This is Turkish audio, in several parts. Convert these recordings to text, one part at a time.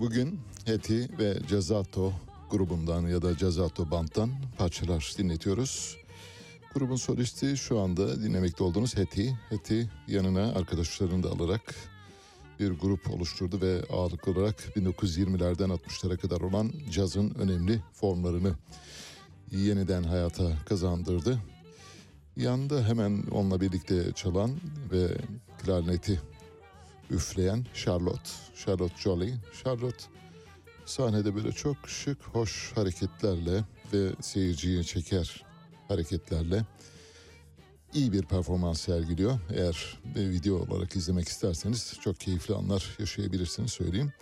bugün Heti ve Cezato grubundan ya da Cezato Band'dan parçalar dinletiyoruz. Grubun solisti şu anda dinlemekte olduğunuz Heti. Heti yanına arkadaşlarını da alarak bir grup oluşturdu ve ağırlıklı olarak 1920'lerden 60'lara kadar olan cazın önemli formlarını yeniden hayata kazandırdı. Yanında hemen onunla birlikte çalan ve klarneti üfleyen Charlotte, Charlotte Jolie. Charlotte sahnede böyle çok şık, hoş hareketlerle ve seyirciyi çeker hareketlerle iyi bir performans sergiliyor. Eğer video olarak izlemek isterseniz çok keyifli anlar yaşayabilirsiniz söyleyeyim.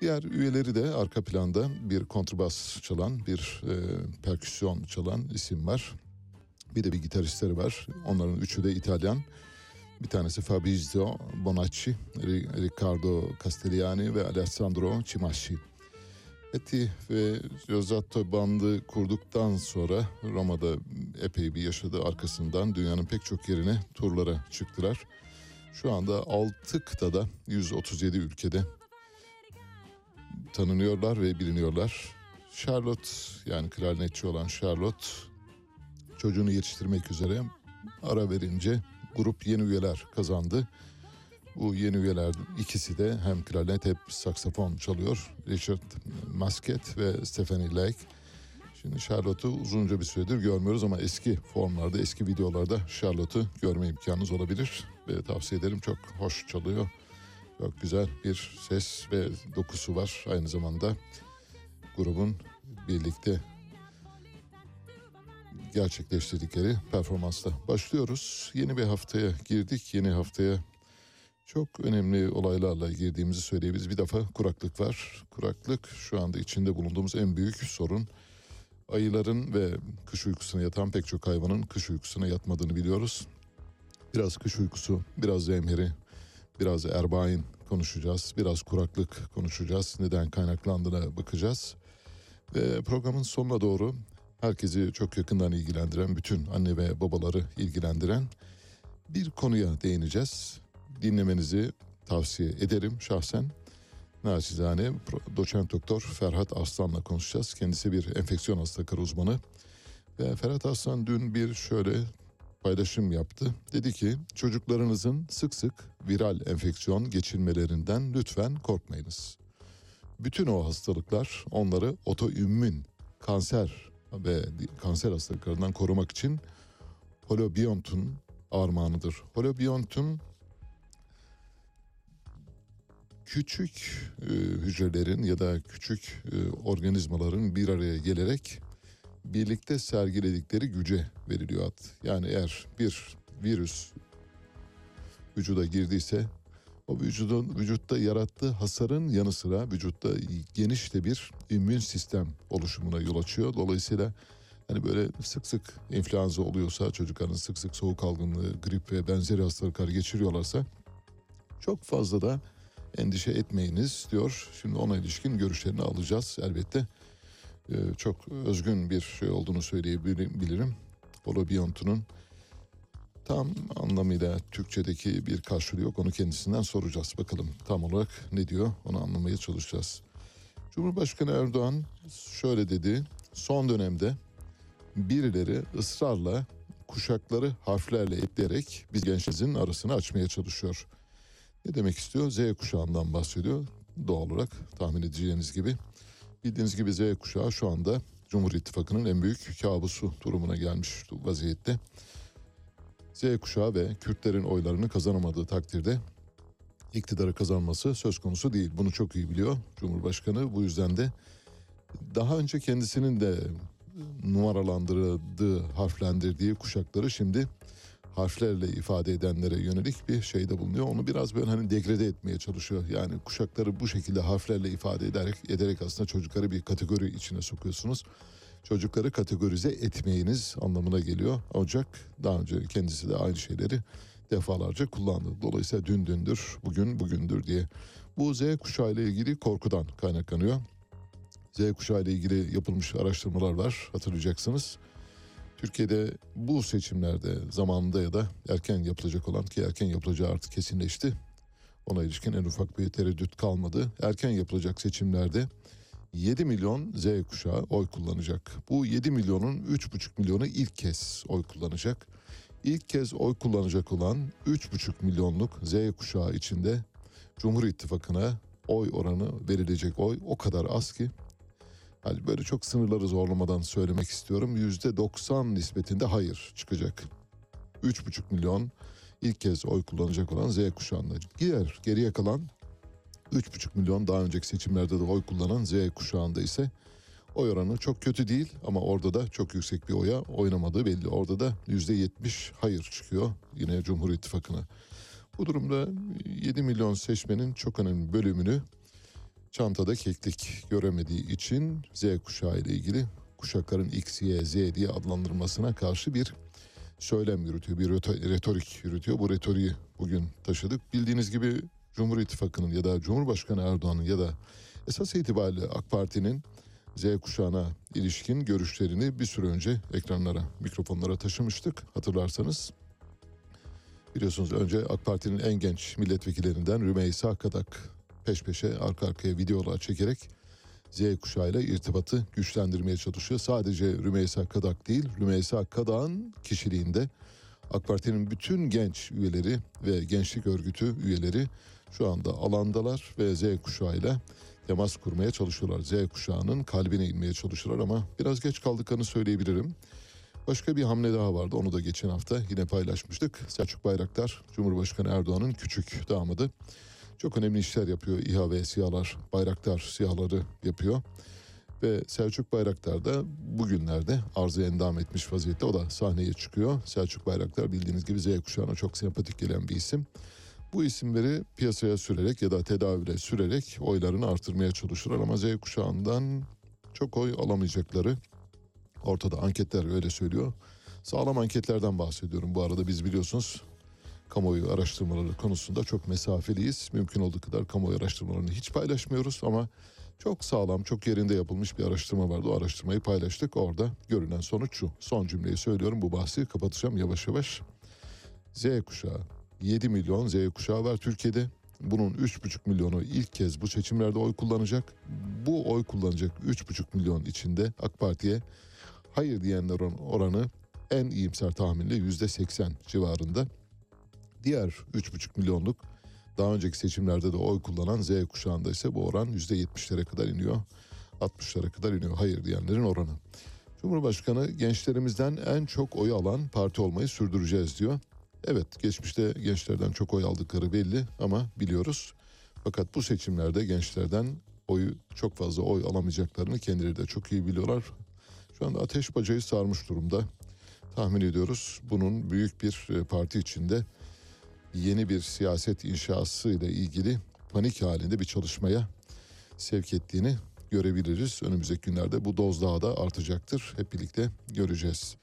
Diğer üyeleri de arka planda bir kontrbas çalan, bir e, perküsyon çalan isim var. Bir de bir gitaristleri var. Onların üçü de İtalyan. Bir tanesi Fabrizio Bonacci, Ri- Riccardo Castellani ve Alessandro Cimasci. Eti ve Rosato bandı kurduktan sonra Roma'da epey bir yaşadı. Arkasından dünyanın pek çok yerine turlara çıktılar. Şu anda 6 kıtada 137 ülkede tanınıyorlar ve biliniyorlar. Charlotte yani klarnetçi olan Charlotte çocuğunu yetiştirmek üzere ara verince grup yeni üyeler kazandı. Bu yeni üyeler ikisi de hem klarnet hem saksafon çalıyor. Richard Masket ve Stephanie Lake. Şimdi Charlotte'u uzunca bir süredir görmüyoruz ama eski formlarda, eski videolarda Charlotte'u görme imkanınız olabilir. Ve tavsiye ederim çok hoş çalıyor. Çok güzel bir ses ve dokusu var aynı zamanda. Grubun birlikte gerçekleştirdikleri performansla başlıyoruz. Yeni bir haftaya girdik. Yeni haftaya çok önemli olaylarla girdiğimizi söyleyebiliriz. Bir defa kuraklık var. Kuraklık şu anda içinde bulunduğumuz en büyük sorun. Ayıların ve kış uykusuna yatan pek çok hayvanın kış uykusuna yatmadığını biliyoruz. Biraz kış uykusu, biraz zemheri, biraz erbain konuşacağız. Biraz kuraklık konuşacağız. Neden kaynaklandığına bakacağız. Ve programın sonuna doğru herkesi çok yakından ilgilendiren, bütün anne ve babaları ilgilendiren bir konuya değineceğiz. Dinlemenizi tavsiye ederim şahsen. naçizane doçent doktor Ferhat Arslan'la konuşacağız. Kendisi bir enfeksiyon hastalıkları uzmanı. Ve Ferhat Arslan dün bir şöyle paylaşım yaptı. Dedi ki çocuklarınızın sık sık viral enfeksiyon geçirmelerinden lütfen korkmayınız. Bütün o hastalıklar onları otoimmün kanser ve kanser hastalıklarından korumak için holobiontun armağanıdır. Holobiontun küçük e, hücrelerin ya da küçük e, organizmaların bir araya gelerek birlikte sergiledikleri güce veriliyor ad. Yani eğer bir virüs vücuda girdiyse o vücudun vücutta yarattığı hasarın yanı sıra vücutta geniş de bir immün sistem oluşumuna yol açıyor. Dolayısıyla hani böyle sık sık influenza oluyorsa çocukların sık sık soğuk algınlığı, grip ve benzeri hastalıklar geçiriyorlarsa çok fazla da endişe etmeyiniz diyor. Şimdi ona ilişkin görüşlerini alacağız elbette. Ee, çok özgün bir şey olduğunu söyleyebilirim. Holobiontunun tam anlamıyla Türkçedeki bir karşılığı yok. Onu kendisinden soracağız. Bakalım tam olarak ne diyor onu anlamaya çalışacağız. Cumhurbaşkanı Erdoğan şöyle dedi. Son dönemde birileri ısrarla kuşakları harflerle ekleyerek biz gençlerin arasını açmaya çalışıyor. Ne demek istiyor? Z kuşağından bahsediyor. Doğal olarak tahmin edeceğiniz gibi. Bildiğiniz gibi Z kuşağı şu anda Cumhur İttifakı'nın en büyük kabusu durumuna gelmiş vaziyette. Kuşağı ve Kürtlerin oylarını kazanamadığı takdirde iktidarı kazanması söz konusu değil. Bunu çok iyi biliyor Cumhurbaşkanı. Bu yüzden de daha önce kendisinin de numaralandırdığı, harflendirdiği kuşakları şimdi harflerle ifade edenlere yönelik bir şeyde bulunuyor. Onu biraz böyle hani degrade etmeye çalışıyor. Yani kuşakları bu şekilde harflerle ifade ederek ederek aslında çocukları bir kategori içine sokuyorsunuz. Çocukları kategorize etmeyiniz anlamına geliyor. Ancak daha önce kendisi de aynı şeyleri defalarca kullandı. Dolayısıyla dün dündür, bugün bugündür diye. Bu Z kuşağı ile ilgili korkudan kaynaklanıyor. Z kuşağı ile ilgili yapılmış araştırmalar var hatırlayacaksınız. Türkiye'de bu seçimlerde zamanında ya da erken yapılacak olan ki erken yapılacağı artık kesinleşti. Ona ilişkin en ufak bir tereddüt kalmadı. Erken yapılacak seçimlerde 7 milyon Z kuşağı oy kullanacak. Bu 7 milyonun 3,5 milyonu ilk kez oy kullanacak. İlk kez oy kullanacak olan 3,5 milyonluk Z kuşağı içinde Cumhur İttifakı'na oy oranı verilecek oy o kadar az ki Hani böyle çok sınırları zorlamadan söylemek istiyorum. Yüzde 90 nispetinde hayır çıkacak. 3,5 milyon ilk kez oy kullanacak olan Z kuşağında. Gider geriye kalan 3,5 milyon daha önceki seçimlerde de oy kullanan Z kuşağında ise oy oranı çok kötü değil ama orada da çok yüksek bir oya oynamadığı belli. Orada da %70 hayır çıkıyor yine Cumhur İttifakı'na. Bu durumda 7 milyon seçmenin çok önemli bölümünü çantada keklik göremediği için Z kuşağı ile ilgili kuşakların X, Y, Z diye adlandırmasına karşı bir söylem yürütüyor, bir reto- retorik yürütüyor. Bu retoriği bugün taşıdık. Bildiğiniz gibi Cumhur İttifakı'nın ya da Cumhurbaşkanı Erdoğan'ın ya da esas itibariyle AK Parti'nin Z kuşağına ilişkin görüşlerini bir süre önce ekranlara, mikrofonlara taşımıştık hatırlarsanız. Biliyorsunuz önce AK Parti'nin en genç milletvekillerinden Rümeysa Kadak peş peşe arka arkaya videolar çekerek Z kuşağıyla irtibatı güçlendirmeye çalışıyor. Sadece Rümeysa Kadak değil, Rümeysa Kadak'ın kişiliğinde AK Parti'nin bütün genç üyeleri ve gençlik örgütü üyeleri şu anda alandalar ve Z kuşağıyla temas kurmaya çalışıyorlar. Z kuşağının kalbine inmeye çalışıyorlar ama biraz geç kaldıklarını söyleyebilirim. Başka bir hamle daha vardı. Onu da geçen hafta yine paylaşmıştık. Selçuk Bayraktar, Cumhurbaşkanı Erdoğan'ın küçük damadı. Çok önemli işler yapıyor. İHA ve SİHA'lar, Bayraktar SİHA'ları yapıyor. Ve Selçuk Bayraktar da bugünlerde arzı endam etmiş vaziyette. O da sahneye çıkıyor. Selçuk Bayraktar bildiğiniz gibi Z kuşağına çok sempatik gelen bir isim. Bu isimleri piyasaya sürerek ya da tedavüle sürerek oylarını artırmaya çalışırlar. Ama Z kuşağından çok oy alamayacakları ortada. Anketler öyle söylüyor. Sağlam anketlerden bahsediyorum. Bu arada biz biliyorsunuz kamuoyu araştırmaları konusunda çok mesafeliyiz. Mümkün olduğu kadar kamuoyu araştırmalarını hiç paylaşmıyoruz ama çok sağlam, çok yerinde yapılmış bir araştırma vardı. O araştırmayı paylaştık. Orada görünen sonuç şu. Son cümleyi söylüyorum. Bu bahsi kapatacağım yavaş yavaş. Z kuşağı. 7 milyon Z kuşağı var Türkiye'de Bunun 3,5 milyonu ilk kez bu seçimlerde oy kullanacak. Bu oy kullanacak 3,5 milyon içinde AK Parti'ye hayır diyenler oran- oranı en iyimser tahminle %80 civarında. Diğer 3,5 milyonluk daha önceki seçimlerde de oy kullanan Z kuşağında ise bu oran %70'lere kadar iniyor. 60'lara kadar iniyor hayır diyenlerin oranı. Cumhurbaşkanı gençlerimizden en çok oy alan parti olmayı sürdüreceğiz diyor. Evet geçmişte gençlerden çok oy aldıkları belli ama biliyoruz. Fakat bu seçimlerde gençlerden oyu çok fazla oy alamayacaklarını kendileri de çok iyi biliyorlar. Şu anda ateş bacayı sarmış durumda. Tahmin ediyoruz bunun büyük bir e, parti içinde yeni bir siyaset inşası ile ilgili panik halinde bir çalışmaya sevk ettiğini görebiliriz. Önümüzdeki günlerde bu doz daha da artacaktır. Hep birlikte göreceğiz.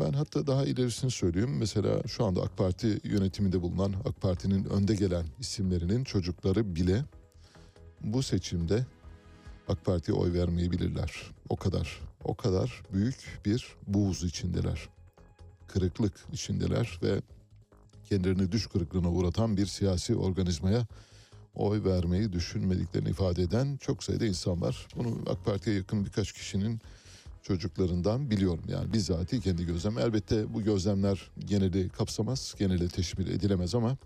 Ben hatta daha ilerisini söyleyeyim. Mesela şu anda AK Parti yönetiminde bulunan AK Parti'nin önde gelen isimlerinin çocukları bile bu seçimde AK Parti'ye oy vermeyebilirler. O kadar, o kadar büyük bir buğz içindeler. Kırıklık içindeler ve kendilerini düş kırıklığına uğratan bir siyasi organizmaya oy vermeyi düşünmediklerini ifade eden çok sayıda insan var. Bunu AK Parti'ye yakın birkaç kişinin çocuklarından biliyorum. Yani bizzati kendi gözlem. Elbette bu gözlemler geneli kapsamaz, geneli teşmil edilemez ama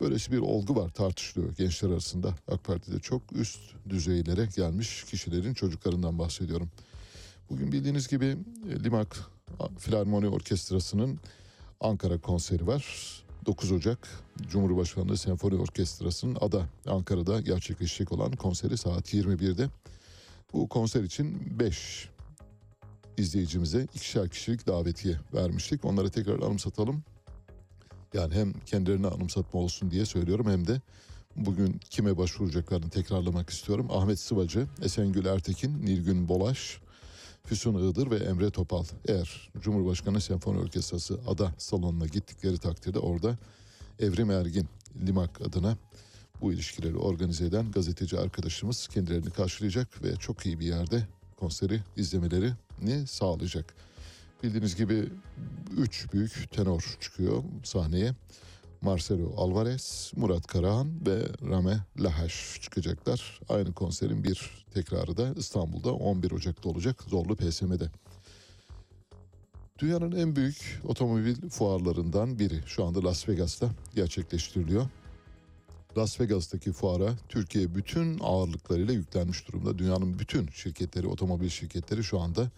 böylesi bir olgu var tartışılıyor gençler arasında. AK Parti'de çok üst düzeylere gelmiş kişilerin çocuklarından bahsediyorum. Bugün bildiğiniz gibi e, Limak Filarmoni Orkestrası'nın Ankara konseri var. 9 Ocak Cumhurbaşkanlığı Senfoni Orkestrası'nın ADA Ankara'da gerçekleşecek olan konseri saat 21'de. Bu konser için 5 izleyicimize ikişer kişilik davetiye vermiştik. Onları tekrar anımsatalım. Yani hem kendilerine anımsatma olsun diye söylüyorum hem de bugün kime başvuracaklarını tekrarlamak istiyorum. Ahmet Sıvacı, Esengül Ertekin, Nilgün Bolaş, Füsun Iğdır ve Emre Topal. Eğer Cumhurbaşkanı Senfoni Orkestrası Ada salonuna gittikleri takdirde orada Evrim Ergin Limak adına bu ilişkileri organize eden gazeteci arkadaşımız kendilerini karşılayacak ve çok iyi bir yerde konseri izlemelerini sağlayacak. Bildiğiniz gibi üç büyük tenor çıkıyor sahneye. Marcelo Alvarez, Murat Karahan ve Rame Lahaş çıkacaklar. Aynı konserin bir tekrarı da İstanbul'da 11 Ocak'ta olacak Zorlu PSM'de. Dünyanın en büyük otomobil fuarlarından biri şu anda Las Vegas'ta gerçekleştiriliyor. Las Vegas'taki fuara Türkiye bütün ağırlıklarıyla yüklenmiş durumda. Dünyanın bütün şirketleri, otomobil şirketleri şu anda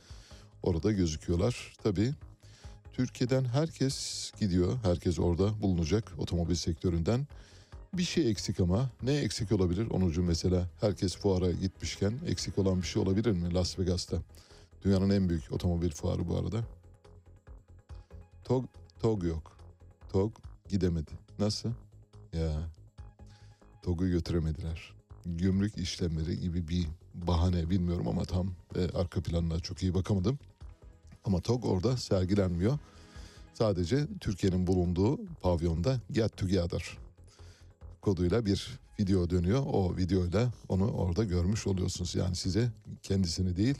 orada gözüküyorlar. Tabii Türkiye'den herkes gidiyor, herkes orada bulunacak otomobil sektöründen. Bir şey eksik ama ne eksik olabilir? Onucu mesela herkes fuara gitmişken eksik olan bir şey olabilir mi Las Vegas'ta? Dünyanın en büyük otomobil fuarı bu arada. TOG, TOG yok. TOG gidemedi. Nasıl? Ya TOG'u götüremediler. Gümrük işlemleri gibi bir bahane bilmiyorum ama tam e, arka planına çok iyi bakamadım. Ama TOG orada sergilenmiyor. Sadece Türkiye'nin bulunduğu pavyonda Get Together koduyla bir video dönüyor. O videoyla onu orada görmüş oluyorsunuz. Yani size kendisini değil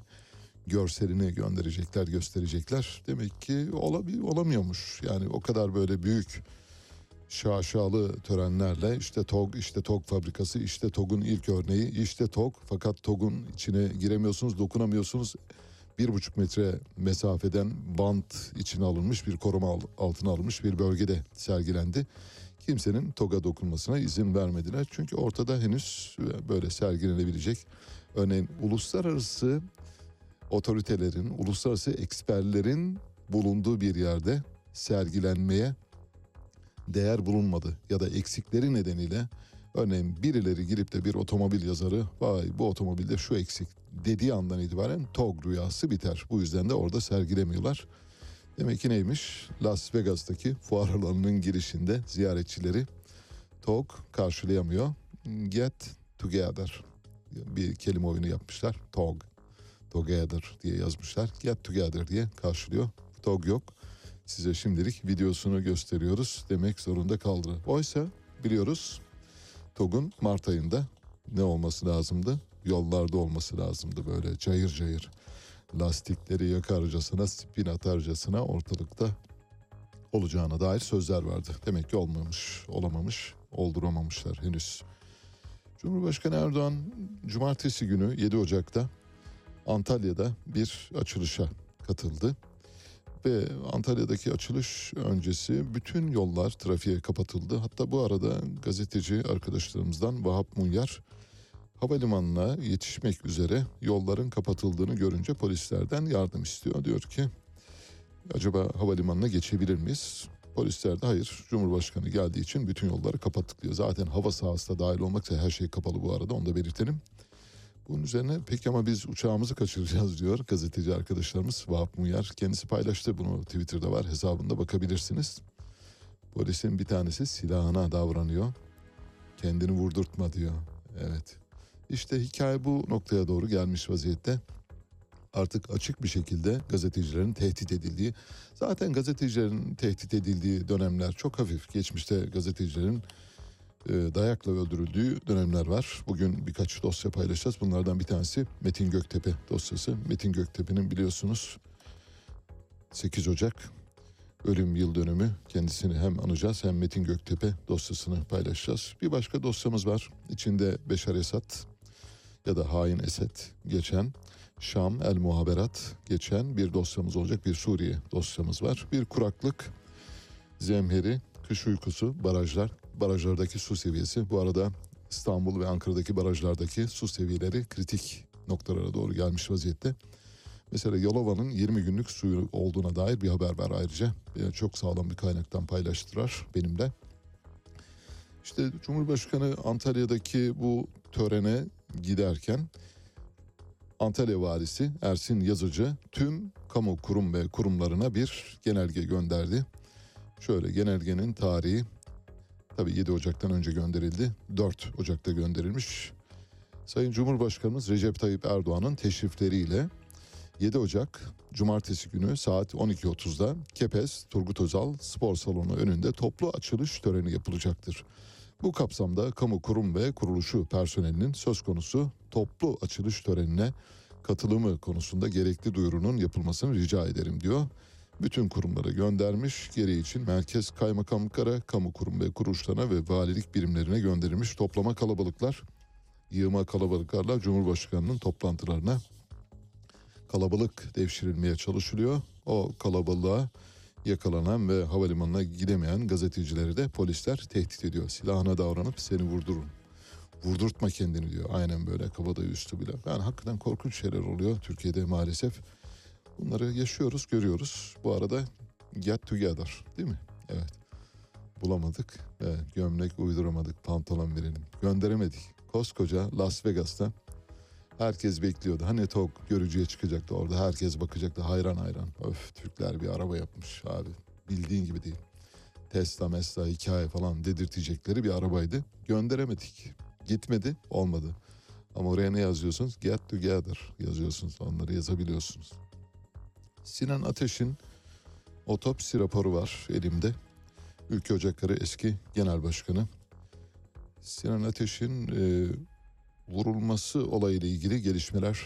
görselini gönderecekler, gösterecekler. Demek ki olabi- olamıyormuş. Yani o kadar böyle büyük şaşalı törenlerle işte TOG, işte TOG fabrikası, işte TOG'un ilk örneği, işte TOG. Fakat TOG'un içine giremiyorsunuz, dokunamıyorsunuz. Bir buçuk metre mesafeden bant içine alınmış bir koruma al- altına alınmış bir bölgede sergilendi. Kimsenin TOG'a dokunmasına izin vermediler. Çünkü ortada henüz böyle sergilenebilecek örneğin uluslararası otoritelerin, uluslararası eksperlerin bulunduğu bir yerde sergilenmeye değer bulunmadı ya da eksikleri nedeniyle örneğin birileri girip de bir otomobil yazarı vay bu otomobilde şu eksik dediği andan itibaren TOG rüyası biter. Bu yüzden de orada sergilemiyorlar. Demek ki neymiş? Las Vegas'taki fuar alanının girişinde ziyaretçileri TOG karşılayamıyor. Get together bir kelime oyunu yapmışlar. TOG together diye yazmışlar. Get together diye karşılıyor. TOG yok. Size şimdilik videosunu gösteriyoruz demek zorunda kaldı. Oysa biliyoruz TOG'un Mart ayında ne olması lazımdı? Yollarda olması lazımdı böyle cayır cayır. Lastikleri yakarcasına, spin atarcasına ortalıkta olacağına dair sözler vardı. Demek ki olmamış, olamamış. olduramamışlar henüz. Cumhurbaşkanı Erdoğan cumartesi günü 7 Ocak'ta Antalya'da bir açılışa katıldı. Ve Antalya'daki açılış öncesi bütün yollar trafiğe kapatıldı. Hatta bu arada gazeteci arkadaşlarımızdan Vahap Munyar havalimanına yetişmek üzere yolların kapatıldığını görünce polislerden yardım istiyor. Diyor ki acaba havalimanına geçebilir miyiz? Polisler de hayır Cumhurbaşkanı geldiği için bütün yolları kapattık diyor. Zaten hava sahası da dahil olmak üzere her şey kapalı bu arada onu da belirtelim. Bunun üzerine peki ama biz uçağımızı kaçıracağız diyor gazeteci arkadaşlarımız Vahap Munyar. Kendisi paylaştı bunu Twitter'da var hesabında bakabilirsiniz. Polisin bir tanesi silahına davranıyor. Kendini vurdurtma diyor. Evet. İşte hikaye bu noktaya doğru gelmiş vaziyette. Artık açık bir şekilde gazetecilerin tehdit edildiği, zaten gazetecilerin tehdit edildiği dönemler çok hafif. Geçmişte gazetecilerin dayakla öldürüldüğü dönemler var. Bugün birkaç dosya paylaşacağız. Bunlardan bir tanesi Metin Göktepe dosyası. Metin Göktepe'nin biliyorsunuz 8 Ocak ölüm yıl dönümü. Kendisini hem anacağız hem Metin Göktepe dosyasını paylaşacağız. Bir başka dosyamız var. İçinde Beşar Esad ya da Hain Esed geçen Şam El Muhaberat geçen bir dosyamız olacak. Bir Suriye dosyamız var. Bir kuraklık, zemheri, kış uykusu, barajlar, barajlardaki su seviyesi. Bu arada İstanbul ve Ankara'daki barajlardaki su seviyeleri kritik noktalara doğru gelmiş vaziyette. Mesela Yalova'nın 20 günlük suyu olduğuna dair bir haber var ayrıca. Yani çok sağlam bir kaynaktan paylaştılar benimle. İşte Cumhurbaşkanı Antalya'daki bu törene giderken Antalya Valisi Ersin Yazıcı tüm kamu kurum ve kurumlarına bir genelge gönderdi. Şöyle genelgenin tarihi tabii 7 Ocak'tan önce gönderildi. 4 Ocak'ta gönderilmiş. Sayın Cumhurbaşkanımız Recep Tayyip Erdoğan'ın teşrifleriyle 7 Ocak Cumartesi günü saat 12.30'da Kepez Turgut Özal Spor Salonu önünde toplu açılış töreni yapılacaktır. Bu kapsamda kamu kurum ve kuruluşu personelinin söz konusu toplu açılış törenine katılımı konusunda gerekli duyurunun yapılmasını rica ederim diyor. Bütün kurumlara göndermiş, gereği için merkez kaymakamlıklara, kamu kurum ve kuruluşlarına ve valilik birimlerine gönderilmiş toplama kalabalıklar, yığma kalabalıklarla Cumhurbaşkanı'nın toplantılarına kalabalık devşirilmeye çalışılıyor. O kalabalığa yakalanan ve havalimanına gidemeyen gazetecileri de polisler tehdit ediyor. Silahına davranıp seni vurdurun. Vurdurtma kendini diyor. Aynen böyle kabadayı üstü bile. Yani hakikaten korkunç şeyler oluyor Türkiye'de maalesef. Bunları yaşıyoruz, görüyoruz. Bu arada get together değil mi? Evet. Bulamadık. Evet, gömlek uyduramadık, pantolon verelim. Gönderemedik. Koskoca Las Vegas'ta herkes bekliyordu. Hani tok görücüye çıkacaktı orada. Herkes bakacaktı hayran hayran. Öf Türkler bir araba yapmış abi. Bildiğin gibi değil. Tesla, Mesla, hikaye falan dedirtecekleri bir arabaydı. Gönderemedik. Gitmedi, olmadı. Ama oraya ne yazıyorsunuz? Get together yazıyorsunuz. Onları yazabiliyorsunuz. Sinan Ateş'in otopsi raporu var elimde. Ülke Ocakları eski genel başkanı. Sinan Ateş'in e, vurulması olayıyla ilgili gelişmeler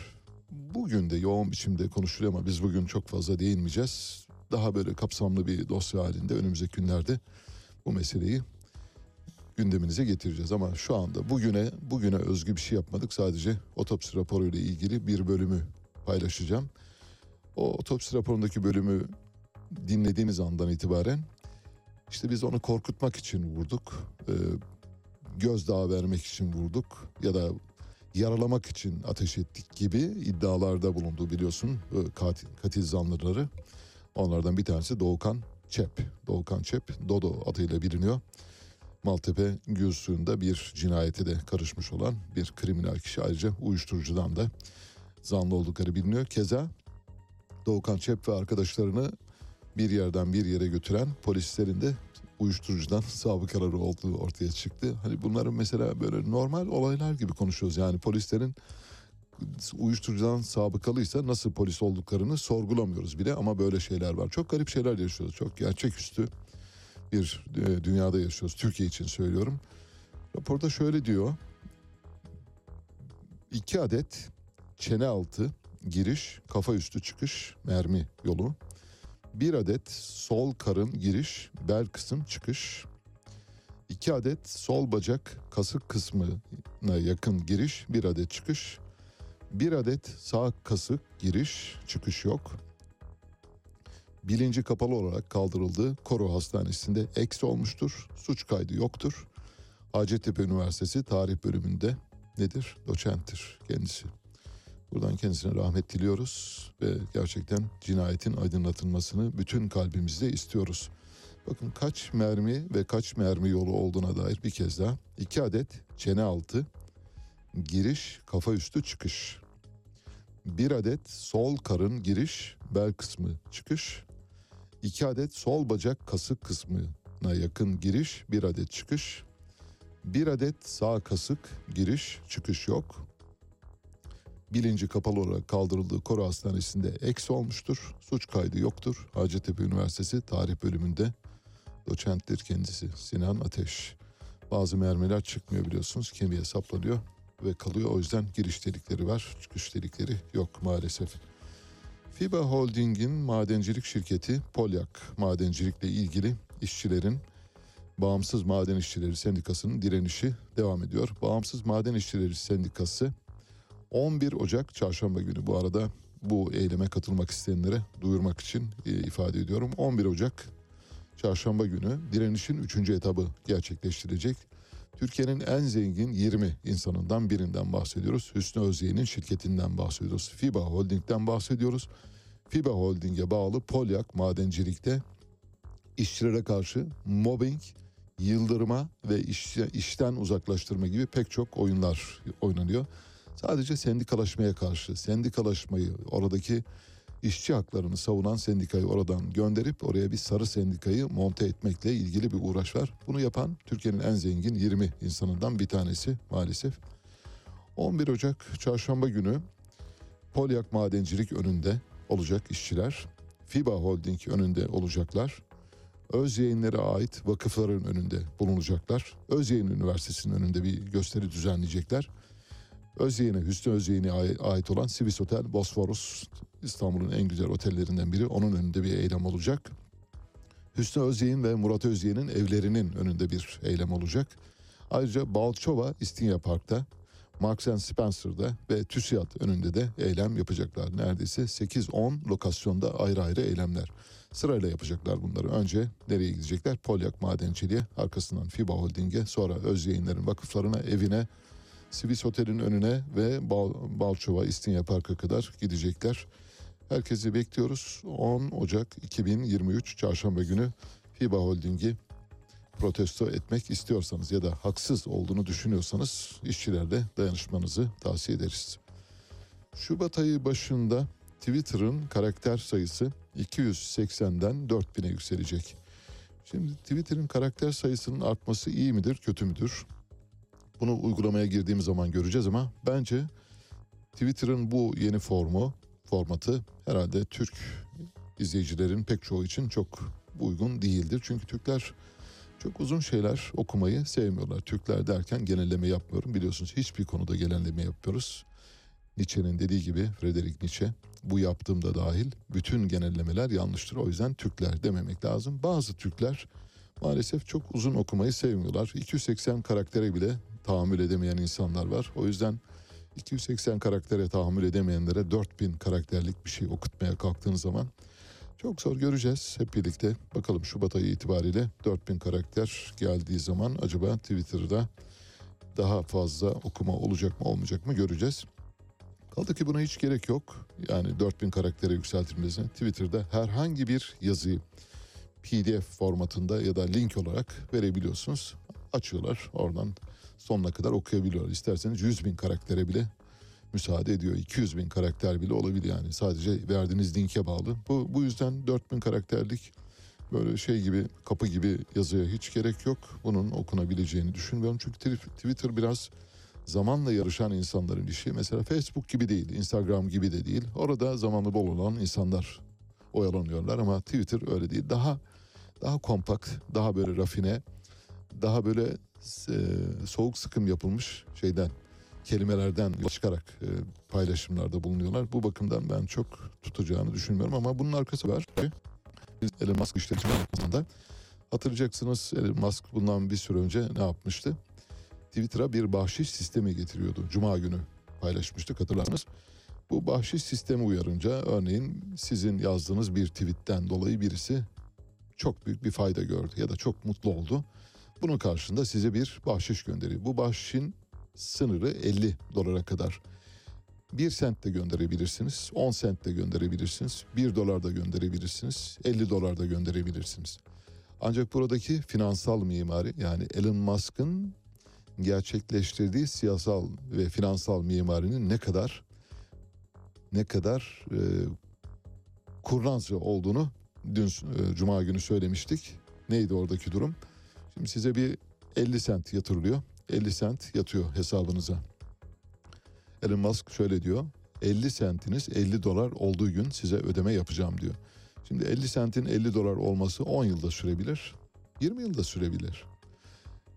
bugün de yoğun biçimde konuşuluyor ama biz bugün çok fazla değinmeyeceğiz. Daha böyle kapsamlı bir dosya halinde önümüzdeki günlerde bu meseleyi gündeminize getireceğiz ama şu anda bugüne bugüne özgü bir şey yapmadık. Sadece otopsi raporuyla ilgili bir bölümü paylaşacağım. O otopsi raporundaki bölümü dinlediğiniz andan itibaren işte biz onu korkutmak için vurduk. Ee, gözdağı vermek için vurduk ya da yaralamak için ateş ettik gibi iddialarda bulundu biliyorsun e, katil, katil zanlıları. Onlardan bir tanesi Doğukan Çep. Doğukan Çep Dodo adıyla biliniyor. Maltepe Gül bir cinayete de karışmış olan bir kriminal kişi ayrıca uyuşturucudan da zanlı oldukları biliniyor. Keza Doğukan Çep ve arkadaşlarını bir yerden bir yere götüren polislerin de uyuşturucudan sabıkaları olduğu ortaya çıktı. Hani bunların mesela böyle normal olaylar gibi konuşuyoruz. Yani polislerin uyuşturucudan sabıkalıysa nasıl polis olduklarını sorgulamıyoruz bile ama böyle şeyler var. Çok garip şeyler yaşıyoruz. Çok gerçeküstü bir e, dünyada yaşıyoruz. Türkiye için söylüyorum. Raporda şöyle diyor. İki adet çene altı giriş, kafa üstü çıkış mermi yolu. Bir adet sol karın giriş, bel kısım çıkış. 2 adet sol bacak kasık kısmına yakın giriş, 1 adet çıkış. 1 adet sağ kasık giriş, çıkış yok. Bilinci kapalı olarak kaldırıldı. Koro Hastanesi'nde eksi olmuştur. Suç kaydı yoktur. Hacettepe Üniversitesi Tarih Bölümünde nedir? Doçenttir kendisi. Buradan kendisine rahmet diliyoruz ve gerçekten cinayetin aydınlatılmasını bütün kalbimizle istiyoruz. Bakın kaç mermi ve kaç mermi yolu olduğuna dair bir kez daha. iki adet çene altı, giriş, kafa üstü çıkış. Bir adet sol karın giriş, bel kısmı çıkış. İki adet sol bacak kasık kısmına yakın giriş, bir adet çıkış. Bir adet sağ kasık giriş, çıkış yok. Bilinci kapalı olarak kaldırıldığı Koro Hastanesi'nde eksi olmuştur. Suç kaydı yoktur. Hacettepe Üniversitesi Tarih Bölümünde doçenttir kendisi Sinan Ateş. Bazı mermiler çıkmıyor biliyorsunuz kemiğe saplanıyor ve kalıyor. O yüzden giriş delikleri var, çıkış delikleri yok maalesef. FIBA Holding'in madencilik şirketi Polyak madencilikle ilgili işçilerin Bağımsız Maden İşçileri Sendikası'nın direnişi devam ediyor. Bağımsız Maden İşçileri Sendikası 11 Ocak çarşamba günü bu arada bu eyleme katılmak isteyenlere duyurmak için e, ifade ediyorum. 11 Ocak çarşamba günü direnişin 3. etabı gerçekleştirecek. Türkiye'nin en zengin 20 insanından birinden bahsediyoruz. Hüsnü Özyeğin'in şirketinden bahsediyoruz. FIBA Holding'den bahsediyoruz. FIBA Holding'e bağlı Polyak madencilikte işçilere karşı mobbing, yıldırma ve iş, işten uzaklaştırma gibi pek çok oyunlar oynanıyor. Sadece sendikalaşmaya karşı, sendikalaşmayı oradaki işçi haklarını savunan sendikayı oradan gönderip oraya bir sarı sendikayı monte etmekle ilgili bir uğraş var. Bunu yapan Türkiye'nin en zengin 20 insanından bir tanesi maalesef. 11 Ocak çarşamba günü Polyak Madencilik önünde olacak işçiler. FIBA Holding önünde olacaklar. Öz yayınlara ait vakıfların önünde bulunacaklar. Öz Yayın Üniversitesi'nin önünde bir gösteri düzenleyecekler. Özyeğin'e, Hüsnü Özyeğin'e ai- ait olan Swiss Otel Bosphorus İstanbul'un en güzel otellerinden biri. Onun önünde bir eylem olacak. Hüsnü Özyeğin ve Murat Özyeğin'in evlerinin önünde bir eylem olacak. Ayrıca Balçova İstinye Park'ta, Marks and Spencer'da ve TÜSİAD önünde de eylem yapacaklar. Neredeyse 8-10 lokasyonda ayrı ayrı eylemler. Sırayla yapacaklar bunları. Önce nereye gidecekler? Polyak Madenciliğe, arkasından FIBA Holding'e, sonra Öz Yayınlar'ın vakıflarına, evine, Swiss Otel'in önüne ve Bal, Balçova İstinye Park'a kadar gidecekler. Herkesi bekliyoruz. 10 Ocak 2023 Çarşamba günü FIBA Holding'i protesto etmek istiyorsanız ya da haksız olduğunu düşünüyorsanız işçilerle dayanışmanızı tavsiye ederiz. Şubat ayı başında Twitter'ın karakter sayısı 280'den 4000'e yükselecek. Şimdi Twitter'ın karakter sayısının artması iyi midir, kötü müdür? Bunu uygulamaya girdiğimiz zaman göreceğiz ama bence Twitter'ın bu yeni formu, formatı herhalde Türk izleyicilerin pek çoğu için çok uygun değildir. Çünkü Türkler çok uzun şeyler okumayı sevmiyorlar. Türkler derken genelleme yapmıyorum. Biliyorsunuz hiçbir konuda genelleme yapıyoruz. Nietzsche'nin dediği gibi Friedrich Nietzsche bu yaptığımda dahil bütün genellemeler yanlıştır. O yüzden Türkler dememek lazım. Bazı Türkler maalesef çok uzun okumayı sevmiyorlar. 280 karaktere bile tahammül edemeyen insanlar var. O yüzden 280 karaktere tahammül edemeyenlere 4000 karakterlik bir şey okutmaya kalktığınız zaman çok zor göreceğiz hep birlikte. Bakalım Şubat ayı itibariyle 4000 karakter geldiği zaman acaba Twitter'da daha fazla okuma olacak mı olmayacak mı göreceğiz. Kaldı ki buna hiç gerek yok. Yani 4000 karaktere yükseltilmesine Twitter'da herhangi bir yazıyı PDF formatında ya da link olarak verebiliyorsunuz. Açıyorlar oradan sonuna kadar okuyabiliyorlar. İsterseniz 100 bin karaktere bile müsaade ediyor. 200 bin karakter bile olabilir yani. Sadece verdiğiniz linke bağlı. Bu, bu yüzden 4000 karakterlik böyle şey gibi kapı gibi yazıya hiç gerek yok. Bunun okunabileceğini düşünmüyorum. Çünkü Twi- Twitter biraz zamanla yarışan insanların işi. Mesela Facebook gibi değil, Instagram gibi de değil. Orada zamanı bol olan insanlar oyalanıyorlar ama Twitter öyle değil. Daha daha kompakt, daha böyle rafine, daha böyle e, soğuk sıkım yapılmış şeyden kelimelerden çıkarak e, paylaşımlarda bulunuyorlar. Bu bakımdan ben çok tutacağını düşünmüyorum ama bunun arkası var. Elon Musk işletme Hatırlayacaksınız Elon Musk bundan bir süre önce ne yapmıştı? Twitter'a bir bahşiş sistemi getiriyordu. Cuma günü paylaşmıştık hatırlarsınız. Bu bahşiş sistemi uyarınca örneğin sizin yazdığınız bir tweetten dolayı birisi çok büyük bir fayda gördü ya da çok mutlu oldu. Bunun karşında size bir bahşiş gönderiyor. Bu bahşişin sınırı 50 dolara kadar. 1 sent de gönderebilirsiniz, 10 sent de gönderebilirsiniz, 1 dolar da gönderebilirsiniz, 50 dolar da gönderebilirsiniz. Ancak buradaki finansal mimari yani Elon Musk'ın gerçekleştirdiği siyasal ve finansal mimarinin ne kadar ne kadar e, kurnazca olduğunu dün e, cuma günü söylemiştik. Neydi oradaki durum? Şimdi size bir 50 sent yatırılıyor. 50 sent yatıyor hesabınıza. Elon Musk şöyle diyor. 50 sentiniz 50 dolar olduğu gün size ödeme yapacağım diyor. Şimdi 50 sentin 50 dolar olması 10 yılda sürebilir. 20 yılda sürebilir.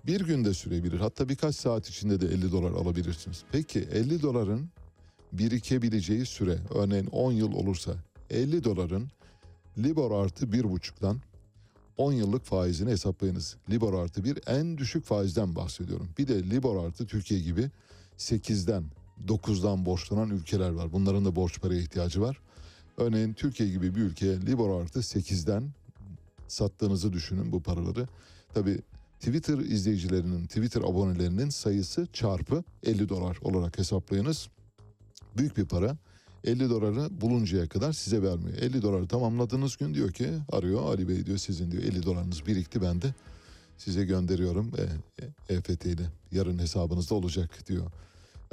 Bir günde sürebilir. Hatta birkaç saat içinde de 50 dolar alabilirsiniz. Peki 50 doların birikebileceği süre örneğin 10 yıl olursa 50 doların Libor artı 1,5'dan 10 yıllık faizini hesaplayınız. Libor artı 1 en düşük faizden bahsediyorum. Bir de Libor artı Türkiye gibi 8'den 9'dan borçlanan ülkeler var. Bunların da borç paraya ihtiyacı var. Örneğin Türkiye gibi bir ülkeye Libor artı 8'den sattığınızı düşünün bu paraları. Tabi Twitter izleyicilerinin, Twitter abonelerinin sayısı çarpı 50 dolar olarak hesaplayınız. Büyük bir para. 50 doları buluncaya kadar size vermiyor. 50 doları tamamladığınız gün diyor ki arıyor Ali Bey diyor sizin diyor 50 dolarınız birikti ben de size gönderiyorum e, e, EFT ile yarın hesabınızda olacak diyor.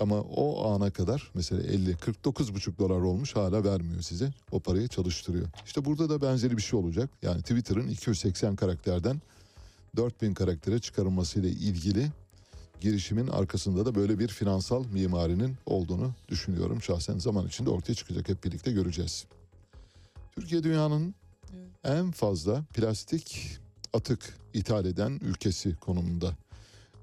Ama o ana kadar mesela 50 49,5 dolar olmuş hala vermiyor size. O parayı çalıştırıyor. İşte burada da benzeri bir şey olacak. Yani Twitter'ın 280 karakterden 4000 karaktere çıkarılmasıyla ilgili girişimin arkasında da böyle bir finansal mimarinin olduğunu düşünüyorum. Şahsen zaman içinde ortaya çıkacak hep birlikte göreceğiz. Türkiye dünyanın en fazla plastik atık ithal eden ülkesi konumunda.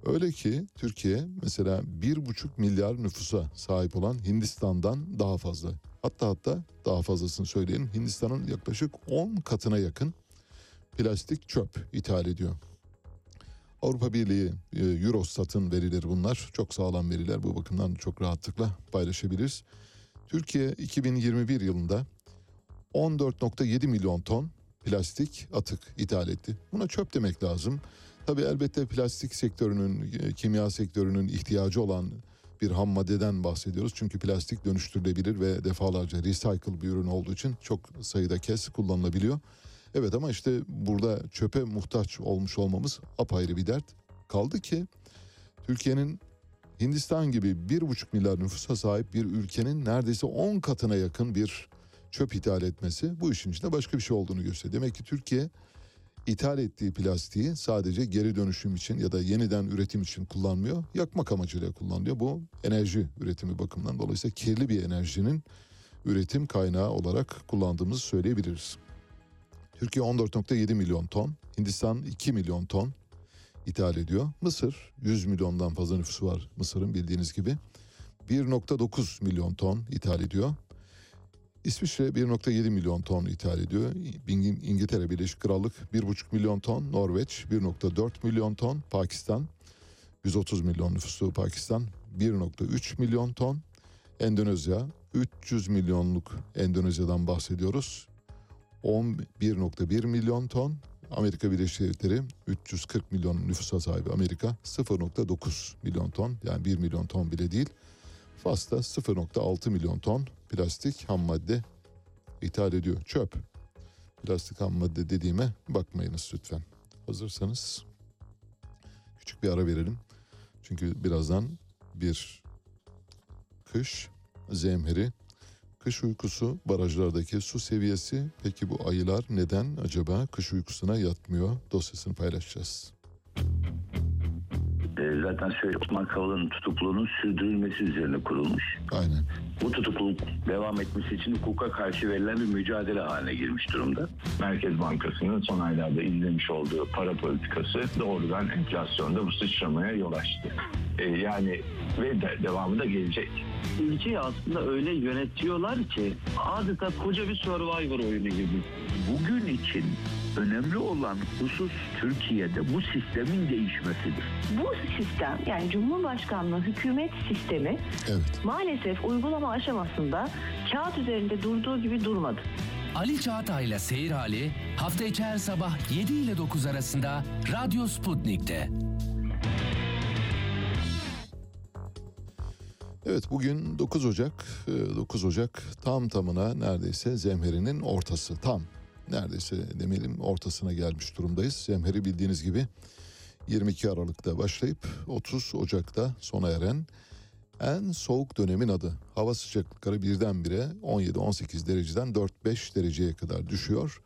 Öyle ki Türkiye mesela bir buçuk milyar nüfusa sahip olan Hindistan'dan daha fazla. Hatta hatta daha fazlasını söyleyelim. Hindistan'ın yaklaşık 10 katına yakın plastik çöp ithal ediyor. Avrupa Birliği e, Eurostat'ın verileri bunlar. Çok sağlam veriler. Bu bakımdan çok rahatlıkla paylaşabiliriz. Türkiye 2021 yılında 14.7 milyon ton plastik atık ithal etti. Buna çöp demek lazım. Tabii elbette plastik sektörünün, e, kimya sektörünün ihtiyacı olan bir ham maddeden bahsediyoruz. Çünkü plastik dönüştürülebilir ve defalarca recycle bir ürün olduğu için çok sayıda kez kullanılabiliyor. Evet ama işte burada çöpe muhtaç olmuş olmamız apayrı bir dert. Kaldı ki Türkiye'nin Hindistan gibi bir buçuk milyar nüfusa sahip bir ülkenin neredeyse 10 katına yakın bir çöp ithal etmesi bu işin içinde başka bir şey olduğunu gösteriyor. Demek ki Türkiye ithal ettiği plastiği sadece geri dönüşüm için ya da yeniden üretim için kullanmıyor. Yakmak amacıyla kullanıyor. Bu enerji üretimi bakımından dolayısıyla kirli bir enerjinin üretim kaynağı olarak kullandığımızı söyleyebiliriz. Türkiye 14.7 milyon ton, Hindistan 2 milyon ton ithal ediyor. Mısır 100 milyondan fazla nüfusu var Mısır'ın bildiğiniz gibi. 1.9 milyon ton ithal ediyor. İsviçre 1.7 milyon ton ithal ediyor. İng- İngiltere Birleşik Krallık 1.5 milyon ton, Norveç 1.4 milyon ton, Pakistan 130 milyon nüfusu Pakistan 1.3 milyon ton, Endonezya 300 milyonluk Endonezya'dan bahsediyoruz. 11.1 milyon ton, Amerika Birleşik Devletleri 340 milyon nüfusa sahip Amerika 0.9 milyon ton yani 1 milyon ton bile değil. Fas'ta 0.6 milyon ton plastik ham madde ithal ediyor. Çöp. Plastik ham madde dediğime bakmayınız lütfen. Hazırsanız küçük bir ara verelim. Çünkü birazdan bir kış zemheri, kış uykusu, barajlardaki su seviyesi. Peki bu ayılar neden acaba kış uykusuna yatmıyor? Dosyasını paylaşacağız. E, zaten söyle Osman Kavala'nın tutukluluğunun sürdürülmesi üzerine kurulmuş. Aynen. Bu tutukluluk devam etmesi için hukuka karşı verilen bir mücadele haline girmiş durumda. Merkez Bankası'nın son aylarda izlemiş olduğu para politikası doğrudan enflasyonda bu sıçramaya yol açtı. E, yani ve de, devamı da gelecek. Ülkeyi aslında öyle yönetiyorlar ki adeta koca bir survivor oyunu gibi. Bugün için önemli olan husus Türkiye'de bu sistemin değişmesidir. Bu sistem yani Cumhurbaşkanlığı hükümet sistemi Evet. maalesef uygulama aşamasında kağıt üzerinde durduğu gibi durmadı. Ali Çağatay'la Seyir Hali hafta içi her sabah 7 ile 9 arasında Radyo Sputnik'te. Evet bugün 9 Ocak. Ee, 9 Ocak tam tamına neredeyse zemherinin ortası. Tam neredeyse demeyelim ortasına gelmiş durumdayız. Zemheri bildiğiniz gibi 22 Aralık'ta başlayıp 30 Ocak'ta sona eren en soğuk dönemin adı. Hava sıcaklıkları birdenbire 17-18 dereceden 4-5 dereceye kadar düşüyor.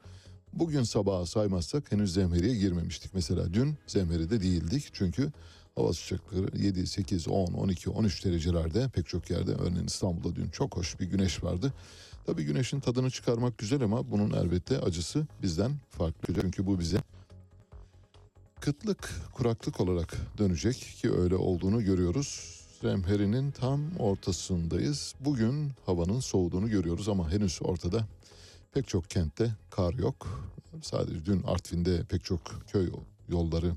Bugün sabaha saymazsak henüz zemheriye girmemiştik. Mesela dün zemheride değildik çünkü hava sıcaklıkları 7, 8, 10, 12, 13 derecelerde pek çok yerde. Örneğin İstanbul'da dün çok hoş bir güneş vardı. Tabii güneşin tadını çıkarmak güzel ama bunun elbette acısı bizden farklı. Çünkü bu bize kıtlık, kuraklık olarak dönecek ki öyle olduğunu görüyoruz. Zemherinin tam ortasındayız. Bugün havanın soğuduğunu görüyoruz ama henüz ortada pek çok kentte kar yok. Sadece dün Artvin'de pek çok köy yolları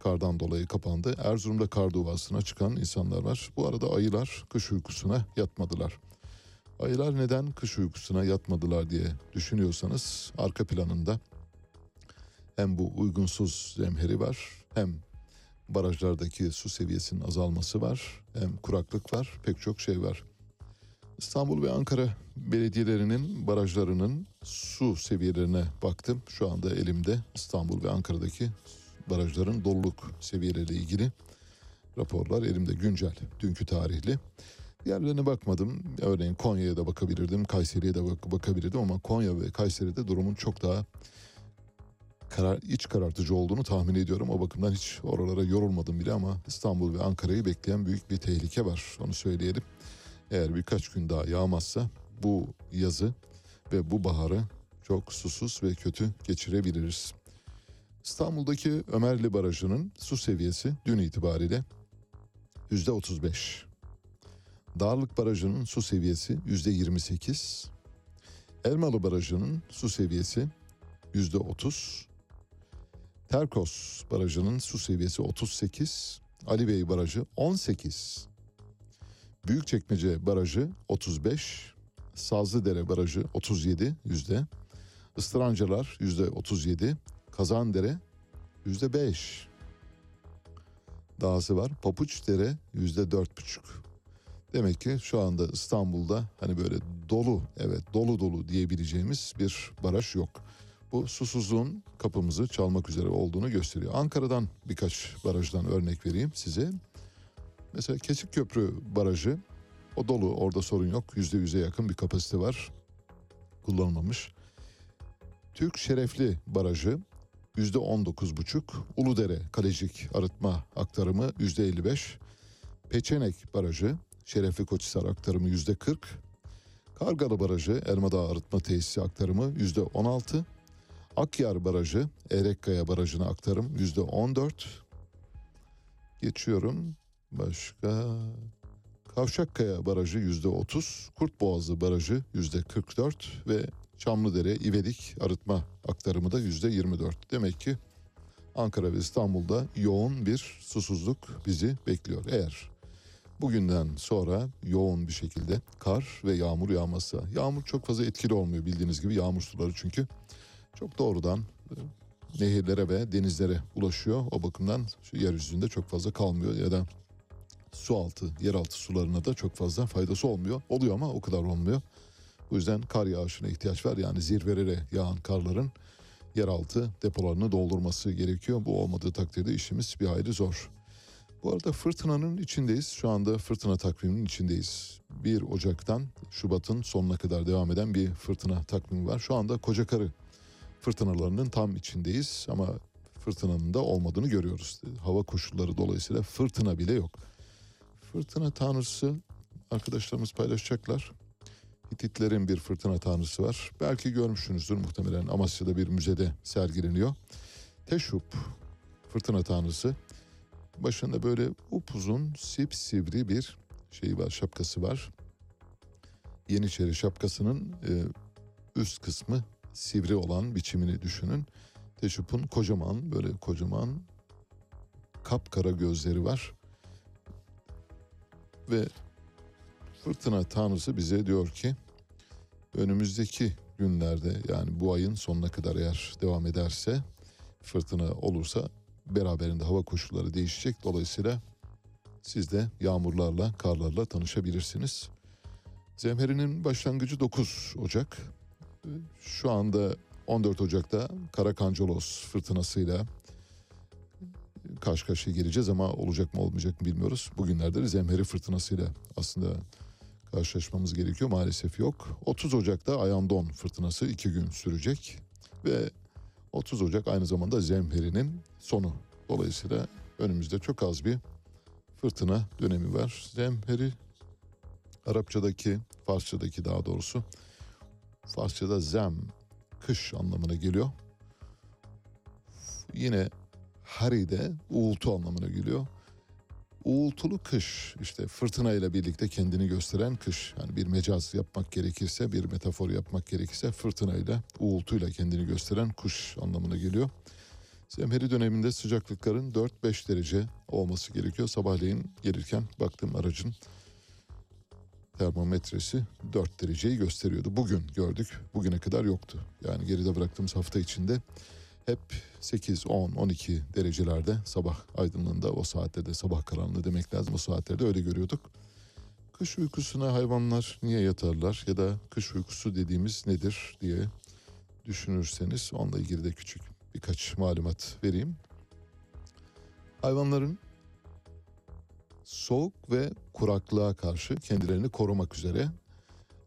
kardan dolayı kapandı. Erzurum'da kar duvasına çıkan insanlar var. Bu arada ayılar kış uykusuna yatmadılar. Ayılar neden kış uykusuna yatmadılar diye düşünüyorsanız arka planında hem bu uygunsuz zemheri var hem barajlardaki su seviyesinin azalması var hem kuraklık var pek çok şey var. İstanbul ve Ankara belediyelerinin barajlarının su seviyelerine baktım. Şu anda elimde İstanbul ve Ankara'daki barajların doluluk seviyeleriyle ilgili raporlar elimde güncel, dünkü tarihli. Diğerlerine bakmadım. Örneğin Konya'ya da bakabilirdim, Kayseri'ye de bak- bakabilirdim ama Konya ve Kayseri'de durumun çok daha karar, iç karartıcı olduğunu tahmin ediyorum. O bakımdan hiç oralara yorulmadım bile ama İstanbul ve Ankara'yı bekleyen büyük bir tehlike var. Onu söyleyelim. Eğer birkaç gün daha yağmazsa bu yazı ve bu baharı çok susuz ve kötü geçirebiliriz. İstanbul'daki Ömerli Barajı'nın su seviyesi dün itibariyle yüzde 35. Darlık Barajı'nın su seviyesi yüzde 28. Elmalı Barajı'nın su seviyesi yüzde 30. Terkos Barajı'nın su seviyesi 38. Ali Bey Barajı 18. Büyükçekmece Barajı 35. Sazlıdere Barajı 37 yüzde. Istırancalar yüzde 37. Kazandere yüzde 5. Dahası var. Papuçdere yüzde dört buçuk. Demek ki şu anda İstanbul'da hani böyle dolu evet dolu dolu diyebileceğimiz bir baraj yok. Bu susuzluğun kapımızı çalmak üzere olduğunu gösteriyor. Ankara'dan birkaç barajdan örnek vereyim size. Mesela Keçikköprü Barajı o dolu orada sorun yok. Yüzde yüze yakın bir kapasite var. Kullanılmamış. Türk Şerefli Barajı yüzde on dokuz buçuk. Uludere Kalecik Arıtma Aktarımı yüzde elli beş. Peçenek Barajı Şerefli Koçhisar Aktarımı yüzde kırk. Kargalı Barajı Elmadağ Arıtma Tesisi Aktarımı yüzde on altı. Akyar Barajı Erekkaya Barajı'na aktarım yüzde on dört. Geçiyorum. Başka Kavşakkaya Barajı yüzde otuz, Kurtboğazı Barajı yüzde kırk dört ve Çamlıdere İvedik arıtma aktarımı da yüzde yirmi dört. Demek ki Ankara ve İstanbul'da yoğun bir susuzluk bizi bekliyor. Eğer bugünden sonra yoğun bir şekilde kar ve yağmur yağmazsa, yağmur çok fazla etkili olmuyor bildiğiniz gibi yağmur suları çünkü çok doğrudan e, nehirlere ve denizlere ulaşıyor. O bakımdan şu yeryüzünde çok fazla kalmıyor ya da su altı, yeraltı sularına da çok fazla faydası olmuyor. Oluyor ama o kadar olmuyor. Bu yüzden kar yağışına ihtiyaç var. Yani zirvelere yağan karların yeraltı depolarını doldurması gerekiyor. Bu olmadığı takdirde işimiz bir hayli zor. Bu arada fırtınanın içindeyiz. Şu anda fırtına takviminin içindeyiz. 1 Ocak'tan Şubat'ın sonuna kadar devam eden bir fırtına takvimi var. Şu anda Kocakarı fırtınalarının tam içindeyiz ama fırtınanın da olmadığını görüyoruz. Hava koşulları dolayısıyla fırtına bile yok. Fırtına tanrısı arkadaşlarımız paylaşacaklar. Hititlerin bir fırtına tanrısı var. Belki görmüşsünüzdür muhtemelen Amasya'da bir müzede sergileniyor. Teşhup fırtına tanrısı Başında böyle upuzun sipsivri bir şeyi var, şapkası var. Yeniçeri şapkasının e, üst kısmı sivri olan biçimini düşünün. Teşup'un kocaman böyle kocaman kapkara gözleri var. Ve fırtına tanrısı bize diyor ki önümüzdeki günlerde yani bu ayın sonuna kadar eğer devam ederse fırtına olursa beraberinde hava koşulları değişecek. Dolayısıyla siz de yağmurlarla, karlarla tanışabilirsiniz. Zemheri'nin başlangıcı 9 Ocak. Şu anda 14 Ocak'ta Karakancolos fırtınasıyla karşı karşıya geleceğiz ama olacak mı olmayacak mı bilmiyoruz. Bugünlerde de Zemheri fırtınasıyla aslında karşılaşmamız gerekiyor. Maalesef yok. 30 Ocak'ta Ayandon fırtınası 2 gün sürecek ve 30 Ocak aynı zamanda Zemheri'nin sonu. Dolayısıyla önümüzde çok az bir fırtına dönemi var. Zemheri Arapçadaki, Farsçadaki daha doğrusu Farsçada zem, kış anlamına geliyor. Yine hari de uğultu anlamına geliyor. Uğultulu kış işte fırtına ile birlikte kendini gösteren kış. Yani bir mecaz yapmak gerekirse, bir metafor yapmak gerekirse fırtınayla, uğultuyla kendini gösteren kuş anlamına geliyor. Zemheri döneminde sıcaklıkların 4-5 derece olması gerekiyor. Sabahleyin gelirken baktığım aracın termometresi 4 dereceyi gösteriyordu. Bugün gördük. Bugüne kadar yoktu. Yani geride bıraktığımız hafta içinde hep 8, 10, 12 derecelerde sabah aydınlığında o saatte sabah karanlığı demek lazım o saatlerde öyle görüyorduk. Kış uykusuna hayvanlar niye yatarlar ya da kış uykusu dediğimiz nedir diye düşünürseniz onunla ilgili de küçük birkaç malumat vereyim. Hayvanların soğuk ve kuraklığa karşı kendilerini korumak üzere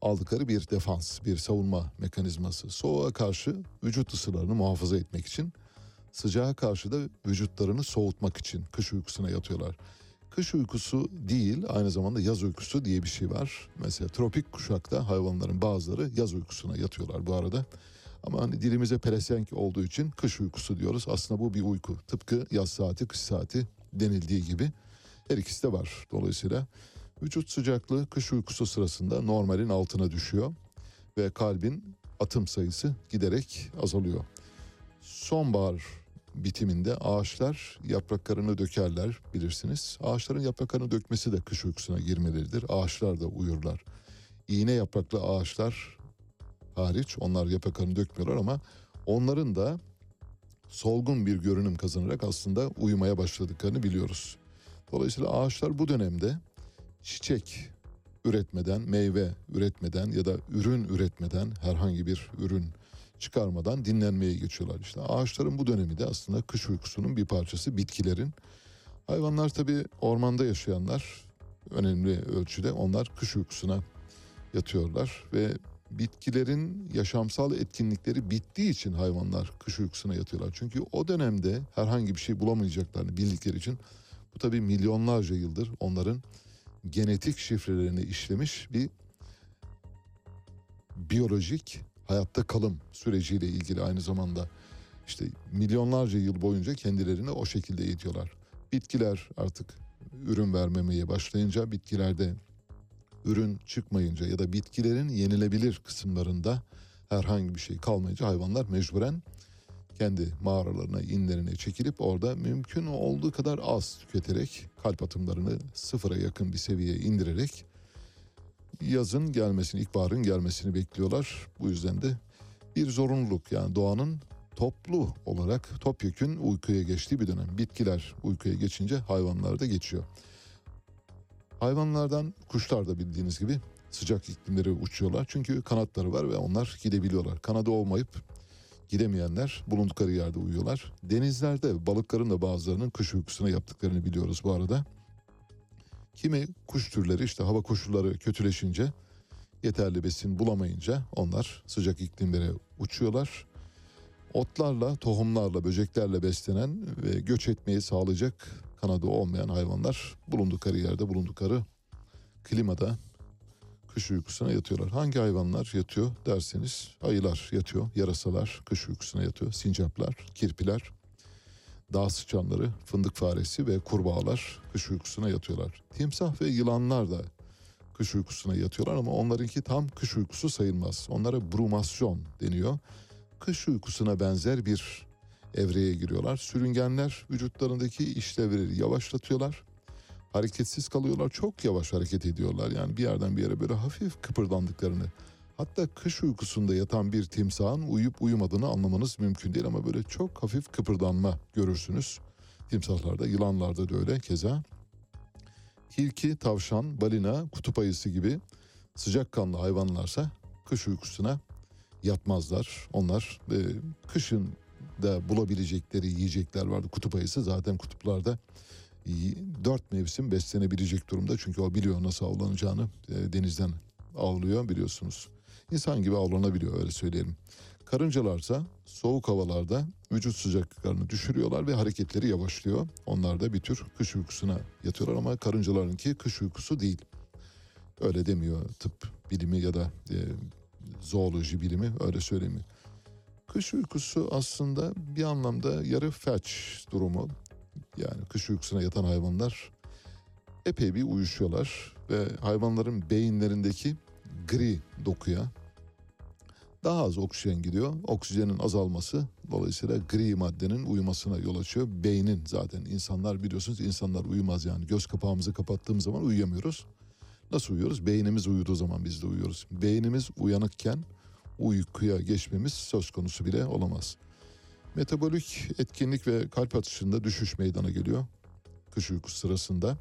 aldıkları bir defans, bir savunma mekanizması. Soğuğa karşı vücut ısılarını muhafaza etmek için, sıcağa karşı da vücutlarını soğutmak için kış uykusuna yatıyorlar. Kış uykusu değil, aynı zamanda yaz uykusu diye bir şey var. Mesela tropik kuşakta hayvanların bazıları yaz uykusuna yatıyorlar bu arada. Ama hani dilimize pelesenk olduğu için kış uykusu diyoruz. Aslında bu bir uyku. Tıpkı yaz saati, kış saati denildiği gibi her ikisi de var. Dolayısıyla vücut sıcaklığı kış uykusu sırasında normalin altına düşüyor ve kalbin atım sayısı giderek azalıyor. Sonbahar bitiminde ağaçlar yapraklarını dökerler bilirsiniz. Ağaçların yapraklarını dökmesi de kış uykusuna girmeleridir. Ağaçlar da uyurlar. İğne yapraklı ağaçlar hariç onlar yapraklarını dökmüyorlar ama onların da solgun bir görünüm kazanarak aslında uyumaya başladıklarını biliyoruz. Dolayısıyla ağaçlar bu dönemde çiçek üretmeden, meyve üretmeden ya da ürün üretmeden herhangi bir ürün çıkarmadan dinlenmeye geçiyorlar. İşte ağaçların bu dönemi de aslında kış uykusunun bir parçası bitkilerin. Hayvanlar tabii ormanda yaşayanlar önemli ölçüde onlar kış uykusuna yatıyorlar ve bitkilerin yaşamsal etkinlikleri bittiği için hayvanlar kış uykusuna yatıyorlar. Çünkü o dönemde herhangi bir şey bulamayacaklarını bildikleri için bu tabii milyonlarca yıldır onların genetik şifrelerini işlemiş bir biyolojik hayatta kalım süreciyle ilgili aynı zamanda işte milyonlarca yıl boyunca kendilerini o şekilde eğitiyorlar. Bitkiler artık ürün vermemeye başlayınca bitkilerde ürün çıkmayınca ya da bitkilerin yenilebilir kısımlarında herhangi bir şey kalmayınca hayvanlar mecburen kendi mağaralarına, inlerine çekilip orada mümkün olduğu kadar az tüketerek kalp atımlarını sıfıra yakın bir seviyeye indirerek yazın gelmesini, ilkbaharın gelmesini bekliyorlar. Bu yüzden de bir zorunluluk yani doğanın toplu olarak topyekün uykuya geçtiği bir dönem. Bitkiler uykuya geçince hayvanlar da geçiyor. Hayvanlardan kuşlar da bildiğiniz gibi sıcak iklimlere uçuyorlar. Çünkü kanatları var ve onlar gidebiliyorlar. Kanadı olmayıp gidemeyenler bulundukları yerde uyuyorlar. Denizlerde balıkların da bazılarının kış uykusuna yaptıklarını biliyoruz bu arada. Kimi kuş türleri işte hava koşulları kötüleşince yeterli besin bulamayınca onlar sıcak iklimlere uçuyorlar. Otlarla, tohumlarla, böceklerle beslenen ve göç etmeyi sağlayacak kanadı olmayan hayvanlar bulundukları yerde, bulundukları klimada kış uykusuna yatıyorlar. Hangi hayvanlar yatıyor derseniz ayılar yatıyor, yarasalar kış uykusuna yatıyor, sincaplar, kirpiler, dağ sıçanları, fındık faresi ve kurbağalar kış uykusuna yatıyorlar. Timsah ve yılanlar da kış uykusuna yatıyorlar ama onlarınki tam kış uykusu sayılmaz. Onlara brumasyon deniyor. Kış uykusuna benzer bir evreye giriyorlar. Sürüngenler vücutlarındaki işlevleri yavaşlatıyorlar. Hareketsiz kalıyorlar. Çok yavaş hareket ediyorlar. Yani bir yerden bir yere böyle hafif kıpırdandıklarını. Hatta kış uykusunda yatan bir timsahın uyup uyumadığını anlamanız mümkün değil ama böyle çok hafif kıpırdanma görürsünüz. Timsahlarda, yılanlarda da öyle keza. Tilki, tavşan, balina, kutup ayısı gibi sıcakkanlı hayvanlarsa kış uykusuna yatmazlar. Onlar e, kışın da bulabilecekleri yiyecekler vardı. Kutup ayısı zaten kutuplarda dört mevsim beslenebilecek durumda. Çünkü o biliyor nasıl avlanacağını e, denizden avlıyor biliyorsunuz. İnsan gibi avlanabiliyor öyle söyleyelim. Karıncalarsa soğuk havalarda vücut sıcaklıklarını düşürüyorlar ve hareketleri yavaşlıyor. Onlar da bir tür kış uykusuna yatıyorlar ama karıncalarınki kış uykusu değil. Öyle demiyor tıp bilimi ya da e, zooloji bilimi öyle söylemiyor. Kış uykusu aslında bir anlamda yarı felç durumu. Yani kış uykusuna yatan hayvanlar epey bir uyuşuyorlar ve hayvanların beyinlerindeki gri dokuya daha az oksijen gidiyor. Oksijenin azalması dolayısıyla gri maddenin uyumasına yol açıyor. Beynin zaten insanlar biliyorsunuz insanlar uyumaz yani göz kapağımızı kapattığımız zaman uyuyamıyoruz. Nasıl uyuyoruz? Beynimiz uyuduğu zaman biz de uyuyoruz. Beynimiz uyanıkken uykuya geçmemiz söz konusu bile olamaz. Metabolik etkinlik ve kalp atışında düşüş meydana geliyor kış uykusu sırasında.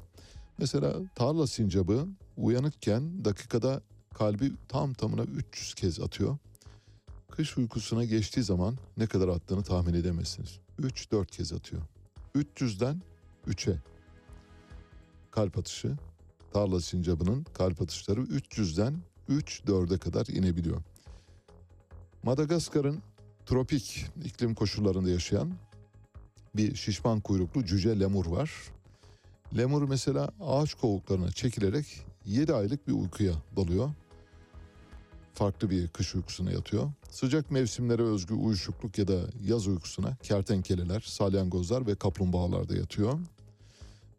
Mesela tarla sincabı uyanıkken dakikada kalbi tam tamına 300 kez atıyor. Kış uykusuna geçtiği zaman ne kadar attığını tahmin edemezsiniz. 3-4 kez atıyor. 300'den 3'e kalp atışı. Tarla sincabının kalp atışları 300'den 3-4'e kadar inebiliyor. Madagaskar'ın tropik iklim koşullarında yaşayan bir şişman kuyruklu cüce lemur var. Lemur mesela ağaç kovuklarına çekilerek 7 aylık bir uykuya dalıyor. Farklı bir kış uykusuna yatıyor. Sıcak mevsimlere özgü uyuşukluk ya da yaz uykusuna kertenkeleler, salyangozlar ve kaplumbağalar da yatıyor.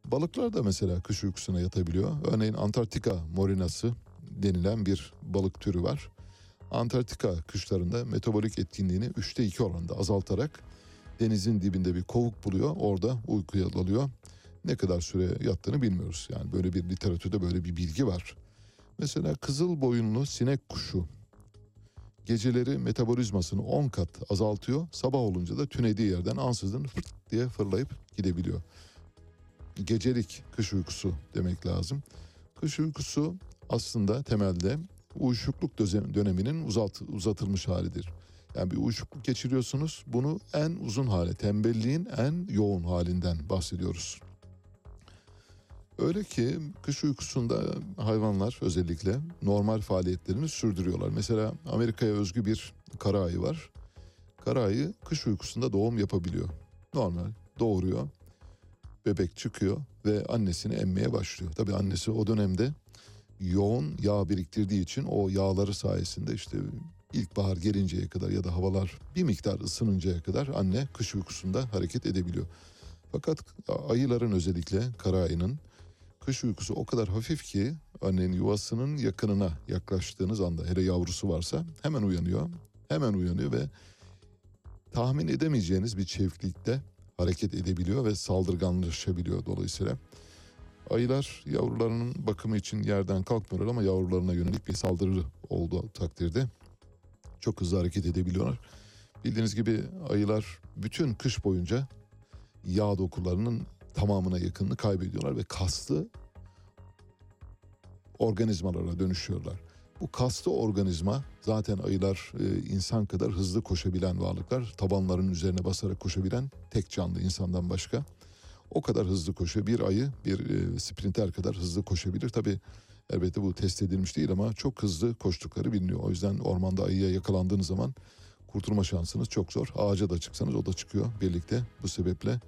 Balıklar da mesela kış uykusuna yatabiliyor. Örneğin Antarktika morinası denilen bir balık türü var. Antarktika kışlarında metabolik etkinliğini 3'te 2 oranında azaltarak denizin dibinde bir kovuk buluyor. Orada uykuya dalıyor. Ne kadar süre yattığını bilmiyoruz. Yani böyle bir literatürde böyle bir bilgi var. Mesela kızıl boyunlu sinek kuşu geceleri metabolizmasını 10 kat azaltıyor. Sabah olunca da tünediği yerden ansızın fırt diye fırlayıp gidebiliyor. Gecelik kış uykusu demek lazım. Kış uykusu aslında temelde uyuşukluk döneminin uzalt, uzatılmış halidir. Yani bir uyuşukluk geçiriyorsunuz. Bunu en uzun hale, tembelliğin en yoğun halinden bahsediyoruz. Öyle ki kış uykusunda hayvanlar özellikle normal faaliyetlerini sürdürüyorlar. Mesela Amerika'ya özgü bir kara ayı var. Kara ayı kış uykusunda doğum yapabiliyor. Normal doğuruyor. Bebek çıkıyor ve annesini emmeye başlıyor. Tabii annesi o dönemde yoğun yağ biriktirdiği için o yağları sayesinde işte ilkbahar gelinceye kadar ya da havalar bir miktar ısınıncaya kadar anne kış uykusunda hareket edebiliyor. Fakat ayıların özellikle kara ayının kış uykusu o kadar hafif ki örneğin yuvasının yakınına yaklaştığınız anda hele yavrusu varsa hemen uyanıyor. Hemen uyanıyor ve tahmin edemeyeceğiniz bir çeviklikte hareket edebiliyor ve saldırganlaşabiliyor dolayısıyla. Ayılar yavrularının bakımı için yerden kalkmıyorlar ama yavrularına yönelik bir saldırı olduğu takdirde çok hızlı hareket edebiliyorlar. Bildiğiniz gibi ayılar bütün kış boyunca yağ dokularının tamamına yakınını kaybediyorlar ve kaslı organizmalara dönüşüyorlar. Bu kaslı organizma zaten ayılar e, insan kadar hızlı koşabilen varlıklar. Tabanlarının üzerine basarak koşabilen tek canlı insandan başka. O kadar hızlı koşuyor. Bir ayı bir e, sprinter kadar hızlı koşabilir. Tabi elbette bu test edilmiş değil ama çok hızlı koştukları biliniyor. O yüzden ormanda ayıya yakalandığınız zaman kurtulma şansınız çok zor. Ağaca da çıksanız o da çıkıyor birlikte. Bu sebeple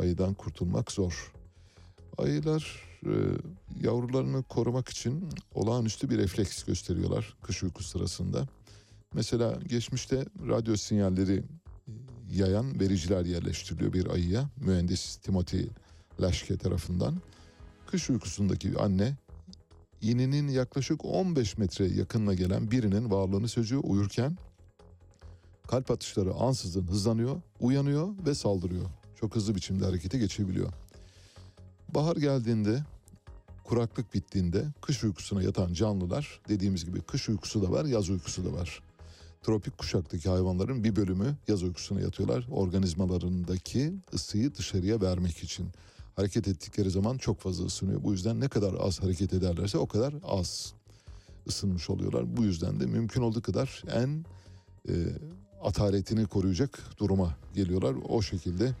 ayıdan kurtulmak zor. Ayılar e, yavrularını korumak için olağanüstü bir refleks gösteriyorlar kış uyku sırasında. Mesela geçmişte radyo sinyalleri yayan vericiler yerleştiriliyor bir ayıya. Mühendis Timothy Laşke tarafından. Kış uykusundaki anne ininin yaklaşık 15 metre yakınına gelen birinin varlığını sözüyor uyurken kalp atışları ansızın hızlanıyor, uyanıyor ve saldırıyor. Çok hızlı biçimde harekete geçebiliyor. Bahar geldiğinde, kuraklık bittiğinde kış uykusuna yatan canlılar dediğimiz gibi kış uykusu da var, yaz uykusu da var. Tropik kuşaktaki hayvanların bir bölümü yaz uykusuna yatıyorlar. Organizmalarındaki ısıyı dışarıya vermek için. Hareket ettikleri zaman çok fazla ısınıyor. Bu yüzden ne kadar az hareket ederlerse o kadar az ısınmış oluyorlar. Bu yüzden de mümkün olduğu kadar en e, ataletini koruyacak duruma geliyorlar. O şekilde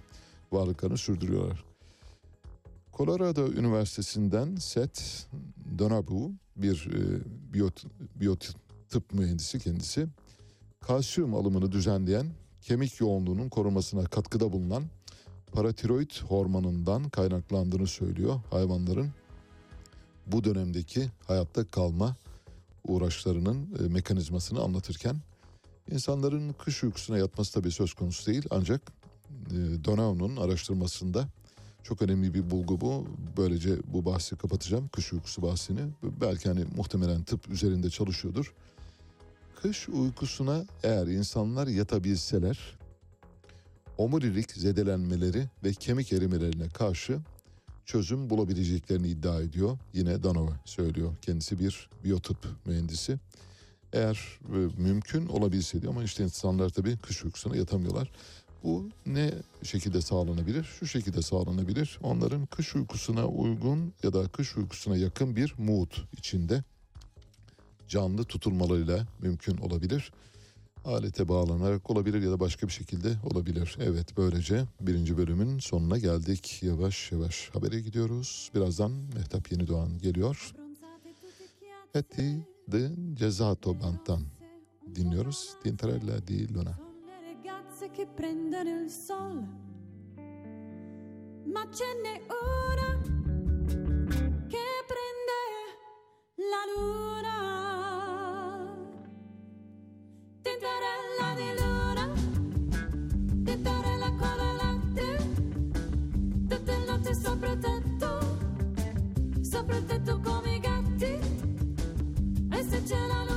varlıklarını sürdürüyorlar. Colorado Üniversitesi'nden Seth Donabu bir e, biyot, biyot tıp mühendisi kendisi. Kalsiyum alımını düzenleyen, kemik yoğunluğunun korunmasına katkıda bulunan paratiroid hormonundan kaynaklandığını söylüyor hayvanların bu dönemdeki hayatta kalma uğraşlarının e, mekanizmasını anlatırken insanların kış uykusuna yatması tabii söz konusu değil ancak e, Donau'nun araştırmasında çok önemli bir bulgu bu. Böylece bu bahsi kapatacağım. Kış uykusu bahsini. Belki hani muhtemelen tıp üzerinde çalışıyordur. Kış uykusuna eğer insanlar yatabilseler omurilik zedelenmeleri ve kemik erimelerine karşı çözüm bulabileceklerini iddia ediyor. Yine Danova söylüyor. Kendisi bir biyotıp mühendisi. Eğer e, mümkün olabilse diyor ama işte insanlar tabii kış uykusuna yatamıyorlar. Bu ne şekilde sağlanabilir? Şu şekilde sağlanabilir. Onların kış uykusuna uygun ya da kış uykusuna yakın bir mood içinde canlı tutulmalarıyla mümkün olabilir. Alete bağlanarak olabilir ya da başka bir şekilde olabilir. Evet böylece birinci bölümün sonuna geldik. Yavaş yavaş habere gidiyoruz. Birazdan Mehtap Yeni Doğan geliyor. Eti de Cezato Band'dan dinliyoruz. Tintarella di Luna. Ma ce n'è una che prende la luna. Tintarella di luna, tintarella con la latte, tutte sopra tetto, sopra tetto come i gatti. E se c'è la luna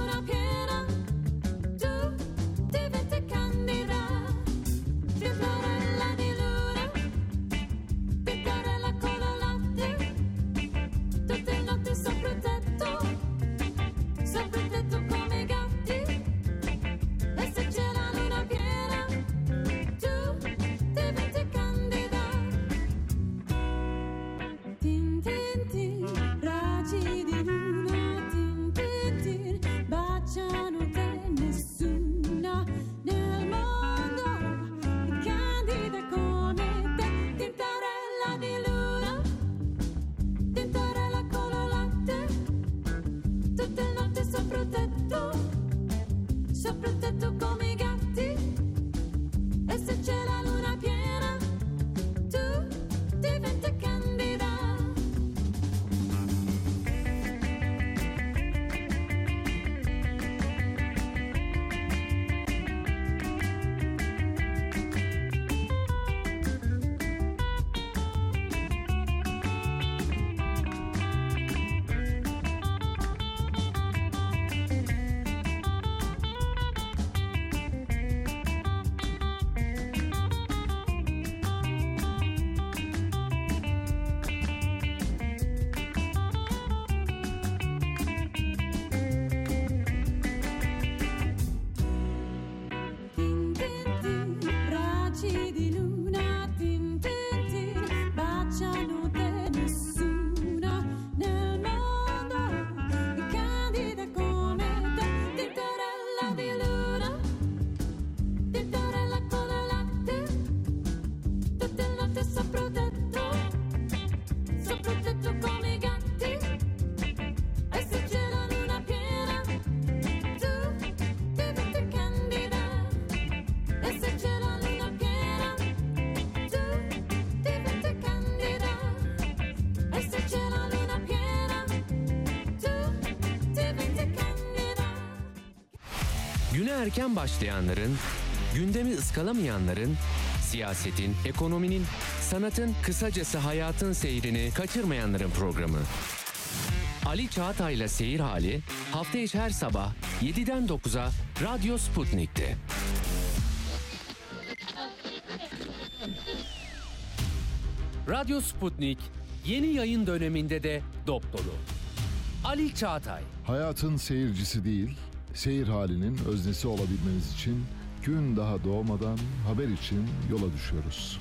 erken başlayanların, gündemi ıskalamayanların, siyasetin, ekonominin, sanatın, kısacası hayatın seyrini kaçırmayanların programı. Ali Çağatay'la Seyir Hali hafta içi her sabah 7'den 9'a Radyo Sputnik'te. Radyo Sputnik yeni yayın döneminde de dop dolu. Ali Çağatay, Hayatın seyircisi değil, seyir halinin öznesi olabilmeniz için gün daha doğmadan haber için yola düşüyoruz.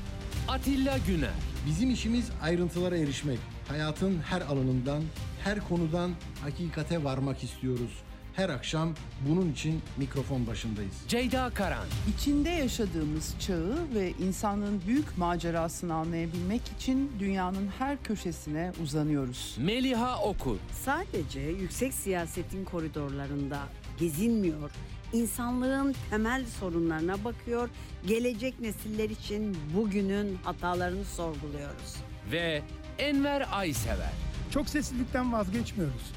Atilla Güner, Bizim işimiz ayrıntılara erişmek. Hayatın her alanından, her konudan hakikate varmak istiyoruz. Her akşam bunun için mikrofon başındayız. Ceyda Karan, İçinde yaşadığımız çağı ve insanlığın büyük macerasını anlayabilmek için dünyanın her köşesine uzanıyoruz. Meliha Okur, Sadece yüksek siyasetin koridorlarında gezinmiyor, insanlığın temel sorunlarına bakıyor, gelecek nesiller için bugünün hatalarını sorguluyoruz. ve Enver Aysever. Çok seslilikten vazgeçmiyoruz.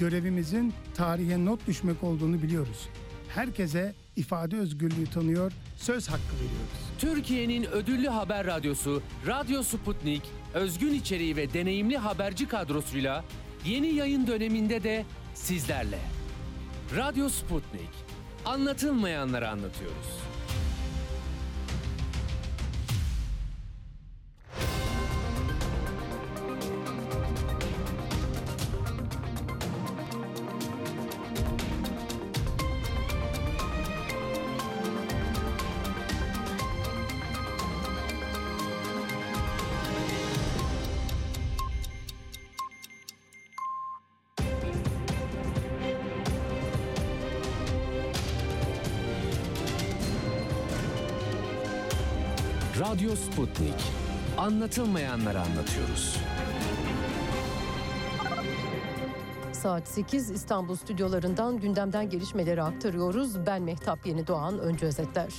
Görevimizin tarihe not düşmek olduğunu biliyoruz. Herkese ifade özgürlüğü tanıyor, söz hakkı veriyoruz. Türkiye'nin ödüllü haber radyosu Radyo Sputnik, özgün içeriği ve deneyimli haberci kadrosuyla yeni yayın döneminde de sizlerle. Radyo Sputnik, anlatılmayanları anlatıyoruz. Sputnik, anlatılmayanları anlatıyoruz. Saat 8 İstanbul stüdyolarından gündemden gelişmeleri aktarıyoruz. Ben Mehtap Yeni Doğan, önce özetler.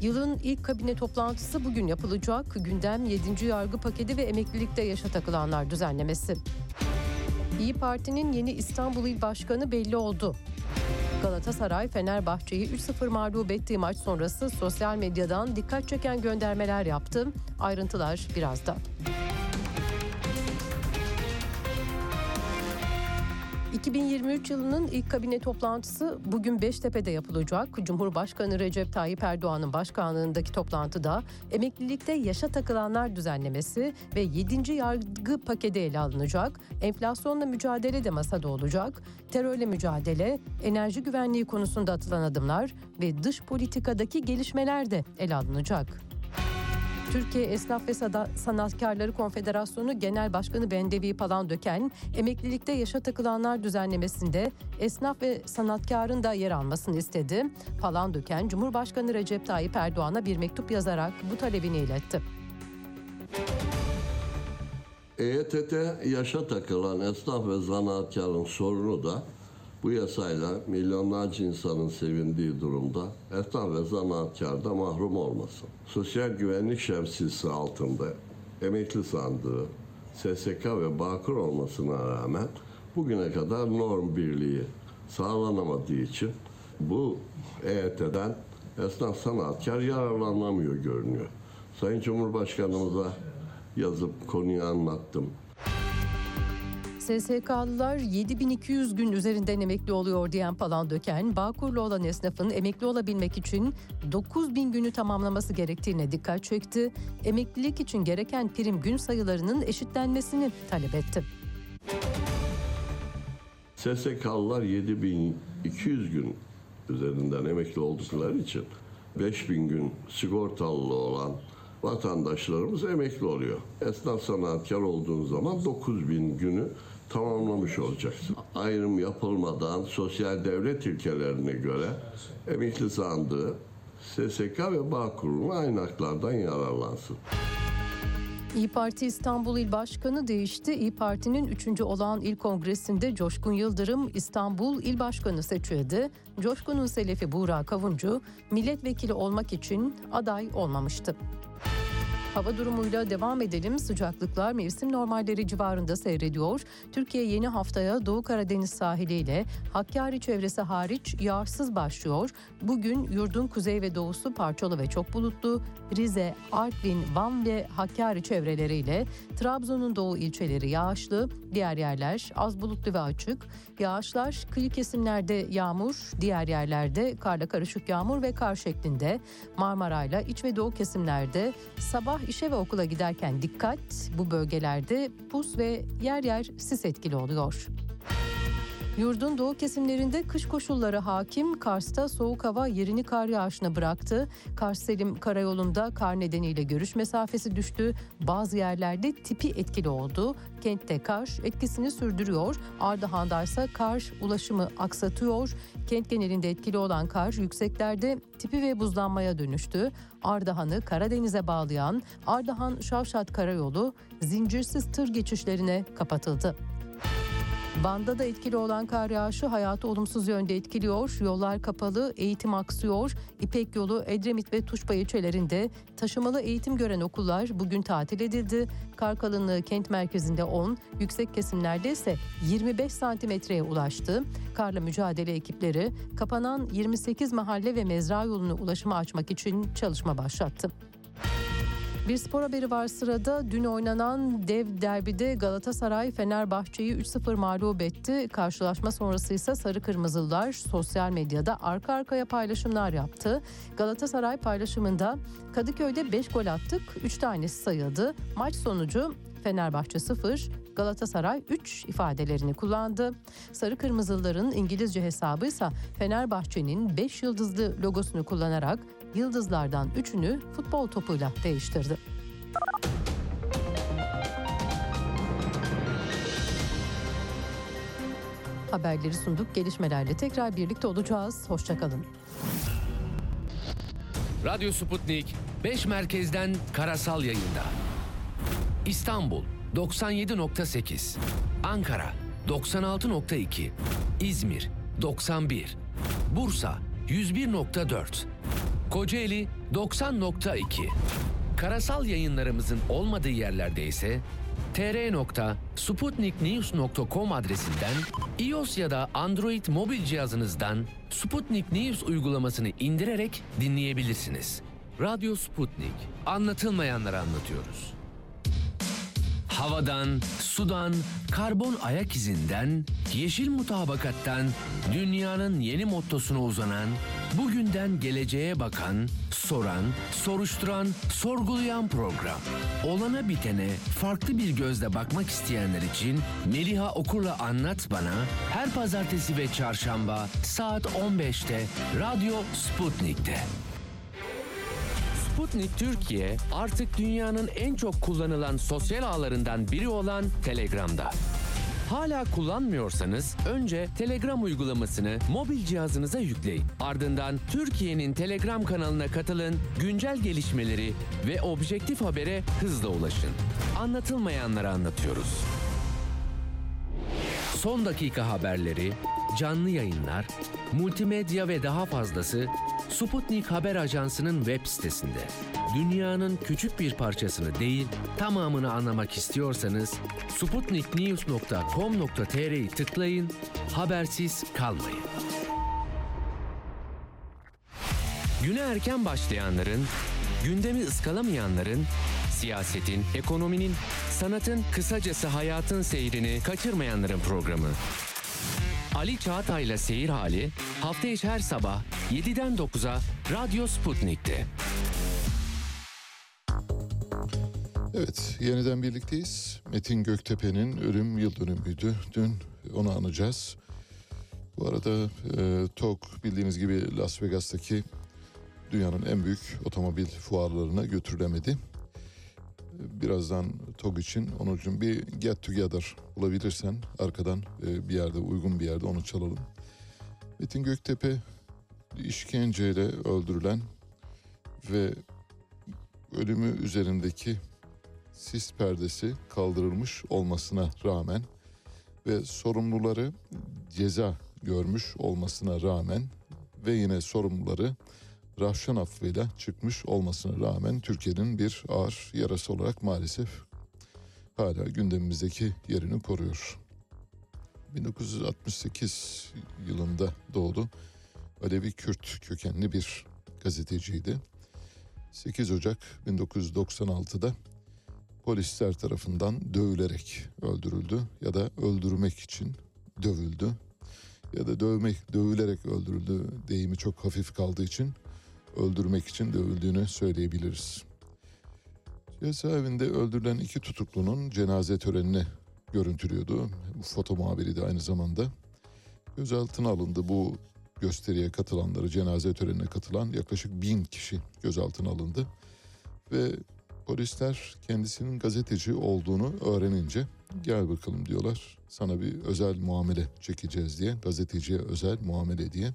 Yılın ilk kabine toplantısı bugün yapılacak. Gündem 7. yargı paketi ve emeklilikte yaşa takılanlar düzenlemesi. İyi Parti'nin yeni İstanbul İl Başkanı belli oldu. Galatasaray Fenerbahçe'yi 3-0 mağlup ettiği maç sonrası sosyal medyadan dikkat çeken göndermeler yaptı. Ayrıntılar birazdan. 2023 yılının ilk kabine toplantısı bugün Beştepe'de yapılacak. Cumhurbaşkanı Recep Tayyip Erdoğan'ın başkanlığındaki toplantıda emeklilikte yaşa takılanlar düzenlemesi ve 7. yargı paketi ele alınacak. Enflasyonla mücadele de masada olacak. Terörle mücadele, enerji güvenliği konusunda atılan adımlar ve dış politikadaki gelişmeler de ele alınacak. Türkiye Esnaf ve Sanatkarları Konfederasyonu Genel Başkanı Bendevi Palandöken, emeklilikte yaşa takılanlar düzenlemesinde esnaf ve sanatkarın da yer almasını istedi. Palandöken, Cumhurbaşkanı Recep Tayyip Erdoğan'a bir mektup yazarak bu talebini iletti. EYT'de yaşa takılan esnaf ve zanaatkarın sorunu da bu yasayla milyonlarca insanın sevindiği durumda esnaf ve zanaatkar da mahrum olmasın. Sosyal güvenlik şemsiyesi altında emekli sandığı, SSK ve Bağkur olmasına rağmen bugüne kadar norm birliği sağlanamadığı için bu EYT'den esnaf sanatkar yararlanamıyor görünüyor. Sayın Cumhurbaşkanımıza yazıp konuyu anlattım. SSK'lılar 7200 gün üzerinden emekli oluyor diyen Palandöken, Bağkurlu olan esnafın emekli olabilmek için 9000 günü tamamlaması gerektiğine dikkat çekti. Emeklilik için gereken prim gün sayılarının eşitlenmesini talep etti. SSK'lılar 7200 gün üzerinden emekli oldukları için 5000 gün sigortalı olan vatandaşlarımız emekli oluyor. Esnaf sanatkar olduğun zaman 9000 günü tamamlamış olacaksın. Ayrım yapılmadan sosyal devlet ilkelerine göre emekli sandığı SSK ve Bağkur'un aynı haklardan yararlansın. İyi Parti İstanbul İl Başkanı değişti. İyi Parti'nin 3. olağan il kongresinde Coşkun Yıldırım İstanbul İl Başkanı seçildi. Coşkun'un selefi Buğra Kavuncu milletvekili olmak için aday olmamıştı. Hava durumuyla devam edelim. Sıcaklıklar mevsim normalleri civarında seyrediyor. Türkiye yeni haftaya Doğu Karadeniz sahiliyle Hakkari çevresi hariç yağarsız başlıyor. Bugün yurdun kuzey ve doğusu parçalı ve çok bulutlu. Rize, Artvin, Van ve Hakkari çevreleriyle Trabzon'un doğu ilçeleri yağışlı. Diğer yerler az bulutlu ve açık. Yağışlar kıyı kesimlerde yağmur, diğer yerlerde karla karışık yağmur ve kar şeklinde. Marmaray'la iç ve doğu kesimlerde sabah işe ve okula giderken dikkat. Bu bölgelerde pus ve yer yer sis etkili oluyor. Yurdun doğu kesimlerinde kış koşulları hakim. Kars'ta soğuk hava yerini kar yağışına bıraktı. Kars Selim Karayolu'nda kar nedeniyle görüş mesafesi düştü. Bazı yerlerde tipi etkili oldu. Kentte kar etkisini sürdürüyor. Ardahan'da ise kar ulaşımı aksatıyor. Kent genelinde etkili olan kar yükseklerde tipi ve buzlanmaya dönüştü. Ardahan'ı Karadeniz'e bağlayan Ardahan-Şavşat Karayolu zincirsiz tır geçişlerine kapatıldı. Van'da da etkili olan kar yağışı hayatı olumsuz yönde etkiliyor. Yollar kapalı, eğitim aksıyor. İpek yolu Edremit ve Tuşba ilçelerinde taşımalı eğitim gören okullar bugün tatil edildi. Kar kalınlığı kent merkezinde 10, yüksek kesimlerde ise 25 santimetreye ulaştı. Karla mücadele ekipleri kapanan 28 mahalle ve mezra yolunu ulaşıma açmak için çalışma başlattı. Bir spor haberi var sırada. Dün oynanan dev derbide Galatasaray Fenerbahçe'yi 3-0 mağlup etti. Karşılaşma sonrası ise Sarı Kırmızılılar sosyal medyada arka arkaya paylaşımlar yaptı. Galatasaray paylaşımında Kadıköy'de 5 gol attık, 3 tanesi sayıldı. Maç sonucu Fenerbahçe 0, Galatasaray 3 ifadelerini kullandı. Sarı Kırmızılıların İngilizce hesabı ise Fenerbahçe'nin 5 yıldızlı logosunu kullanarak yıldızlardan 3'ünü futbol topuyla değiştirdi. Haberleri sunduk. Gelişmelerle tekrar birlikte olacağız. Hoşçakalın. Radyo Sputnik 5 merkezden karasal yayında. İstanbul 97.8, Ankara 96.2, İzmir 91, Bursa 101.4, Kocaeli 90.2. Karasal yayınlarımızın olmadığı yerlerde ise tr.sputniknews.com adresinden iOS ya da Android mobil cihazınızdan Sputnik News uygulamasını indirerek dinleyebilirsiniz. Radyo Sputnik. Anlatılmayanları anlatıyoruz. Havadan, sudan, karbon ayak izinden, yeşil mutabakattan, dünyanın yeni mottosuna uzanan, bugünden geleceğe bakan, soran, soruşturan, sorgulayan program. Olana bitene farklı bir gözle bakmak isteyenler için Meliha Okur'la Anlat Bana her pazartesi ve çarşamba saat 15'te Radyo Sputnik'te. Sputnik Türkiye artık dünyanın en çok kullanılan sosyal ağlarından biri olan Telegram'da. Hala kullanmıyorsanız önce Telegram uygulamasını mobil cihazınıza yükleyin. Ardından Türkiye'nin Telegram kanalına katılın, güncel gelişmeleri ve objektif habere hızla ulaşın. Anlatılmayanları anlatıyoruz. Son dakika haberleri, canlı yayınlar, multimedya ve daha fazlası Sputnik Haber Ajansı'nın web sitesinde. Dünyanın küçük bir parçasını değil, tamamını anlamak istiyorsanız sputniknews.com.tr'yi tıklayın, habersiz kalmayın. Güne erken başlayanların, gündemi ıskalamayanların, siyasetin, ekonominin, sanatın, kısacası hayatın seyrini kaçırmayanların programı. Ali Çağatay'la Seyir Hali hafta içi her sabah 7'den 9'a Radyo Sputnik'te. Evet, yeniden birlikteyiz. Metin Göktepe'nin ölüm yıl dönümüydü. Dün onu anacağız. Bu arada e, TOK bildiğiniz gibi Las Vegas'taki dünyanın en büyük otomobil fuarlarına götürülemedi. Birazdan TOG için onun için bir get together bulabilirsen arkadan e, bir yerde uygun bir yerde onu çalalım. Metin Göktepe işkenceyle öldürülen ve ölümü üzerindeki sis perdesi kaldırılmış olmasına rağmen ve sorumluları ceza görmüş olmasına rağmen ve yine sorumluları Rahşan affıyla çıkmış olmasına rağmen Türkiye'nin bir ağır yarası olarak maalesef hala gündemimizdeki yerini koruyor. 1968 yılında doğdu. Alevi Kürt kökenli bir gazeteciydi. 8 Ocak 1996'da polisler tarafından dövülerek öldürüldü ya da öldürmek için dövüldü ya da dövmek dövülerek öldürüldü deyimi çok hafif kaldığı için öldürmek için dövüldüğünü söyleyebiliriz. Cezaevinde öldürülen iki tutuklunun cenaze törenini görüntülüyordu. Bu foto muhabiri de aynı zamanda. Gözaltına alındı bu gösteriye katılanları, cenaze törenine katılan yaklaşık bin kişi gözaltına alındı. Ve polisler kendisinin gazeteci olduğunu öğrenince gel bakalım diyorlar. Sana bir özel muamele çekeceğiz diye, gazeteciye özel muamele diye.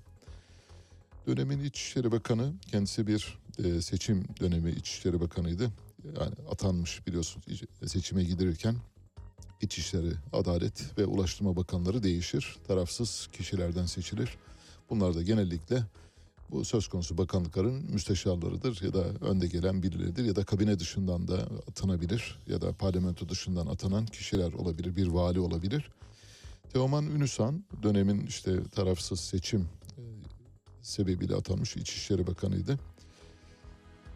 Dönemin İçişleri Bakanı kendisi bir e, seçim dönemi İçişleri Bakanıydı. Yani atanmış biliyorsunuz seçime gidirirken İçişleri, Adalet ve Ulaştırma Bakanları değişir. Tarafsız kişilerden seçilir. Bunlar da genellikle bu söz konusu bakanlıkların müsteşarlarıdır ya da önde gelen birileridir ya da kabine dışından da atanabilir ya da parlamento dışından atanan kişiler olabilir, bir vali olabilir. Teoman Ünüsan dönemin işte tarafsız seçim sebebiyle atanmış İçişleri Bakanıydı.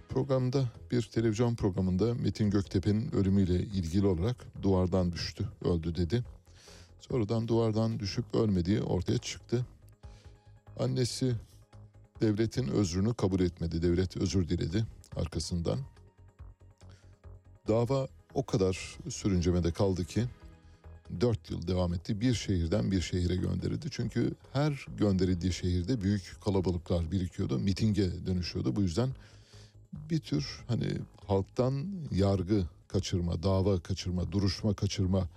Programda bir televizyon programında Metin Göktepe'nin ölümüyle ilgili olarak duvardan düştü, öldü dedi. Sonradan duvardan düşüp ölmediği ortaya çıktı. Annesi devletin özrünü kabul etmedi. Devlet özür diledi arkasından. Dava o kadar sürüncemede kaldı ki 4 yıl devam etti. Bir şehirden bir şehire gönderildi. Çünkü her gönderildiği şehirde büyük kalabalıklar birikiyordu. Mitinge dönüşüyordu. Bu yüzden bir tür hani halktan yargı kaçırma, dava kaçırma, duruşma kaçırma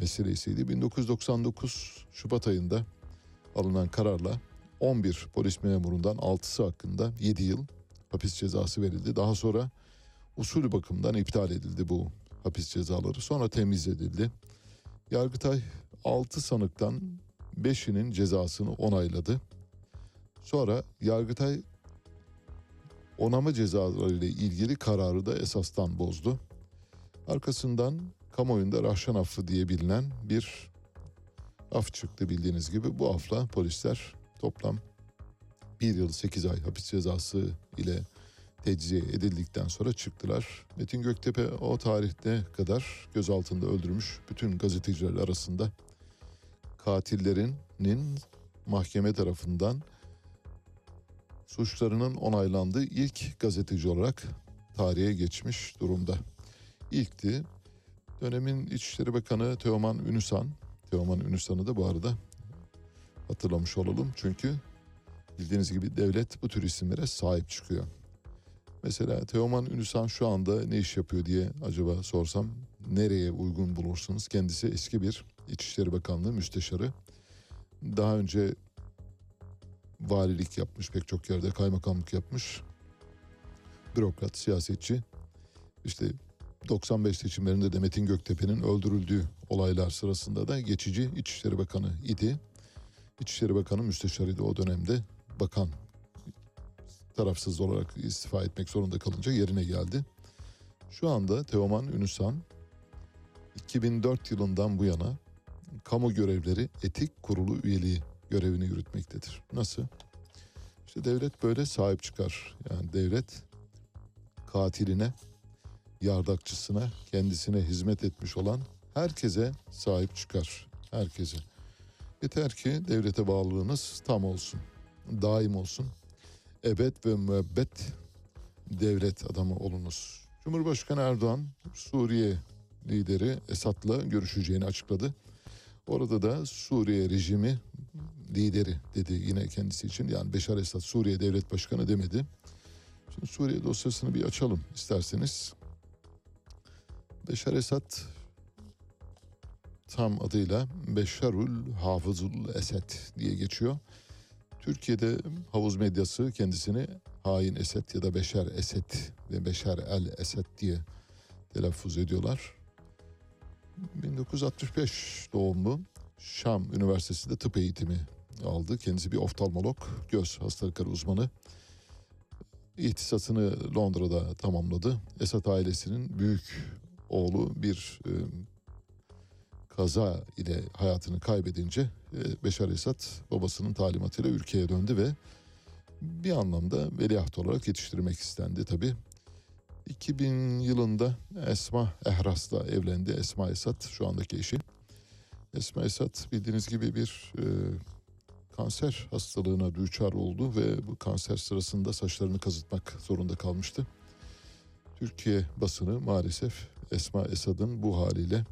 meselesiydi. 1999 Şubat ayında alınan kararla 11 polis memurundan 6'sı hakkında 7 yıl hapis cezası verildi. Daha sonra usulü bakımdan iptal edildi bu hapis cezaları. Sonra temiz edildi. Yargıtay 6 sanıktan 5'inin cezasını onayladı. Sonra Yargıtay onama cezaları ile ilgili kararı da esastan bozdu. Arkasından kamuoyunda Rahşan affı diye bilinen bir af çıktı bildiğiniz gibi. Bu afla polisler toplam 1 yıl 8 ay hapis cezası ile tecziye edildikten sonra çıktılar. Metin Göktepe o tarihte kadar gözaltında öldürmüş bütün gazeteciler arasında katillerinin mahkeme tarafından suçlarının onaylandığı ilk gazeteci olarak tarihe geçmiş durumda. İlkti. Dönemin İçişleri Bakanı Teoman Ünüsan. Teoman Ünüsan'ı da bu arada hatırlamış olalım. Çünkü bildiğiniz gibi devlet bu tür isimlere sahip çıkıyor. Mesela Teoman Ünüsan şu anda ne iş yapıyor diye acaba sorsam nereye uygun bulursunuz? Kendisi eski bir İçişleri Bakanlığı müsteşarı. Daha önce valilik yapmış pek çok yerde kaymakamlık yapmış. Bürokrat, siyasetçi. İşte 95 seçimlerinde de Metin Göktepe'nin öldürüldüğü olaylar sırasında da geçici İçişleri Bakanı idi. İçişleri Bakanı müsteşarıydı o dönemde. Bakan tarafsız olarak istifa etmek zorunda kalınca yerine geldi. Şu anda Teoman Ünüsan 2004 yılından bu yana kamu görevleri etik kurulu üyeliği görevini yürütmektedir. Nasıl? İşte devlet böyle sahip çıkar. Yani devlet katiline, yardakçısına, kendisine hizmet etmiş olan herkese sahip çıkar. Herkese. Yeter ki devlete bağlılığınız tam olsun. Daim olsun. Ebed ve müebbet devlet adamı olunuz. Cumhurbaşkanı Erdoğan Suriye lideri Esad'la görüşeceğini açıkladı. Orada da Suriye rejimi lideri dedi yine kendisi için. Yani Beşar Esad Suriye Devlet Başkanı demedi. Şimdi Suriye dosyasını bir açalım isterseniz. Beşar Esad tam adıyla Beşarul Hafızul Esed diye geçiyor. Türkiye'de havuz medyası kendisini hain Esed ya da Beşer Esed ve Beşer el Esed diye telaffuz ediyorlar. 1965 doğumlu Şam Üniversitesi'nde tıp eğitimi aldı. Kendisi bir oftalmolog, göz hastalıkları uzmanı. ihtisasını Londra'da tamamladı. Esad ailesinin büyük oğlu bir e, kaza ile hayatını kaybedince Beşar Esad babasının talimatıyla ülkeye döndü ve bir anlamda veliaht olarak yetiştirmek istendi tabi. 2000 yılında Esma Ehras'la evlendi. Esma Esad şu andaki eşi. Esma Esad bildiğiniz gibi bir e, kanser hastalığına düçar oldu ve bu kanser sırasında saçlarını kazıtmak zorunda kalmıştı. Türkiye basını maalesef Esma Esad'ın bu haliyle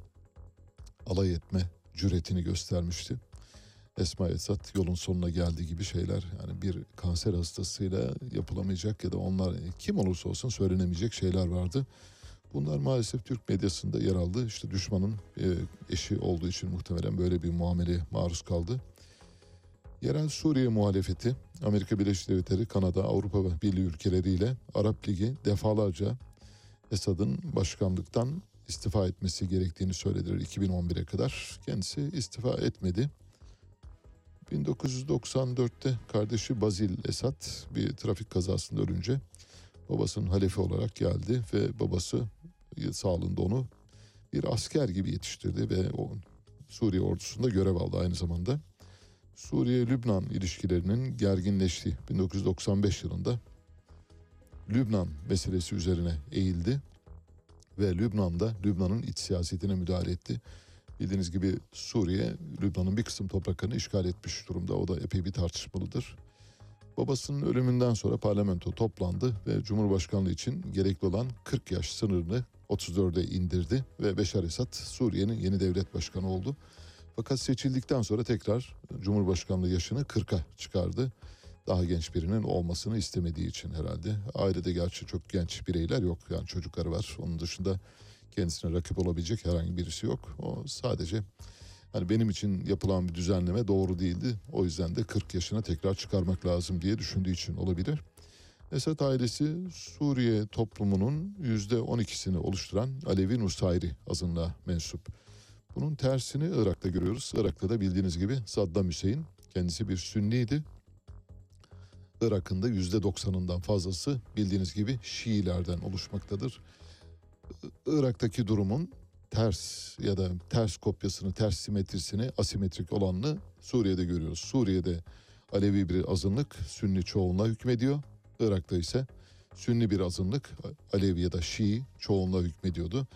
alay etme cüretini göstermişti. Esma Esad yolun sonuna geldiği gibi şeyler yani bir kanser hastasıyla yapılamayacak ya da onlar kim olursa olsun söylenemeyecek şeyler vardı. Bunlar maalesef Türk medyasında yer aldı. İşte düşmanın e, eşi olduğu için muhtemelen böyle bir muameleye maruz kaldı. Yerel Suriye muhalefeti Amerika Birleşik Devletleri, Kanada, Avrupa Birliği ülkeleriyle Arap Ligi defalarca Esad'ın başkanlıktan istifa etmesi gerektiğini söylediler 2011'e kadar. Kendisi istifa etmedi. 1994'te kardeşi Bazil Esad bir trafik kazasında ölünce babasının halefi olarak geldi ve babası sağlığında onu bir asker gibi yetiştirdi ve o Suriye ordusunda görev aldı aynı zamanda. Suriye-Lübnan ilişkilerinin gerginleştiği 1995 yılında Lübnan meselesi üzerine eğildi ve Lübnan'da Lübnan'ın iç siyasetine müdahale etti. Bildiğiniz gibi Suriye, Lübnan'ın bir kısım topraklarını işgal etmiş durumda. O da epey bir tartışmalıdır. Babasının ölümünden sonra parlamento toplandı ve Cumhurbaşkanlığı için gerekli olan 40 yaş sınırını 34'e indirdi ve Beşar Esad Suriye'nin yeni devlet başkanı oldu. Fakat seçildikten sonra tekrar Cumhurbaşkanlığı yaşını 40'a çıkardı. Daha genç birinin olmasını istemediği için herhalde. Ailede gerçi çok genç bireyler yok. Yani çocukları var. Onun dışında kendisine rakip olabilecek herhangi birisi yok. O sadece hani benim için yapılan bir düzenleme doğru değildi. O yüzden de 40 yaşına tekrar çıkarmak lazım diye düşündüğü için olabilir. Esad ailesi Suriye toplumunun %12'sini oluşturan Alevi Nusayri azınlığa mensup. Bunun tersini Irak'ta görüyoruz. Irak'ta da bildiğiniz gibi Saddam Hüseyin kendisi bir Sünniydi. Irak'ın da %90'ından fazlası bildiğiniz gibi Şiilerden oluşmaktadır. Irak'taki durumun ters ya da ters kopyasını, ters simetrisini, asimetrik olanını Suriye'de görüyoruz. Suriye'de Alevi bir azınlık Sünni çoğunluğa hükmediyor. Irak'ta ise Sünni bir azınlık Alevi ya da Şii çoğunluğa hükmediyordu.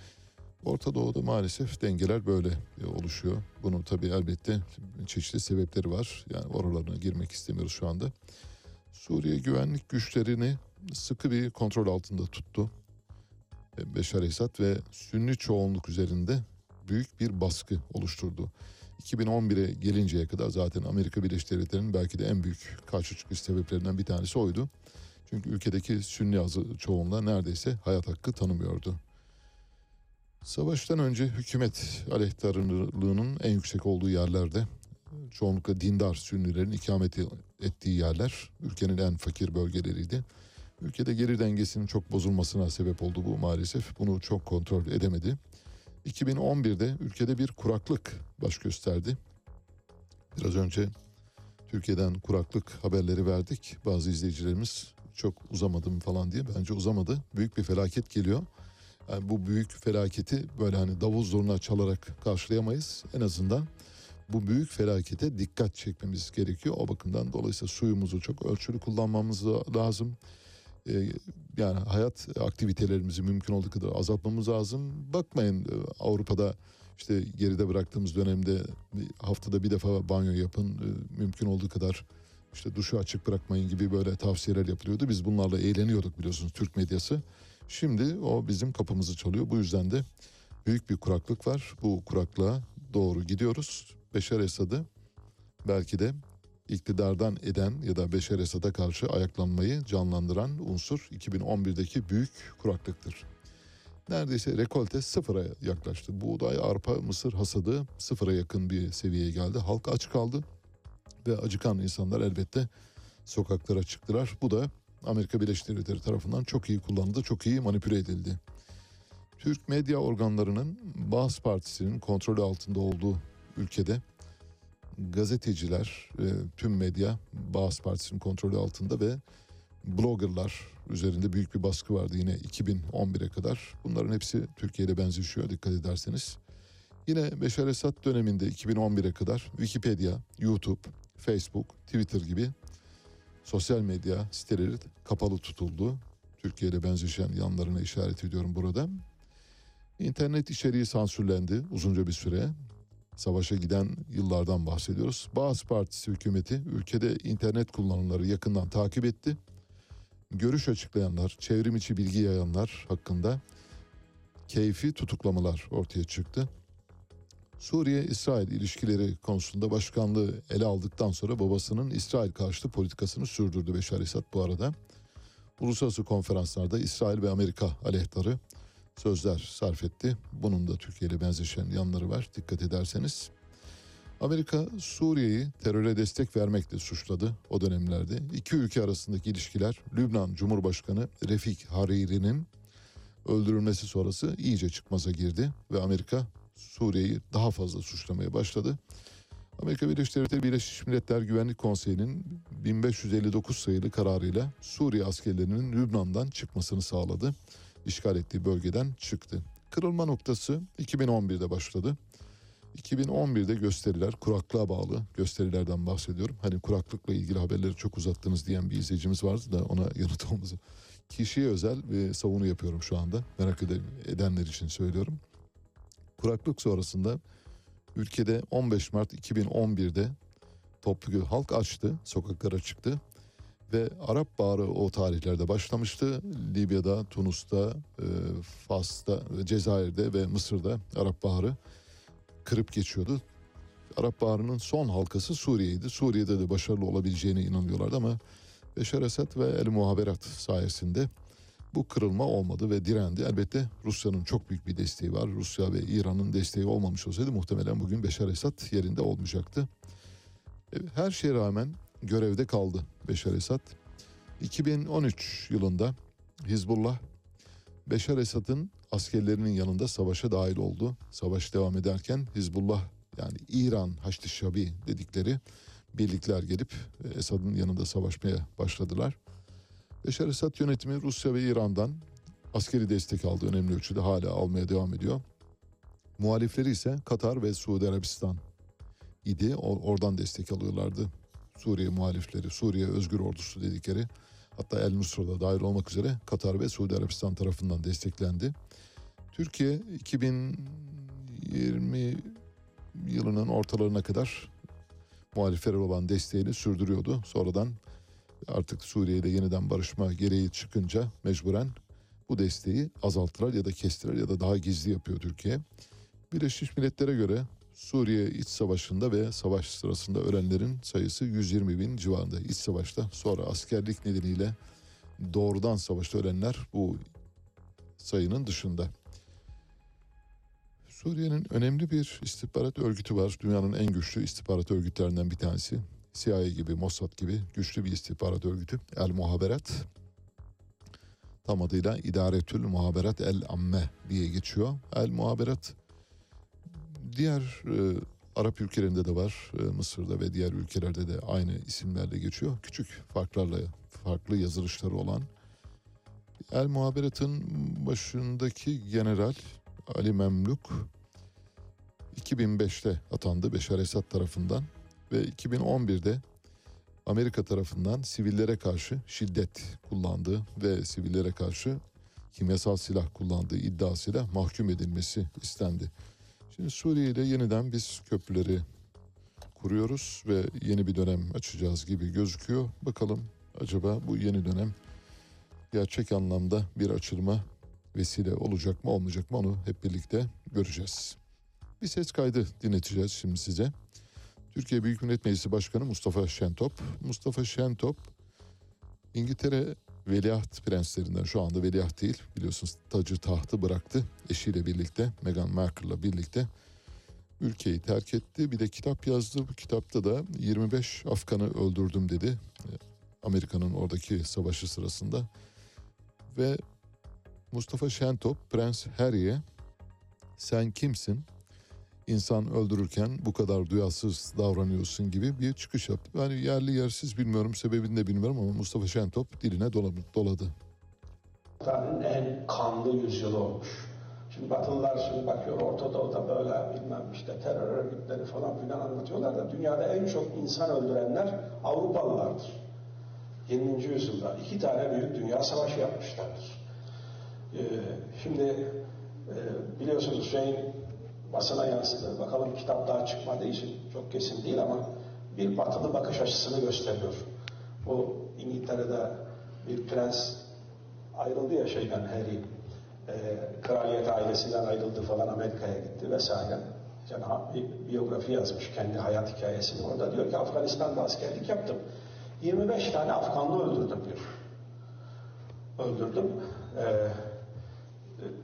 Orta Doğu'da maalesef dengeler böyle e, oluşuyor. Bunun tabii elbette çeşitli sebepleri var. Yani oralarına girmek istemiyoruz şu anda. Suriye güvenlik güçlerini sıkı bir kontrol altında tuttu. Beşar Esad ve Sünni çoğunluk üzerinde büyük bir baskı oluşturdu. 2011'e gelinceye kadar zaten Amerika Birleşik Devletleri'nin belki de en büyük karşı çıkış sebeplerinden bir tanesi oydu. Çünkü ülkedeki Sünni azı çoğunluğa neredeyse hayat hakkı tanımıyordu. Savaştan önce hükümet aleyhtarlığının en yüksek olduğu yerlerde çoğunlukla dindar Sünnilerin ikamet ettiği yerler ülkenin en fakir bölgeleriydi. Ülkede geri dengesinin çok bozulmasına sebep oldu bu maalesef. Bunu çok kontrol edemedi. 2011'de ülkede bir kuraklık baş gösterdi. Biraz önce Türkiye'den kuraklık haberleri verdik. Bazı izleyicilerimiz çok uzamadım falan diye. Bence uzamadı. Büyük bir felaket geliyor. Yani bu büyük felaketi böyle hani davul zurna çalarak karşılayamayız. En azından bu büyük felakete dikkat çekmemiz gerekiyor. O bakımdan dolayısıyla suyumuzu çok ölçülü kullanmamız lazım. Ee, yani hayat aktivitelerimizi mümkün olduğu kadar azaltmamız lazım. Bakmayın e, Avrupa'da işte geride bıraktığımız dönemde haftada bir defa banyo yapın. E, mümkün olduğu kadar işte duşu açık bırakmayın gibi böyle tavsiyeler yapılıyordu. Biz bunlarla eğleniyorduk biliyorsunuz Türk medyası. Şimdi o bizim kapımızı çalıyor. Bu yüzden de büyük bir kuraklık var. Bu kuraklığa doğru gidiyoruz. Beşer Esad'ı belki de iktidardan eden ya da Beşer Esad'a karşı ayaklanmayı canlandıran unsur 2011'deki büyük kuraklıktır. Neredeyse rekolte sıfıra yaklaştı. Buğday, arpa, mısır hasadı sıfıra yakın bir seviyeye geldi. Halk aç kaldı ve acıkan insanlar elbette sokaklara çıktılar. Bu da Amerika Birleşik Devletleri tarafından çok iyi kullanıldı, çok iyi manipüle edildi. Türk medya organlarının Bağız Partisi'nin kontrolü altında olduğu ülkede gazeteciler, e, tüm medya Bağız Partisi'nin kontrolü altında ve bloggerlar üzerinde büyük bir baskı vardı yine 2011'e kadar. Bunların hepsi Türkiye'de benzeşiyor dikkat ederseniz. Yine Beşar Esad döneminde 2011'e kadar Wikipedia, YouTube, Facebook, Twitter gibi sosyal medya siteleri kapalı tutuldu. Türkiye'de benzeşen yanlarına işaret ediyorum burada. İnternet içeriği sansürlendi uzunca bir süre. Savaşa giden yıllardan bahsediyoruz. Bazı Partisi hükümeti ülkede internet kullanımları yakından takip etti. Görüş açıklayanlar, çevrim içi bilgi yayanlar hakkında keyfi tutuklamalar ortaya çıktı. Suriye-İsrail ilişkileri konusunda başkanlığı ele aldıktan sonra babasının İsrail karşıtı politikasını sürdürdü Beşar Esad bu arada. Uluslararası konferanslarda İsrail ve Amerika aleyhtarı sözler sarf etti. Bunun da Türkiye ile benzeşen yanları var dikkat ederseniz. Amerika Suriye'yi teröre destek vermekle suçladı o dönemlerde. İki ülke arasındaki ilişkiler Lübnan Cumhurbaşkanı Refik Hariri'nin öldürülmesi sonrası iyice çıkmaza girdi ve Amerika Suriye'yi daha fazla suçlamaya başladı. Amerika Birleşik Devletleri Birleşmiş Milletler Güvenlik Konseyi'nin 1559 sayılı kararıyla Suriye askerlerinin Lübnan'dan çıkmasını sağladı. İşgal ettiği bölgeden çıktı. Kırılma noktası 2011'de başladı. 2011'de gösteriler kuraklığa bağlı gösterilerden bahsediyorum. Hani kuraklıkla ilgili haberleri çok uzattınız diyen bir izleyicimiz vardı da ona yanıt olması. Kişiye özel bir savunu yapıyorum şu anda. Merak edenler için söylüyorum. Kuraklık sonrasında ülkede 15 Mart 2011'de toplu halk açtı, sokaklara çıktı ve Arap Baharı o tarihlerde başlamıştı. Libya'da, Tunus'ta, e, Fas'ta, Cezayir'de ve Mısır'da Arap Baharı kırıp geçiyordu. Arap Baharı'nın son halkası Suriye'ydi. Suriye'de de başarılı olabileceğine inanıyorlardı ama Beşar Esad ve El Muhaberat sayesinde bu kırılma olmadı ve direndi. Elbette Rusya'nın çok büyük bir desteği var. Rusya ve İran'ın desteği olmamış olsaydı muhtemelen bugün Beşar Esad yerinde olmayacaktı. E, her şeye rağmen görevde kaldı Beşar Esad. 2013 yılında Hizbullah Beşar Esad'ın askerlerinin yanında savaşa dahil oldu. Savaş devam ederken Hizbullah yani İran Haçlı Şabi dedikleri birlikler gelip Esad'ın yanında savaşmaya başladılar. Beşar Esad yönetimi Rusya ve İran'dan askeri destek aldı önemli ölçüde hala almaya devam ediyor. Muhalifleri ise Katar ve Suudi Arabistan idi. Oradan destek alıyorlardı. Suriye muhalifleri, Suriye Özgür Ordusu dedikleri hatta El Nusra'da dahil olmak üzere Katar ve Suudi Arabistan tarafından desteklendi. Türkiye 2020 yılının ortalarına kadar muhaliflere olan desteğini sürdürüyordu. Sonradan artık Suriye'de yeniden barışma gereği çıkınca mecburen bu desteği azalttılar ya da kestiler ya da daha gizli yapıyor Türkiye. Birleşmiş Milletler'e göre Suriye iç savaşında ve savaş sırasında ölenlerin sayısı 120 bin civarında. İç savaşta sonra askerlik nedeniyle doğrudan savaşta ölenler bu sayının dışında. Suriye'nin önemli bir istihbarat örgütü var. Dünyanın en güçlü istihbarat örgütlerinden bir tanesi. CIA gibi, Mossad gibi güçlü bir istihbarat örgütü. El Muhaberat. Tam adıyla İdaretül Muhaberat El Amme diye geçiyor. El Muhaberat diğer e, Arap ülkelerinde de var. E, Mısır'da ve diğer ülkelerde de aynı isimlerle geçiyor. Küçük farklarla, farklı yazılışları olan. El Muhaberat'ın başındaki general Ali Memluk 2005'te atandı Beşar Esad tarafından ve 2011'de Amerika tarafından sivillere karşı şiddet kullandığı ve sivillere karşı kimyasal silah kullandığı iddiasıyla mahkum edilmesi istendi. Şimdi Suriye ile yeniden biz köprüleri kuruyoruz ve yeni bir dönem açacağız gibi gözüküyor. Bakalım acaba bu yeni dönem gerçek anlamda bir açılma vesile olacak mı olmayacak mı onu hep birlikte göreceğiz. Bir ses kaydı dinleteceğiz şimdi size. Türkiye Büyük Millet Meclisi Başkanı Mustafa Şentop. Mustafa Şentop İngiltere veliaht prenslerinden şu anda veliaht değil biliyorsunuz tacı tahtı bıraktı eşiyle birlikte Meghan Markle'la birlikte ülkeyi terk etti. Bir de kitap yazdı. Bu kitapta da 25 Afgan'ı öldürdüm dedi. Amerika'nın oradaki savaşı sırasında. Ve Mustafa Şentop Prens Harry'e sen kimsin? İnsan öldürürken bu kadar duyarsız davranıyorsun gibi bir çıkış yaptı. Yani yerli yersiz bilmiyorum sebebini de bilmiyorum ama Mustafa Şentop diline doladı. Tarihin en kanlı yüzyılı olmuş. Şimdi Batılılar şimdi bakıyor Orta Doğu'da böyle bilmem işte terör örgütleri falan filan anlatıyorlar da dünyada en çok insan öldürenler Avrupalılardır. 20. yüzyılda iki tane büyük dünya savaşı yapmışlardır. Ee, şimdi e, biliyorsunuz şeyin basına yansıdı. Bakalım kitap daha çıkmadığı için çok kesin değil ama bir batılı bakış açısını gösteriyor. Bu İngiltere'de bir prens ayrıldı ya şeyden Harry. E, kraliyet ailesinden ayrıldı falan Amerika'ya gitti vesaire. Yani bir biyografi yazmış kendi hayat hikayesini. Orada diyor ki Afganistan'da askerlik yaptım. 25 tane Afganlı öldürdüm diyor. Öldürdüm. Ee,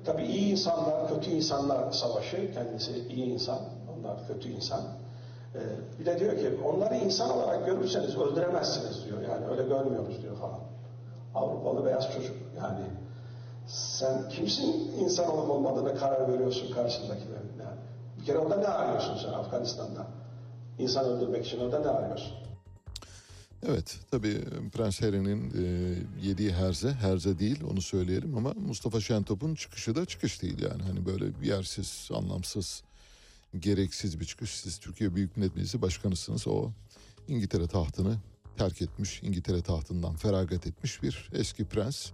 tabii iyi insanlar, kötü insanlar savaşı. Kendisi iyi insan, onlar kötü insan. Ee, bir de diyor ki onları insan olarak görürseniz öldüremezsiniz diyor. Yani öyle görmüyoruz diyor falan. Avrupalı beyaz çocuk yani. Sen kimsin insan olup olmadığına karar veriyorsun karşındakilerin. Yani. Bir kere orada ne arıyorsun sen Afganistan'da? İnsan öldürmek için orada ne arıyorsun? Evet tabii Prens Harry'nin e, yediği herze, herze değil onu söyleyelim ama Mustafa Şentop'un çıkışı da çıkış değil yani. Hani böyle yersiz, anlamsız, gereksiz bir çıkış. Siz Türkiye Büyük Millet Meclisi Başkanısınız. O İngiltere tahtını terk etmiş, İngiltere tahtından feragat etmiş bir eski prens.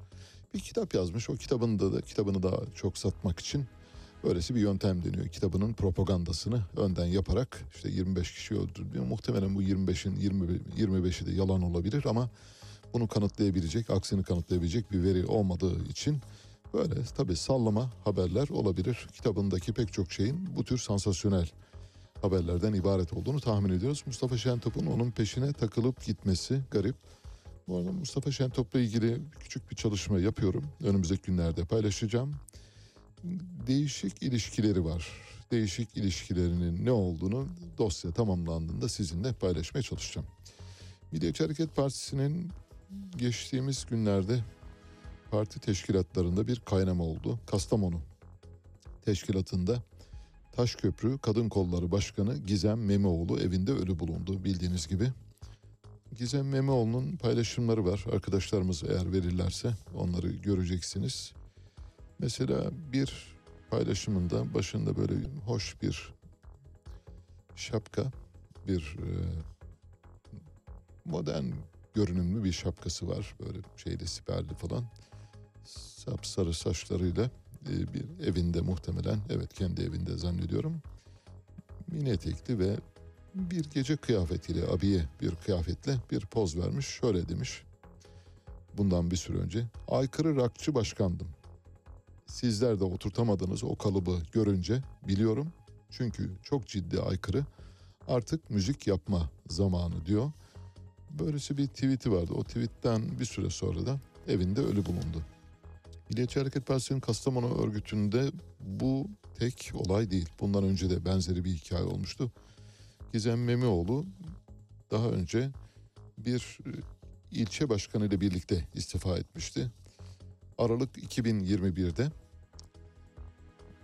Bir kitap yazmış. O kitabını da kitabını da çok satmak için Böylesi bir yöntem deniyor. Kitabının propagandasını önden yaparak işte 25 kişi öldürdü. Muhtemelen bu 25'in 20, 25'i de yalan olabilir ama bunu kanıtlayabilecek, aksini kanıtlayabilecek bir veri olmadığı için böyle tabii sallama haberler olabilir. Kitabındaki pek çok şeyin bu tür sansasyonel haberlerden ibaret olduğunu tahmin ediyoruz. Mustafa Şentop'un onun peşine takılıp gitmesi garip. Bu arada Mustafa Şentop'la ilgili küçük bir çalışma yapıyorum. Önümüzdeki günlerde paylaşacağım değişik ilişkileri var. Değişik ilişkilerinin ne olduğunu dosya tamamlandığında sizinle paylaşmaya çalışacağım. Milliyetçi Hareket Partisi'nin geçtiğimiz günlerde parti teşkilatlarında bir kaynama oldu. Kastamonu teşkilatında Taşköprü Kadın Kolları Başkanı Gizem Memioğlu evinde ölü bulundu bildiğiniz gibi. Gizem Memioğlu'nun paylaşımları var. Arkadaşlarımız eğer verirlerse onları göreceksiniz. Mesela bir paylaşımında başında böyle hoş bir şapka, bir e, modern görünümlü bir şapkası var. Böyle şeyde siperli falan. Sapsarı saçlarıyla e, bir evinde muhtemelen, evet kendi evinde zannediyorum. Mini etekli ve bir gece kıyafetiyle, abiye bir kıyafetle bir poz vermiş. Şöyle demiş bundan bir süre önce. Aykırı rakçı başkandım sizler de oturtamadığınız o kalıbı görünce biliyorum. Çünkü çok ciddi aykırı. Artık müzik yapma zamanı diyor. Böylesi bir tweet'i vardı. O tweetten bir süre sonra da evinde ölü bulundu. Milliyetçi Hareket Partisi'nin Kastamonu örgütünde bu tek olay değil. Bundan önce de benzeri bir hikaye olmuştu. Gizem Memioğlu daha önce bir e, ilçe başkanı ile birlikte istifa etmişti. Aralık 2021'de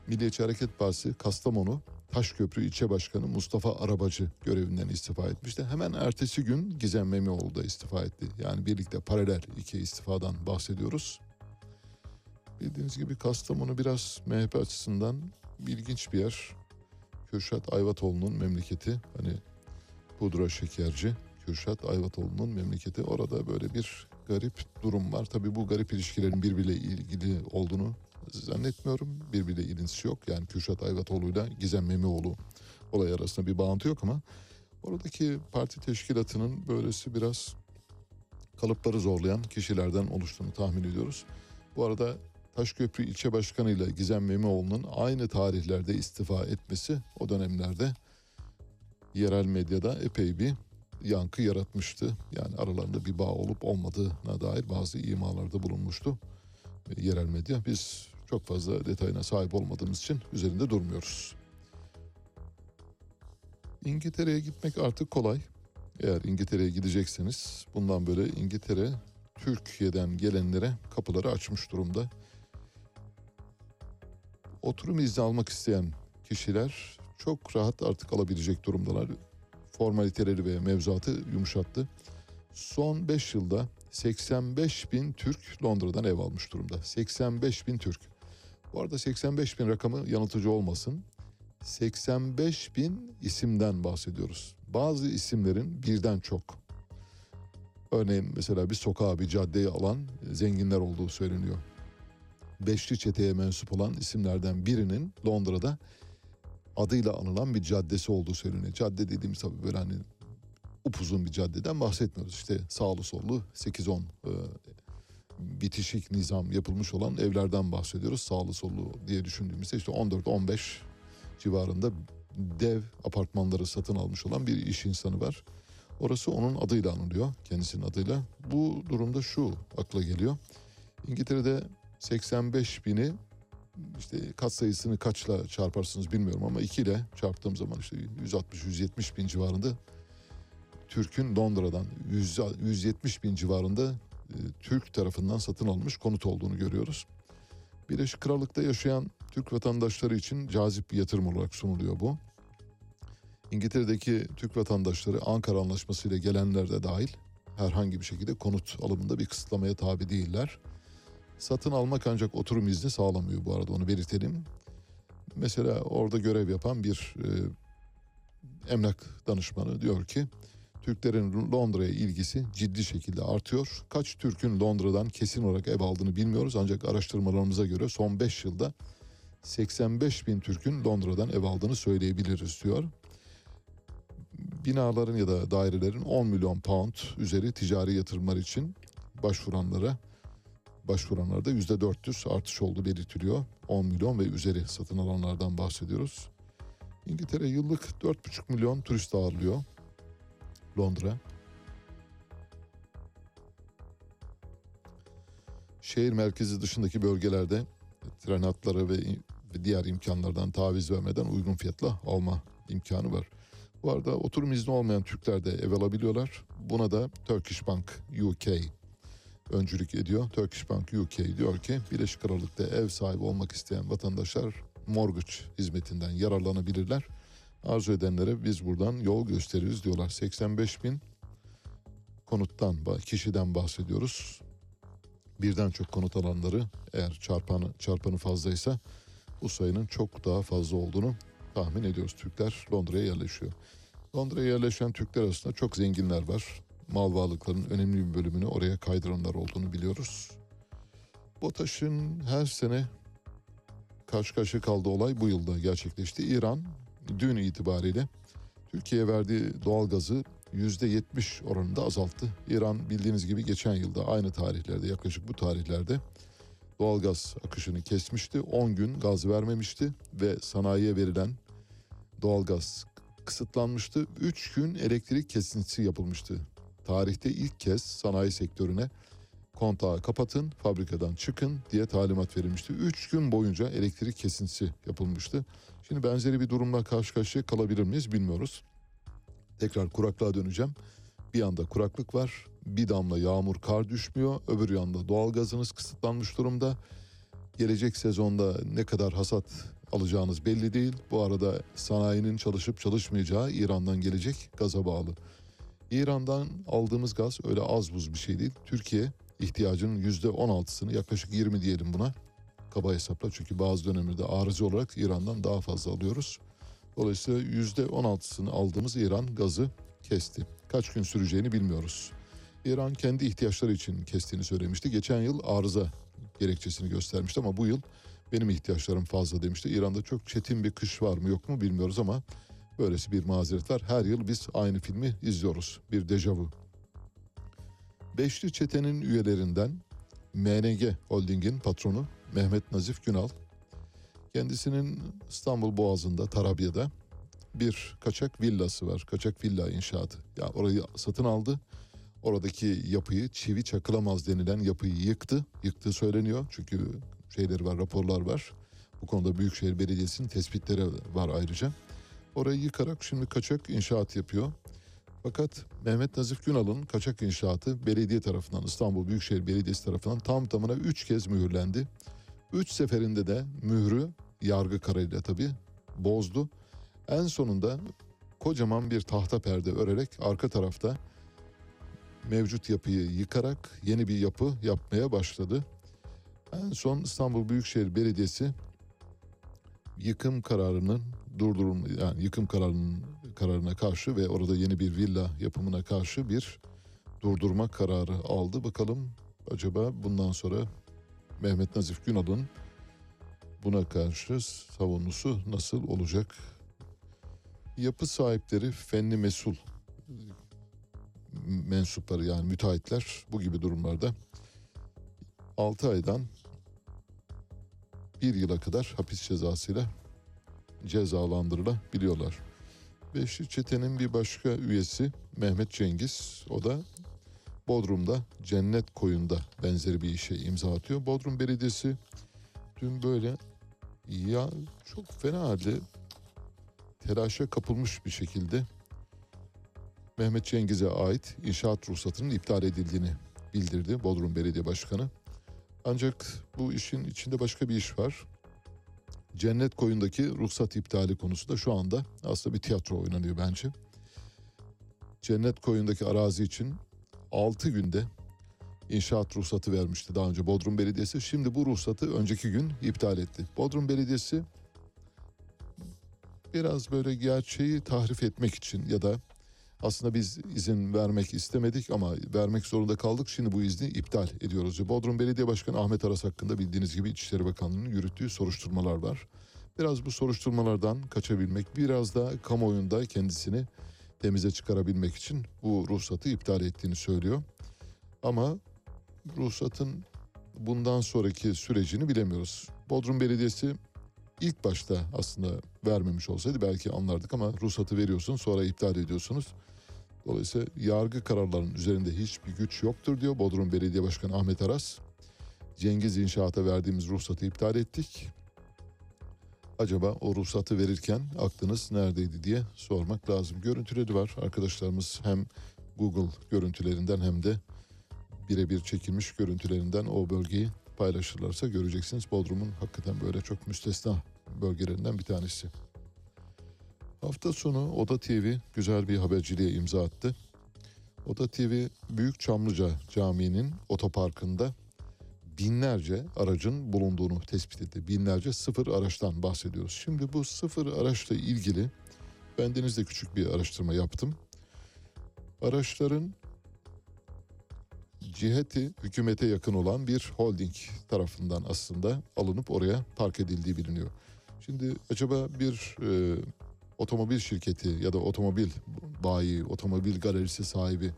Milliyetçi Hareket Partisi Kastamonu Taşköprü İlçe Başkanı Mustafa Arabacı görevinden istifa etmişti. Hemen ertesi gün Gizem Memioğlu da istifa etti. Yani birlikte paralel iki istifadan bahsediyoruz. Bildiğiniz gibi Kastamonu biraz MHP açısından ilginç bir yer. Kürşat Ayvatoğlu'nun memleketi. Hani pudra şekerci Kürşat Ayvatoğlu'nun memleketi. Orada böyle bir garip durum var. Tabii bu garip ilişkilerin birbiriyle ilgili olduğunu zannetmiyorum. Birbiriyle ilintisi yok. Yani Kürşat Ayvatoğlu'yla Gizem Memioğlu olay arasında bir bağıntı yok ama oradaki parti teşkilatının böylesi biraz kalıpları zorlayan kişilerden oluştuğunu tahmin ediyoruz. Bu arada Taşköprü ilçe başkanı ile Gizem Memioğlu'nun aynı tarihlerde istifa etmesi o dönemlerde yerel medyada epey bir yankı yaratmıştı. Yani aralarında bir bağ olup olmadığına dair bazı imalarda bulunmuştu yerel medya. Biz çok fazla detayına sahip olmadığımız için üzerinde durmuyoruz. İngiltere'ye gitmek artık kolay. Eğer İngiltere'ye gidecekseniz bundan böyle İngiltere Türkiye'den gelenlere kapıları açmış durumda. Oturum izni almak isteyen kişiler çok rahat artık alabilecek durumdalar. Formaliteleri ve mevzuatı yumuşattı. Son 5 yılda 85 bin Türk Londra'dan ev almış durumda. 85 bin Türk. Bu arada 85 bin rakamı yanıltıcı olmasın. 85 bin isimden bahsediyoruz. Bazı isimlerin birden çok. Örneğin mesela bir sokağa bir caddeyi alan zenginler olduğu söyleniyor. Beşli çeteye mensup olan isimlerden birinin Londra'da adıyla anılan bir caddesi olduğu söyleniyor. Cadde dediğimiz tabii böyle hani upuzun bir caddeden bahsetmiyoruz. İşte sağlı sollu 8-10 e, bitişik nizam yapılmış olan evlerden bahsediyoruz. Sağlı sollu diye düşündüğümüzde işte 14-15 civarında dev apartmanları satın almış olan bir iş insanı var. Orası onun adıyla anılıyor, kendisinin adıyla. Bu durumda şu akla geliyor. İngiltere'de 85 bini işte kat sayısını kaçla çarparsınız bilmiyorum ama 2 ile çarptığım zaman işte 160-170 bin civarında Türk'ün Londra'dan 100, 170 bin civarında e, Türk tarafından satın alınmış konut olduğunu görüyoruz. Birleşik Krallık'ta yaşayan Türk vatandaşları için cazip bir yatırım olarak sunuluyor bu. İngiltere'deki Türk vatandaşları Ankara Anlaşması ile gelenler de dahil herhangi bir şekilde konut alımında bir kısıtlamaya tabi değiller. Satın almak ancak oturum izni sağlamıyor bu arada onu belirtelim. Mesela orada görev yapan bir e, emlak danışmanı diyor ki Türklerin Londra'ya ilgisi ciddi şekilde artıyor. Kaç Türk'ün Londra'dan kesin olarak ev aldığını bilmiyoruz ancak araştırmalarımıza göre son 5 yılda 85 bin Türk'ün Londra'dan ev aldığını söyleyebiliriz diyor. Binaların ya da dairelerin 10 milyon pound üzeri ticari yatırımlar için başvuranlara başvuranlarda %400 artış oldu belirtiliyor. 10 milyon ve üzeri satın alanlardan bahsediyoruz. İngiltere yıllık 4,5 milyon turist ağırlıyor. Londra. Şehir merkezi dışındaki bölgelerde tren hatları ve, diğer imkanlardan taviz vermeden uygun fiyatla alma imkanı var. Bu arada oturum izni olmayan Türkler de ev alabiliyorlar. Buna da Turkish Bank UK öncülük ediyor. Turkish Bank UK diyor ki Birleşik Krallık'ta ev sahibi olmak isteyen vatandaşlar mortgage hizmetinden yararlanabilirler. Arzu edenlere biz buradan yol gösteririz diyorlar. 85 bin konuttan, kişiden bahsediyoruz. Birden çok konut alanları eğer çarpanı, çarpanı fazlaysa bu sayının çok daha fazla olduğunu tahmin ediyoruz. Türkler Londra'ya yerleşiyor. Londra'ya yerleşen Türkler arasında çok zenginler var. Mal varlıklarının önemli bir bölümünü oraya kaydıranlar olduğunu biliyoruz. BOTAŞ'ın her sene karşı karşıya kaldığı olay bu yılda gerçekleşti. İran dün itibariyle Türkiye'ye verdiği doğal gazı %70 oranında azalttı. İran bildiğiniz gibi geçen yılda aynı tarihlerde yaklaşık bu tarihlerde doğal gaz akışını kesmişti. 10 gün gaz vermemişti ve sanayiye verilen doğal gaz kısıtlanmıştı. 3 gün elektrik kesintisi yapılmıştı. Tarihte ilk kez sanayi sektörüne kontağı kapatın, fabrikadan çıkın diye talimat verilmişti. 3 gün boyunca elektrik kesintisi yapılmıştı. Şimdi benzeri bir durumla karşı karşıya kalabilir miyiz bilmiyoruz. Tekrar kuraklığa döneceğim. Bir anda kuraklık var, bir damla yağmur kar düşmüyor, öbür yanda doğalgazınız kısıtlanmış durumda. Gelecek sezonda ne kadar hasat alacağınız belli değil. Bu arada sanayinin çalışıp çalışmayacağı İran'dan gelecek gaza bağlı. İran'dan aldığımız gaz öyle az buz bir şey değil. Türkiye ihtiyacının yüzde 16'sını yaklaşık 20 diyelim buna kaba hesapla çünkü bazı dönemlerde arıza olarak İran'dan daha fazla alıyoruz. Dolayısıyla yüzde 16'sını aldığımız İran gazı kesti. Kaç gün süreceğini bilmiyoruz. İran kendi ihtiyaçları için kestiğini söylemişti. Geçen yıl arıza gerekçesini göstermişti ama bu yıl benim ihtiyaçlarım fazla demişti. İran'da çok çetin bir kış var mı yok mu bilmiyoruz ama böylesi bir mazeret var. Her yıl biz aynı filmi izliyoruz. Bir dejavu. Beşli çetenin üyelerinden MNG Holding'in patronu Mehmet Nazif Günal kendisinin İstanbul Boğazı'nda Tarabya'da bir kaçak villası var. Kaçak villa inşaatı. Ya orayı satın aldı. Oradaki yapıyı çivi çakılamaz denilen yapıyı yıktı. Yıktığı söyleniyor. Çünkü şeyleri var, raporlar var. Bu konuda Büyükşehir Belediyesi'nin tespitleri var ayrıca. Orayı yıkarak şimdi kaçak inşaat yapıyor. Fakat Mehmet Nazif Günal'ın kaçak inşaatı belediye tarafından İstanbul Büyükşehir Belediyesi tarafından tam tamına 3 kez mühürlendi. 3 seferinde de mührü yargı kararıyla tabii bozdu En sonunda kocaman bir tahta perde örerek arka tarafta mevcut yapıyı yıkarak yeni bir yapı yapmaya başladı. En son İstanbul Büyükşehir Belediyesi yıkım kararının durdurulma yani yıkım kararının kararına karşı ve orada yeni bir villa yapımına karşı bir durdurma kararı aldı. Bakalım acaba bundan sonra Mehmet Nazif Günal'ın buna karşı savunusu nasıl olacak? Yapı sahipleri fenli mesul mensupları yani müteahhitler bu gibi durumlarda 6 aydan 1 yıla kadar hapis cezasıyla cezalandırılabiliyorlar. Beşli çetenin bir başka üyesi Mehmet Cengiz o da Bodrum'da Cennet Koyun'da benzeri bir işe imza atıyor. Bodrum Belediyesi dün böyle ya çok fena halde telaşa kapılmış bir şekilde Mehmet Cengiz'e ait inşaat ruhsatının iptal edildiğini bildirdi Bodrum Belediye Başkanı. Ancak bu işin içinde başka bir iş var. Cennet Koyun'daki ruhsat iptali konusu da şu anda aslında bir tiyatro oynanıyor bence. Cennet Koyun'daki arazi için 6 günde inşaat ruhsatı vermişti daha önce Bodrum Belediyesi. Şimdi bu ruhsatı önceki gün iptal etti. Bodrum Belediyesi biraz böyle gerçeği tahrif etmek için ya da aslında biz izin vermek istemedik ama vermek zorunda kaldık. Şimdi bu izni iptal ediyoruz. Bodrum Belediye Başkanı Ahmet Aras hakkında bildiğiniz gibi İçişleri Bakanlığı'nın yürüttüğü soruşturmalar var. Biraz bu soruşturmalardan kaçabilmek, biraz da kamuoyunda kendisini temize çıkarabilmek için bu ruhsatı iptal ettiğini söylüyor. Ama ruhsatın bundan sonraki sürecini bilemiyoruz. Bodrum Belediyesi ilk başta aslında vermemiş olsaydı belki anlardık ama ruhsatı veriyorsun sonra iptal ediyorsunuz. Dolayısıyla yargı kararlarının üzerinde hiçbir güç yoktur diyor Bodrum Belediye Başkanı Ahmet Aras. Cengiz İnşaat'a verdiğimiz ruhsatı iptal ettik. Acaba o ruhsatı verirken aklınız neredeydi diye sormak lazım. Görüntüleri var arkadaşlarımız hem Google görüntülerinden hem de birebir çekilmiş görüntülerinden o bölgeyi paylaşırlarsa göreceksiniz. Bodrum'un hakikaten böyle çok müstesna bölgelerinden bir tanesi. Hafta sonu Oda TV güzel bir haberciliğe imza attı. Oda TV Büyük Çamlıca Camii'nin otoparkında binlerce aracın bulunduğunu tespit etti. Binlerce sıfır araçtan bahsediyoruz. Şimdi bu sıfır araçla ilgili ben denizde küçük bir araştırma yaptım. Araçların ciheti hükümete yakın olan bir holding tarafından aslında alınıp oraya park edildiği biliniyor. Şimdi acaba bir e, otomobil şirketi ya da otomobil bayi, otomobil galerisi sahibi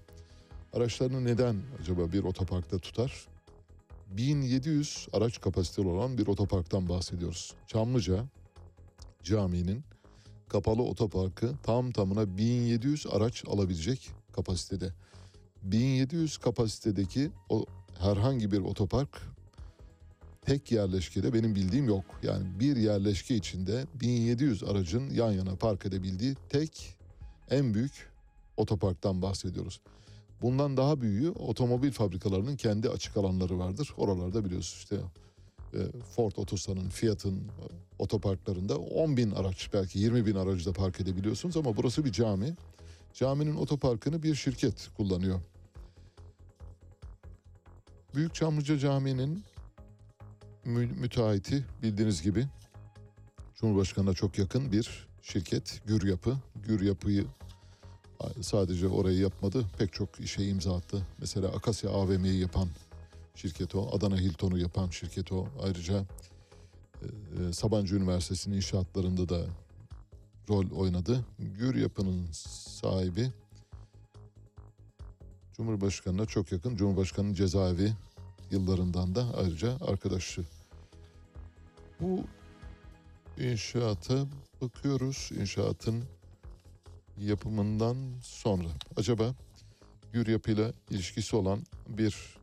araçlarını neden acaba bir otoparkta tutar? 1700 araç kapasiteli olan bir otoparktan bahsediyoruz. Çamlıca Camii'nin kapalı otoparkı tam tamına 1700 araç alabilecek kapasitede. 1700 kapasitedeki o herhangi bir otopark tek yerleşkede benim bildiğim yok. Yani bir yerleşke içinde 1700 aracın yan yana park edebildiği tek en büyük otoparktan bahsediyoruz. Bundan daha büyüğü otomobil fabrikalarının kendi açık alanları vardır. Oralarda biliyorsunuz işte e, Ford Otosan'ın, Fiat'ın otoparklarında 10 bin araç belki 20 bin aracı da park edebiliyorsunuz ama burası bir cami. Caminin otoparkını bir şirket kullanıyor. Büyük Çamlıca Camii'nin mü- müteahhiti bildiğiniz gibi Cumhurbaşkanı'na çok yakın bir şirket Gür Yapı. Gür Yapı'yı sadece orayı yapmadı pek çok işe imza attı. Mesela Akasya AVM'yi yapan şirket o. Adana Hilton'u yapan şirket o. Ayrıca e, Sabancı Üniversitesi'nin inşaatlarında da rol oynadı. Gür Yapı'nın sahibi Cumhurbaşkanı'na çok yakın. Cumhurbaşkanı'nın cezaevi yıllarından da ayrıca arkadaşı. Bu inşaata bakıyoruz. İnşaatın yapımından sonra acaba Gür Yapı'yla ilişkisi olan bir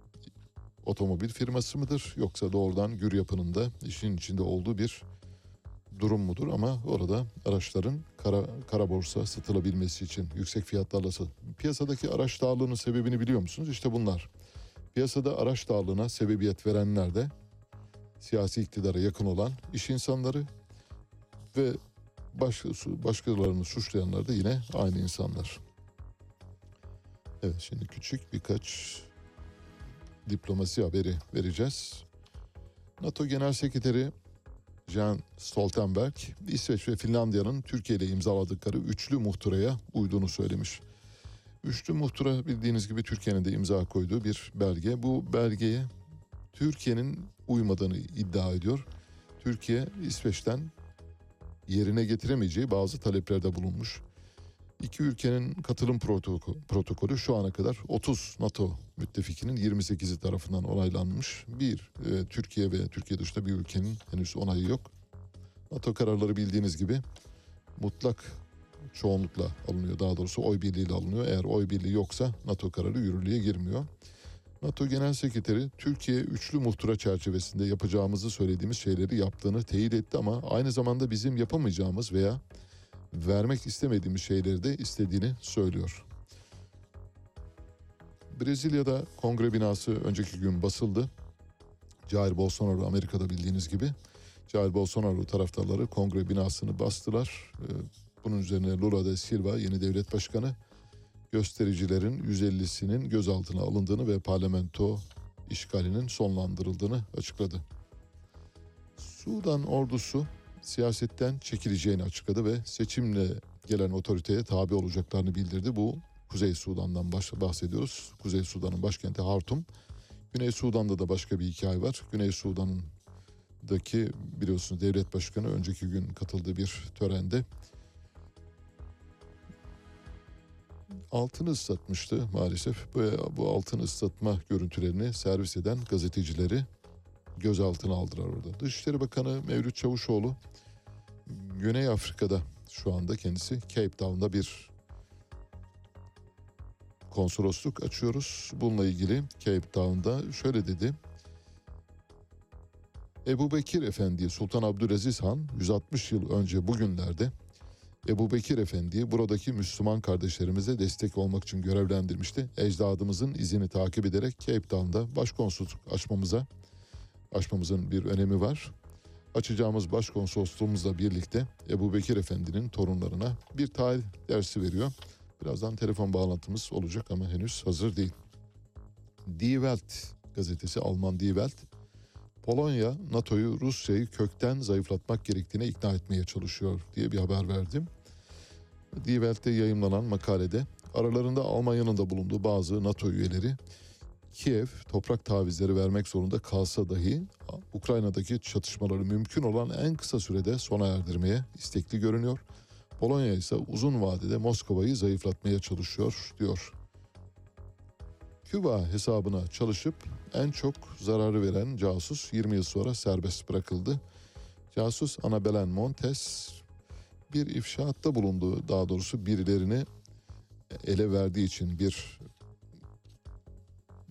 otomobil firması mıdır yoksa doğrudan Gür Yapı'nın da işin içinde olduğu bir durum mudur ama orada araçların kara, kara borsa satılabilmesi için yüksek fiyatlarla piyasadaki araç dağılığının sebebini biliyor musunuz? İşte bunlar. Piyasada araç dağılığına sebebiyet verenler de siyasi iktidara yakın olan iş insanları ve baş, başkalarını suçlayanlar da yine aynı insanlar. Evet şimdi küçük birkaç diplomasi haberi vereceğiz. NATO Genel Sekreteri Jens Stoltenberg, İsveç ve Finlandiya'nın Türkiye ile imzaladıkları üçlü muhtıraya uyduğunu söylemiş. Üçlü muhtıra bildiğiniz gibi Türkiye'nin de imza koyduğu bir belge. Bu belgeye Türkiye'nin uymadığını iddia ediyor. Türkiye İsveç'ten yerine getiremeyeceği bazı taleplerde bulunmuş. İki ülkenin katılım protoko- protokolü şu ana kadar 30 NATO müttefikinin 28'i tarafından onaylanmış. Bir, e, Türkiye ve Türkiye dışında bir ülkenin henüz onayı yok. NATO kararları bildiğiniz gibi mutlak çoğunlukla alınıyor. Daha doğrusu oy birliğiyle alınıyor. Eğer oy birliği yoksa NATO kararı yürürlüğe girmiyor. NATO Genel Sekreteri Türkiye üçlü muhtıra çerçevesinde yapacağımızı söylediğimiz şeyleri yaptığını teyit etti ama aynı zamanda bizim yapamayacağımız veya vermek istemediğimiz şeyleri de istediğini söylüyor. Brezilya'da kongre binası önceki gün basıldı. Jair Bolsonaro Amerika'da bildiğiniz gibi. Jair Bolsonaro taraftarları kongre binasını bastılar. Ee, Bunun üzerine Lula da Silva yeni devlet başkanı göstericilerin 150'sinin gözaltına alındığını ve parlamento işgalinin sonlandırıldığını açıkladı. Sudan ordusu siyasetten çekileceğini açıkladı ve seçimle gelen otoriteye tabi olacaklarını bildirdi. Bu Kuzey Sudan'dan bahsediyoruz. Kuzey Sudan'ın başkenti Hartum. Güney Sudan'da da başka bir hikaye var. Güney Sudan'daki biliyorsunuz devlet başkanı önceki gün katıldığı bir törende altını ıslatmıştı maalesef. Bu, bu altın ıslatma görüntülerini servis eden gazetecileri gözaltına aldılar orada. Dışişleri Bakanı Mevlüt Çavuşoğlu Güney Afrika'da şu anda kendisi Cape Town'da bir konsolosluk açıyoruz. Bununla ilgili Cape Town'da şöyle dedi. Ebu Bekir Efendi Sultan Abdülaziz Han 160 yıl önce bugünlerde Ebu Bekir Efendi'yi buradaki Müslüman kardeşlerimize destek olmak için görevlendirmişti. Ecdadımızın izini takip ederek Cape Town'da başkonsolosluk açmamıza açmamızın bir önemi var. Açacağımız başkonsolosluğumuzla birlikte Ebu Bekir Efendi'nin torunlarına bir tarih dersi veriyor. Birazdan telefon bağlantımız olacak ama henüz hazır değil. Die Welt gazetesi Alman Die Welt Polonya NATO'yu Rusya'yı kökten zayıflatmak gerektiğine ikna etmeye çalışıyor diye bir haber verdim. Die Welt'te yayımlanan makalede aralarında Almanya'nın da bulunduğu bazı NATO üyeleri Kiev toprak tavizleri vermek zorunda kalsa dahi Ukrayna'daki çatışmaları mümkün olan en kısa sürede sona erdirmeye istekli görünüyor. Polonya ise uzun vadede Moskova'yı zayıflatmaya çalışıyor diyor. Küba hesabına çalışıp en çok zararı veren casus 20 yıl sonra serbest bırakıldı. Casus Anabelen Montes bir ifşaatta bulundu. Daha doğrusu birilerini ele verdiği için bir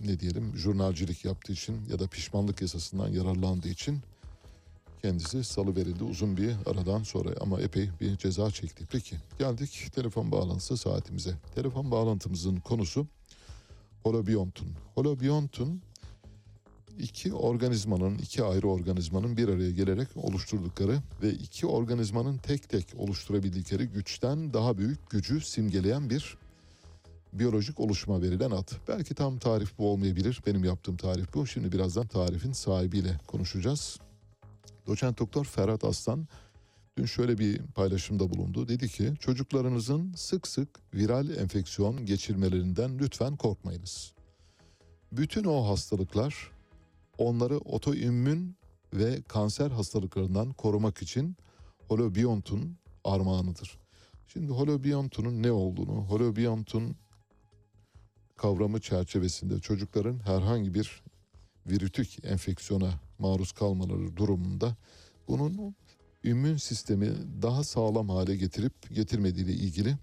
ne diyelim jurnalcilik yaptığı için ya da pişmanlık yasasından yararlandığı için kendisi salı verildi uzun bir aradan sonra ama epey bir ceza çekti. Peki geldik telefon bağlantısı saatimize. Telefon bağlantımızın konusu holobiontun. Holobiontun iki organizmanın, iki ayrı organizmanın bir araya gelerek oluşturdukları ve iki organizmanın tek tek oluşturabildikleri güçten daha büyük gücü simgeleyen bir biyolojik oluşuma verilen ad. Belki tam tarif bu olmayabilir. Benim yaptığım tarif bu. Şimdi birazdan tarifin sahibiyle konuşacağız. Doçent Doktor Ferhat Aslan dün şöyle bir paylaşımda bulundu. Dedi ki çocuklarınızın sık sık viral enfeksiyon geçirmelerinden lütfen korkmayınız. Bütün o hastalıklar onları otoimmün ve kanser hastalıklarından korumak için holobiontun armağanıdır. Şimdi holobiontunun ne olduğunu, holobiontun kavramı çerçevesinde çocukların herhangi bir virütük enfeksiyona maruz kalmaları durumunda bunun immün sistemi daha sağlam hale getirip getirmediği ile ilgili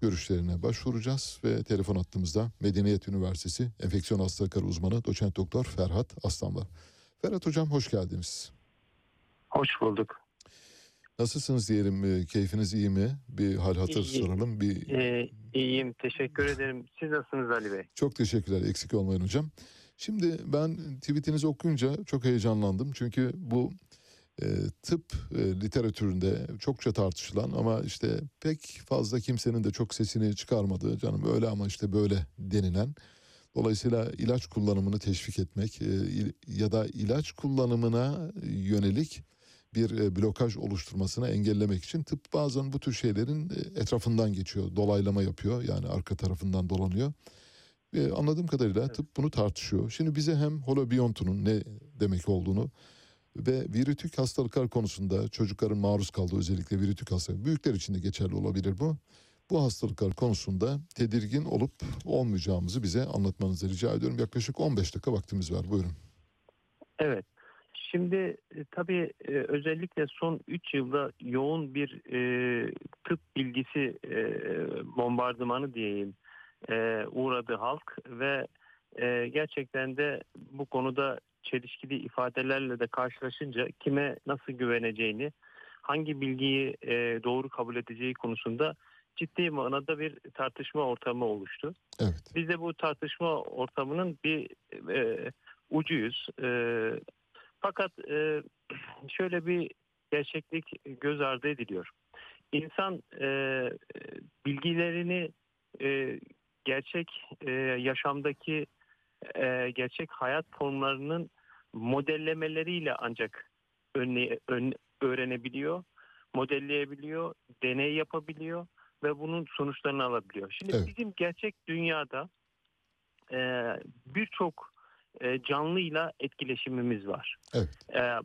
görüşlerine başvuracağız ve telefon hattımızda Medeniyet Üniversitesi Enfeksiyon Hastalıkları Uzmanı Doçent Doktor Ferhat Aslan var. Ferhat Hocam hoş geldiniz. Hoş bulduk. Nasılsınız diyelim, keyfiniz iyi mi? Bir hal hatır İyi. soralım. Bir Ee, iyiyim, teşekkür ederim. Siz nasılsınız Ali Bey? Çok teşekkürler eksik olmayın hocam. Şimdi ben tweetinizi okuyunca çok heyecanlandım. Çünkü bu e, tıp e, literatüründe çokça tartışılan ama işte pek fazla kimsenin de çok sesini çıkarmadığı canım öyle ama işte böyle denilen dolayısıyla ilaç kullanımını teşvik etmek e, ya da ilaç kullanımına yönelik bir e, blokaj oluşturmasına engellemek için tıp bazen bu tür şeylerin e, etrafından geçiyor, dolaylama yapıyor yani arka tarafından dolanıyor. Ve anladığım kadarıyla tıp bunu tartışıyor. Şimdi bize hem holobiyontunun ne demek olduğunu ve virütük hastalıklar konusunda çocukların maruz kaldığı özellikle virütük hastalık büyükler için de geçerli olabilir bu. Bu hastalıklar konusunda tedirgin olup olmayacağımızı bize anlatmanızı rica ediyorum. Yaklaşık 15 dakika vaktimiz var. Buyurun. Evet. Şimdi e, tabii e, özellikle son 3 yılda yoğun bir e, tıp bilgisi e, bombardımanı diyeyim e, uğradı halk ve e, gerçekten de bu konuda çelişkili ifadelerle de karşılaşınca kime nasıl güveneceğini, hangi bilgiyi e, doğru kabul edeceği konusunda ciddi manada bir tartışma ortamı oluştu. Evet. Biz de bu tartışma ortamının bir e, ucuyuz. E, fakat e, şöyle bir gerçeklik göz ardı ediliyor. İnsan e, bilgilerini e, gerçek e, yaşamdaki e, gerçek hayat formlarının modellemeleriyle ancak önle, ön- öğrenebiliyor, modelleyebiliyor, deney yapabiliyor ve bunun sonuçlarını alabiliyor. Şimdi Evet. bizim gerçek dünyada e, birçok e, canlıyla etkileşimimiz var. Evet. Ee,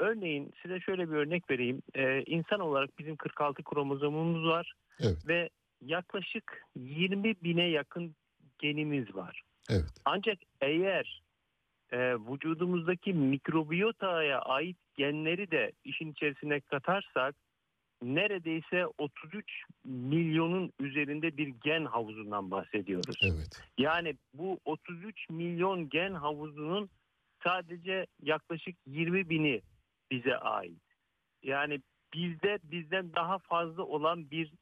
örneğin size şöyle bir örnek vereyim. Ee, insan olarak bizim 46 kromozomumuz var Evet. ve yaklaşık 20 bine yakın genimiz var. Evet. Ancak eğer e, vücudumuzdaki mikrobiyotaya ait genleri de işin içerisine katarsak neredeyse 33 milyonun üzerinde bir gen havuzundan bahsediyoruz. Evet. Yani bu 33 milyon gen havuzunun sadece yaklaşık 20 bini bize ait. Yani bizde bizden daha fazla olan bir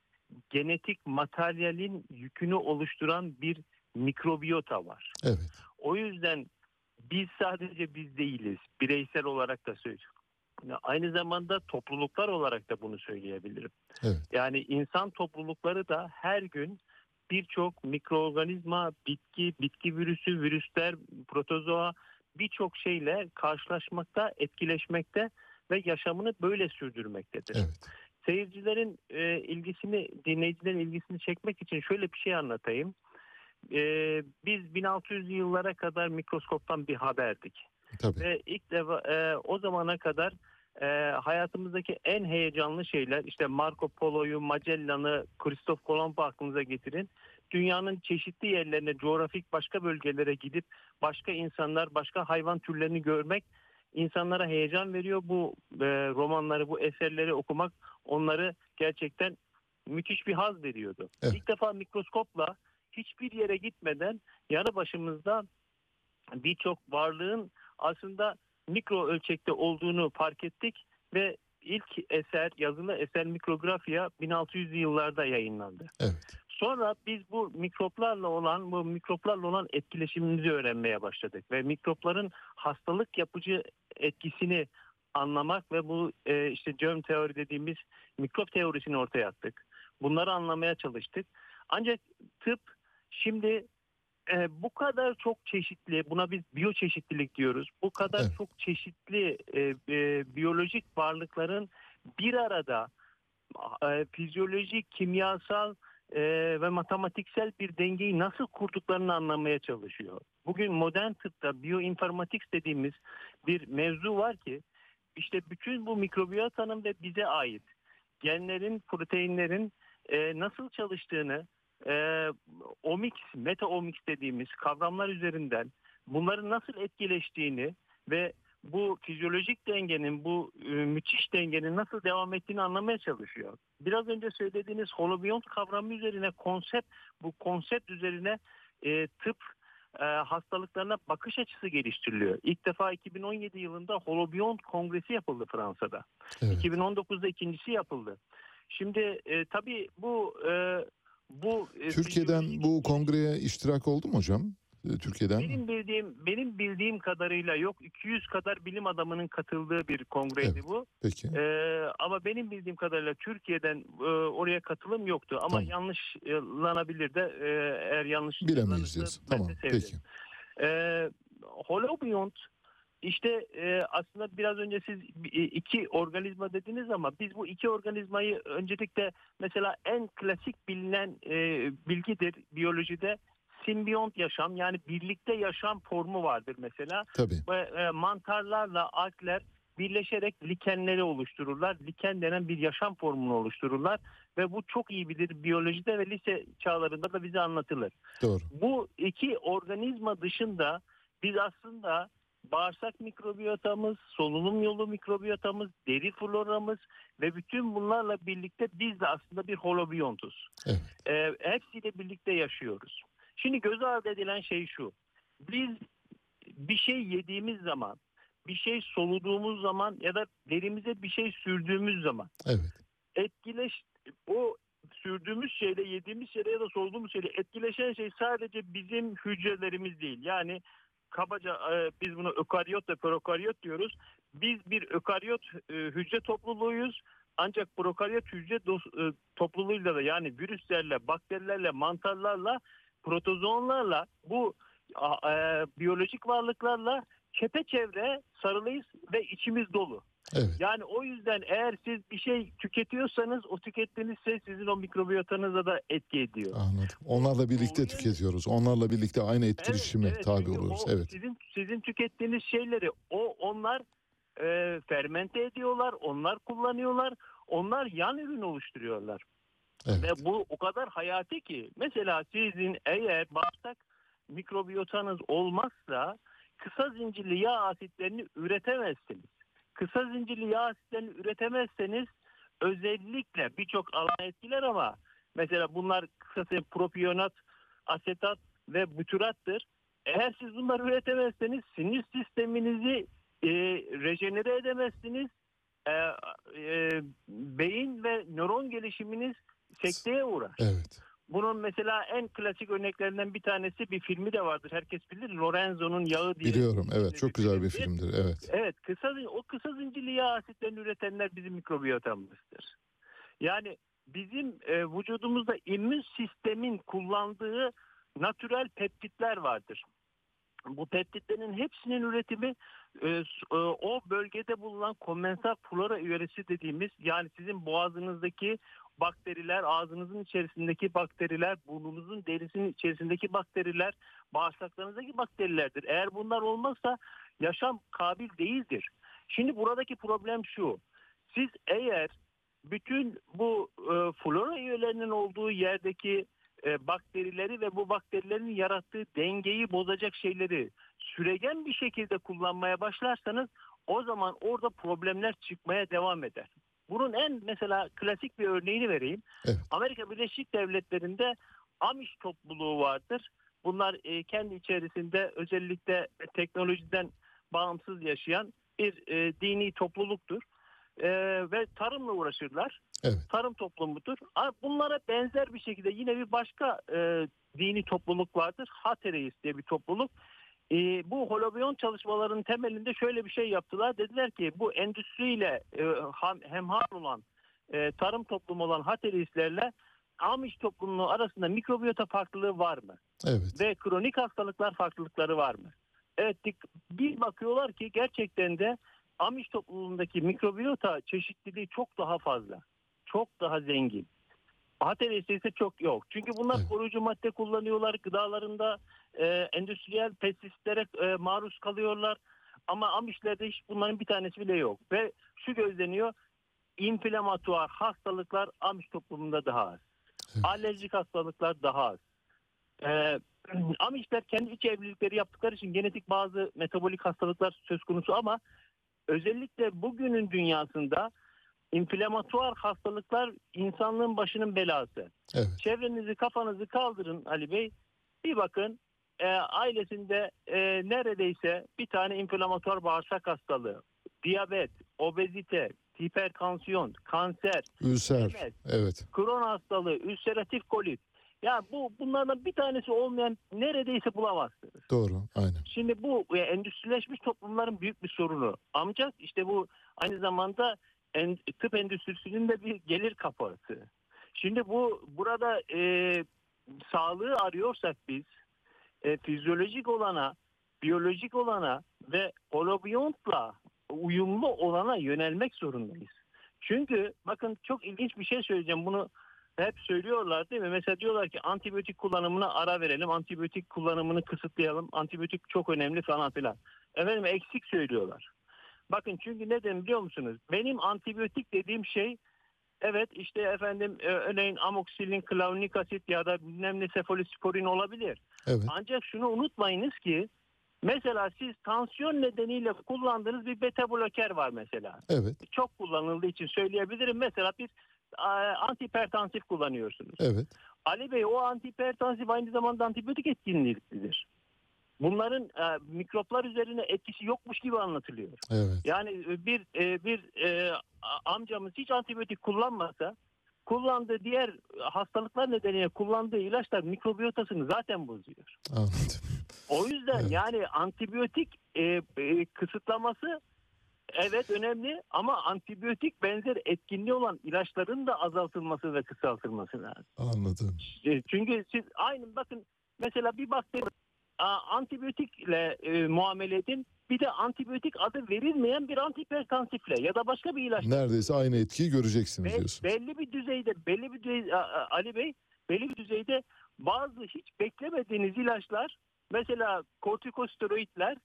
genetik materyalin yükünü oluşturan bir mikrobiyota var. Evet. O yüzden biz sadece biz değiliz. Bireysel olarak da söylüyorum. Aynı zamanda topluluklar olarak da bunu söyleyebilirim. Evet. Yani insan toplulukları da her gün birçok mikroorganizma, bitki, bitki virüsü, virüsler, protozoa birçok şeyle karşılaşmakta, etkileşmekte ve yaşamını böyle sürdürmektedir. Evet. Seyircilerin e, ilgisini, dinleyicilerin ilgisini çekmek için şöyle bir şey anlatayım. E, biz 1600'lü yıllara kadar mikroskoptan bir haberdik. Tabii. Ve ilk defa e, o zamana kadar e, hayatımızdaki en heyecanlı şeyler işte Marco Polo'yu, Magellan'ı, Kristof Kolomb'u aklınıza getirin. Dünyanın çeşitli yerlerine, coğrafik başka bölgelere gidip başka insanlar, başka hayvan türlerini görmek insanlara heyecan veriyor. Bu e, romanları, bu eserleri okumak onları gerçekten müthiş bir haz veriyordu. Evet. İlk defa mikroskopla hiçbir yere gitmeden yanı başımızda birçok varlığın aslında mikro ölçekte olduğunu fark ettik ve ilk eser yazılı eser mikrografya 1600'lü yıllarda yayınlandı. Evet. Sonra biz bu mikroplarla olan bu mikroplarla olan etkileşimimizi öğrenmeye başladık ve mikropların hastalık yapıcı etkisini anlamak ve bu e, işte germ teori dediğimiz mikrop teorisini ortaya attık. Bunları anlamaya çalıştık. Ancak tıp şimdi e, bu kadar çok çeşitli, buna biz biyoçeşitlilik diyoruz. Bu kadar Evet. çok çeşitli e, e, biyolojik varlıkların bir arada e, fizyolojik, kimyasal e, ve matematiksel bir dengeyi nasıl kurduklarını anlamaya çalışıyor. Bugün modern tıpta bioinformatics dediğimiz bir mevzu var ki işte bütün bu mikrobiyotanın ve bize ait genlerin, proteinlerin e, nasıl çalıştığını e, omics, meta omics dediğimiz kavramlar üzerinden bunların nasıl etkileştiğini ve bu fizyolojik dengenin, bu e, müthiş dengenin nasıl devam ettiğini anlamaya çalışıyor. Biraz önce söylediğiniz holobiyont kavramı üzerine konsept, bu konsept üzerine e, tıp e, hastalıklarına bakış açısı geliştiriliyor. İlk defa 2017 yılında holobiyont kongresi yapıldı Fransa'da. Evet. 2019'da ikincisi yapıldı. Şimdi e, tabii bu e, bu e, Türkiye'den bu kongreye iştirak oldu mu hocam? e, Türkiye'den? Benim bildiğim benim bildiğim kadarıyla yok 200 kadar bilim adamının katıldığı bir kongreydi bu. Peki. Ee, ama benim bildiğim kadarıyla Türkiye'den e, oraya katılım yoktu ama Tamam. yanlışlanabilir de e, eğer yanlış Bilemeyiz. Tamam peki. Ee, Holobiont işte e, aslında biraz önce siz e, iki organizma dediniz ama biz bu iki organizmayı öncelikle mesela en klasik bilinen e, bilgidir biyolojide simbiyont yaşam yani birlikte yaşam formu vardır mesela. Tabii. Ve e, mantarlarla algler birleşerek likenleri oluştururlar. Liken denen bir yaşam formunu oluştururlar ve bu çok iyi bilir biyolojide ve lise çağlarında da bize anlatılır. Doğru. Bu iki organizma dışında biz aslında bağırsak mikrobiyotamız, solunum yolu mikrobiyotamız, deri floramız ve bütün bunlarla birlikte biz de aslında bir holobiyontuz. Evet. Ee, hepsiyle birlikte yaşıyoruz. Şimdi göz ardı edilen şey şu. Biz bir şey yediğimiz zaman, bir şey soluduğumuz zaman ya da derimize bir şey sürdüğümüz zaman Evet. etkileş o sürdüğümüz şeyle yediğimiz şeyle ya da soluduğumuz şeyle etkileşen şey sadece bizim hücrelerimiz değil. Yani kabaca e, biz bunu ökaryot ve prokaryot diyoruz. Biz bir ökaryot e, hücre topluluğuyuz. Ancak prokaryot hücre dos- e, topluluğuyla da yani virüslerle, bakterilerle, mantarlarla, protozoonlarla bu e, biyolojik varlıklarla çepeçevre sarılıyız ve içimiz dolu. Evet. Yani o yüzden eğer siz bir şey tüketiyorsanız o tükettiğiniz şey sizin o mikrobiyotanıza da etki ediyor. Anladım. Onlarla birlikte tüketiyoruz. Onlarla birlikte aynı etkileşime Evet, tabi çünkü oluyoruz. o Evet. Sizin sizin tükettiğiniz şeyleri o onlar e, fermente ediyorlar, onlar kullanıyorlar, onlar yan ürün oluşturuyorlar. Ve bu o kadar hayati ki mesela sizin eğer bağırsak mikrobiyotanız olmazsa kısa zincirli yağ asitlerini üretemezsiniz. Kısa zincirli yağ asitlerini üretemezseniz özellikle birçok alan etkiler ama mesela bunlar kısası propiyonat, asetat ve bütürattır. Eğer siz bunları üretemezseniz sinir sisteminizi e, rejenere edemezsiniz. E, e, beyin ve nöron gelişiminiz sekteye uğrar. Evet. Bunun mesela en klasik örneklerinden bir tanesi bir filmi de vardır. Herkes bilir. Lorenzo'nun yağı diye. Biliyorum. Evet. Çok güzel bir filmdir. Evet. Evet, kısa o kısa zincirli yağ asitlerini üretenler bizim mikrobiyotamızdır. Yani bizim e, vücudumuzda immün sistemin kullandığı natürel peptitler vardır. Bu peptitlerin hepsinin üretimi e, e, o bölgede bulunan komensal flora üyesi dediğimiz yani sizin boğazınızdaki bakteriler, ağzınızın içerisindeki bakteriler, burnunuzun derisinin içerisindeki bakteriler, bağırsaklarınızdaki bakterilerdir. Eğer bunlar olmazsa yaşam kabil değildir. Şimdi buradaki problem şu. Siz eğer bütün bu e, flora üyelerinin olduğu yerdeki e, bakterileri ve bu bakterilerin yarattığı dengeyi bozacak şeyleri süregen bir şekilde kullanmaya başlarsanız o zaman orada problemler çıkmaya devam eder. Bunun en mesela klasik bir örneğini vereyim. Amerika Birleşik Devletleri'nde Amish topluluğu vardır. Bunlar e, kendi içerisinde özellikle teknolojiden bağımsız yaşayan bir e, dini topluluktur. E, ve tarımla uğraşırlar. Tarım toplumudur. Bunlara benzer bir şekilde yine bir başka e, dini topluluk vardır. Hatereis diye bir topluluk. E, bu holobiyon çalışmalarının temelinde şöyle bir şey yaptılar. Dediler ki bu endüstriyle e, ham- hemhal olan e, tarım toplumu olan Hatereislerle Amish toplumunun arasında mikrobiyota farklılığı var mı? Evet. Ve kronik hastalıklar farklılıkları var mı? Evet bir bakıyorlar ki gerçekten de Amish topluluğundaki mikrobiyota çeşitliliği çok daha fazla. Çok daha zengin. Hatereis'te ise çok yok. Çünkü bunlar koruyucu madde kullanıyorlar. Gıdalarında e, endüstriyel pestisitlere e, maruz kalıyorlar. Ama Amish'lerde hiç bunların bir tanesi bile yok. Ve şu gözleniyor. inflamatuar hastalıklar Amish toplumunda daha az. Alerjik hastalıklar daha az. Ee, Amishler kendi iç evlilikleri yaptıkları için genetik bazı metabolik hastalıklar söz konusu ama özellikle bugünün dünyasında inflamatuar hastalıklar insanlığın başının belası. Çevrenizi kafanızı kaldırın Ali Bey. Bir bakın e, ailesinde e, neredeyse bir tane inflamatuar bağırsak hastalığı, diyabet, obezite, hipertansiyon, kanser, Ülser. MS, Evet. Kron hastalığı, ülseratif kolit. Ya bu bunlardan bir tanesi olmayan neredeyse bulamazsınız. Doğru, aynen. Şimdi bu endüstrileşmiş toplumların büyük bir sorunu. Ancak işte bu aynı zamanda en, tıp endüstrisinin de bir gelir kapısı. Şimdi bu burada e, sağlığı arıyorsak biz e, fizyolojik olana, biyolojik olana ve holobiyontla uyumlu olana yönelmek zorundayız. Çünkü bakın çok ilginç bir şey söyleyeceğim. Bunu hep söylüyorlar değil mi? Mesela diyorlar ki antibiyotik kullanımına ara verelim, antibiyotik kullanımını kısıtlayalım, antibiyotik çok önemli falan filan. Efendim eksik söylüyorlar. Bakın çünkü neden biliyor musunuz? Benim antibiyotik dediğim şey evet işte efendim e, örneğin amoksilin, klavnik asit ya da bilmem ne sefalosporin olabilir. Evet. Ancak şunu unutmayınız ki mesela siz tansiyon nedeniyle kullandığınız bir beta bloker var mesela. Evet. Çok kullanıldığı için söyleyebilirim. Mesela bir antihipertansif kullanıyorsunuz. Evet. Ali Bey o antihipertansif aynı zamanda antibiyotik etkinliğidir. Bunların e, mikroplar üzerine etkisi yokmuş gibi anlatılıyor. Evet. Yani e, bir e, bir e, amcamız hiç antibiyotik kullanmasa kullandığı diğer hastalıklar nedeniyle kullandığı ilaçlar mikrobiyotasını zaten bozuyor. Anladım. O yüzden yani antibiyotik e, e, kısıtlaması evet önemli ama antibiyotik benzer etkinliği olan ilaçların da azaltılması ve kısaltılması lazım. Anladım. E, Çünkü siz aynı bakın mesela bir bakteri antibiyotikle e, muamele edin. Bir de antibiyotik adı verilmeyen bir antihipertansifle ya da başka bir ilaç. Neredeyse aynı etkiyi göreceksiniz Be- diyorsun. belli bir düzeyde, belli bir düzeyde Ali Bey, belli bir düzeyde bazı hiç beklemediğiniz ilaçlar, mesela kortikosteroidler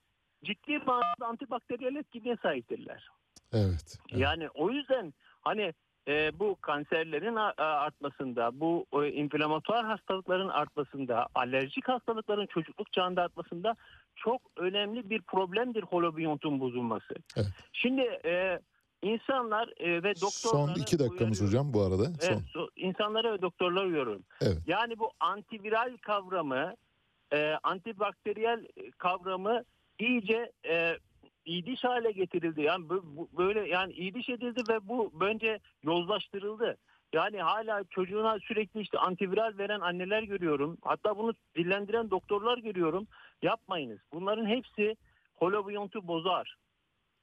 ciddi manada antibakteriyel etkinliğe sahiptirler. Evet. Yani o yüzden hani e, bu kanserlerin artmasında, bu e, inflamatuar hastalıkların artmasında, alerjik hastalıkların çocukluk çağında artmasında çok önemli bir problemdir holobiyontun bozulması. Şimdi e, insanlar e, ve doktorlara Son iki dakikamız hocam bu arada. Son. Evet, so- insanlara ve doktorlara uyuyorum. Evet. Yani bu antiviral kavramı, e, antibakteriyel kavramı iyice e, iyiliş hale getirildi. Yani böyle yani iyiliş edildi ve bu bence yozlaştırıldı. Yani hala çocuğuna sürekli işte antiviral veren anneler görüyorum. Hatta bunu dillendiren doktorlar görüyorum. Yapmayınız. Bunların hepsi holobiyontu bozar.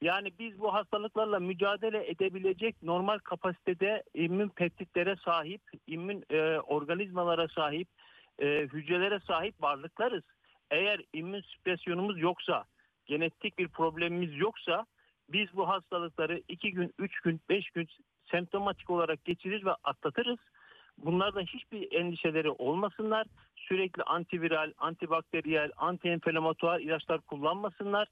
Yani biz bu hastalıklarla mücadele edebilecek normal kapasitede immün peptitlere sahip, immün e, organizmalara sahip, e, hücrelere sahip varlıklarız. Eğer immün süpresyonumuz yoksa, genetik bir problemimiz yoksa biz bu hastalıkları 2 gün, 3 gün, 5 gün semptomatik olarak geçirir ve atlatırız. Bunlardan hiçbir endişeleri olmasınlar. Sürekli antiviral, antibakteriyel, antienflamatuar ilaçlar kullanmasınlar.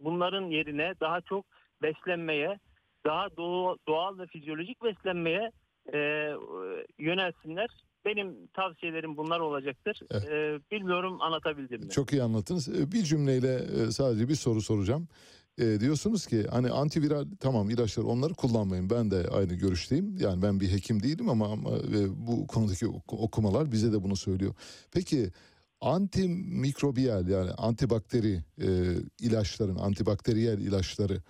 Bunların yerine daha çok beslenmeye, daha doğal, ve fizyolojik beslenmeye e, yönelsinler. Benim tavsiyelerim bunlar olacaktır. E, bilmiyorum anlatabildim mi? Çok iyi anlattınız. Ee, Bir cümleyle e, sadece bir soru soracağım. E, diyorsunuz ki hani antiviral tamam ilaçlar onları kullanmayın. Ben de aynı görüşteyim. Yani ben bir hekim değilim ama, ama e, bu konudaki oku- okumalar bize de bunu söylüyor. Peki antimikrobiyal yani antibakteri e, ilaçların, antibakteriyel ilaçları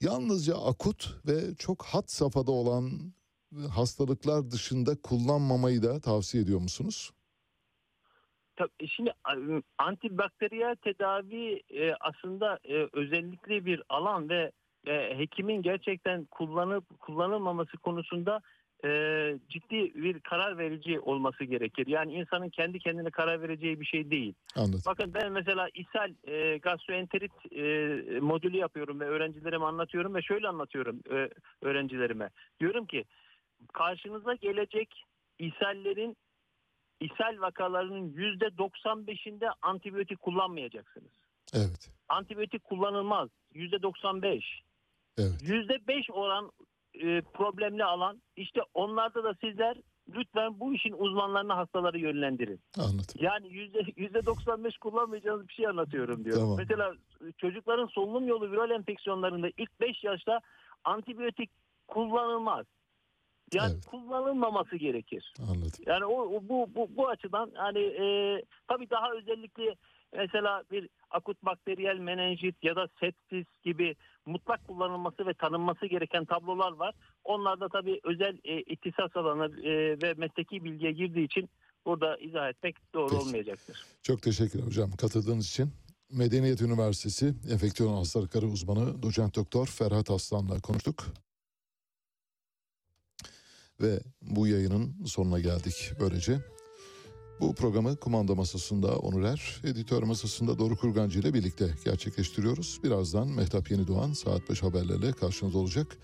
yalnızca akut ve çok hat safhada olan hastalıklar dışında kullanmamayı da tavsiye ediyor musunuz? Tabii şimdi a- antibakteriyel tedavi e, aslında e, özellikle bir alan ve e, hekimin gerçekten kullanıp kullanılmaması konusunda e, ciddi bir karar verici olması gerekir. Yani insanın kendi kendine karar vereceği bir şey değil. Anladım. Bakın ben mesela ishal e, gastroenterit e, modülü yapıyorum ve öğrencilerime anlatıyorum ve şöyle anlatıyorum e, öğrencilerime. Diyorum ki karşınıza gelecek ishallerin ishal vakalarının yüzde 95'inde antibiyotik kullanmayacaksınız. Evet. Antibiyotik kullanılmaz. Yüzde 95. Evet. Yüzde 5 olan e, problemli alan işte onlarda da sizler lütfen bu işin uzmanlarını hastaları yönlendirin. Anladım. Yani yüzde yüzde 95 kullanmayacağınız bir şey anlatıyorum diyorum. Tamam. Mesela çocukların solunum yolu viral enfeksiyonlarında ilk 5 yaşta antibiyotik kullanılmaz. Yani kullanılmaması gerekir. Anladım. Yani o, bu, bu bu açıdan hani e, tabii daha özellikle mesela bir akut bakteriyel menenjit ya da sepsis gibi mutlak kullanılması ve tanınması gereken tablolar var. Onlarda tabii özel e, ihtisas alanı e, ve mesleki bilgiye girdiği için burada izah etmek doğru Peki. olmayacaktır. Çok teşekkürler hocam katıldığınız için. Medeniyet Üniversitesi Enfeksiyon Hastalıkları uzmanı doçent doktor Ferhat Aslan'la konuştuk. Ve bu yayının sonuna geldik böylece. Bu programı kumanda masasında Onur Er, editör masasında Doruk Kurgancı ile birlikte gerçekleştiriyoruz. Birazdan Mehtap Yenidoğan saat 5 haberlerle karşınızda olacak.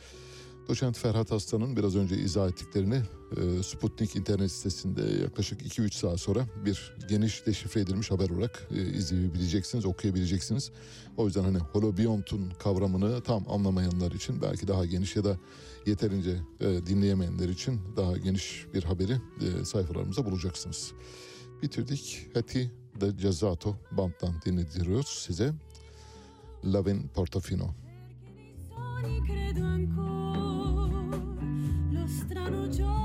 Doçent Ferhat Aslan'ın biraz önce izah ettiklerini e, Sputnik internet sitesinde yaklaşık 2-3 saat sonra bir geniş deşifre edilmiş haber olarak e, izleyebileceksiniz, okuyabileceksiniz. O yüzden hani holobiontun kavramını tam anlamayanlar için belki daha geniş ya da yeterince e, dinleyemeyenler için daha geniş bir haberi sayfalarımızda bulacaksınız. Bitirdik. Heti de Cezato banttan dinletiyoruz size. Lavin Portofino. credo ancora otra noche.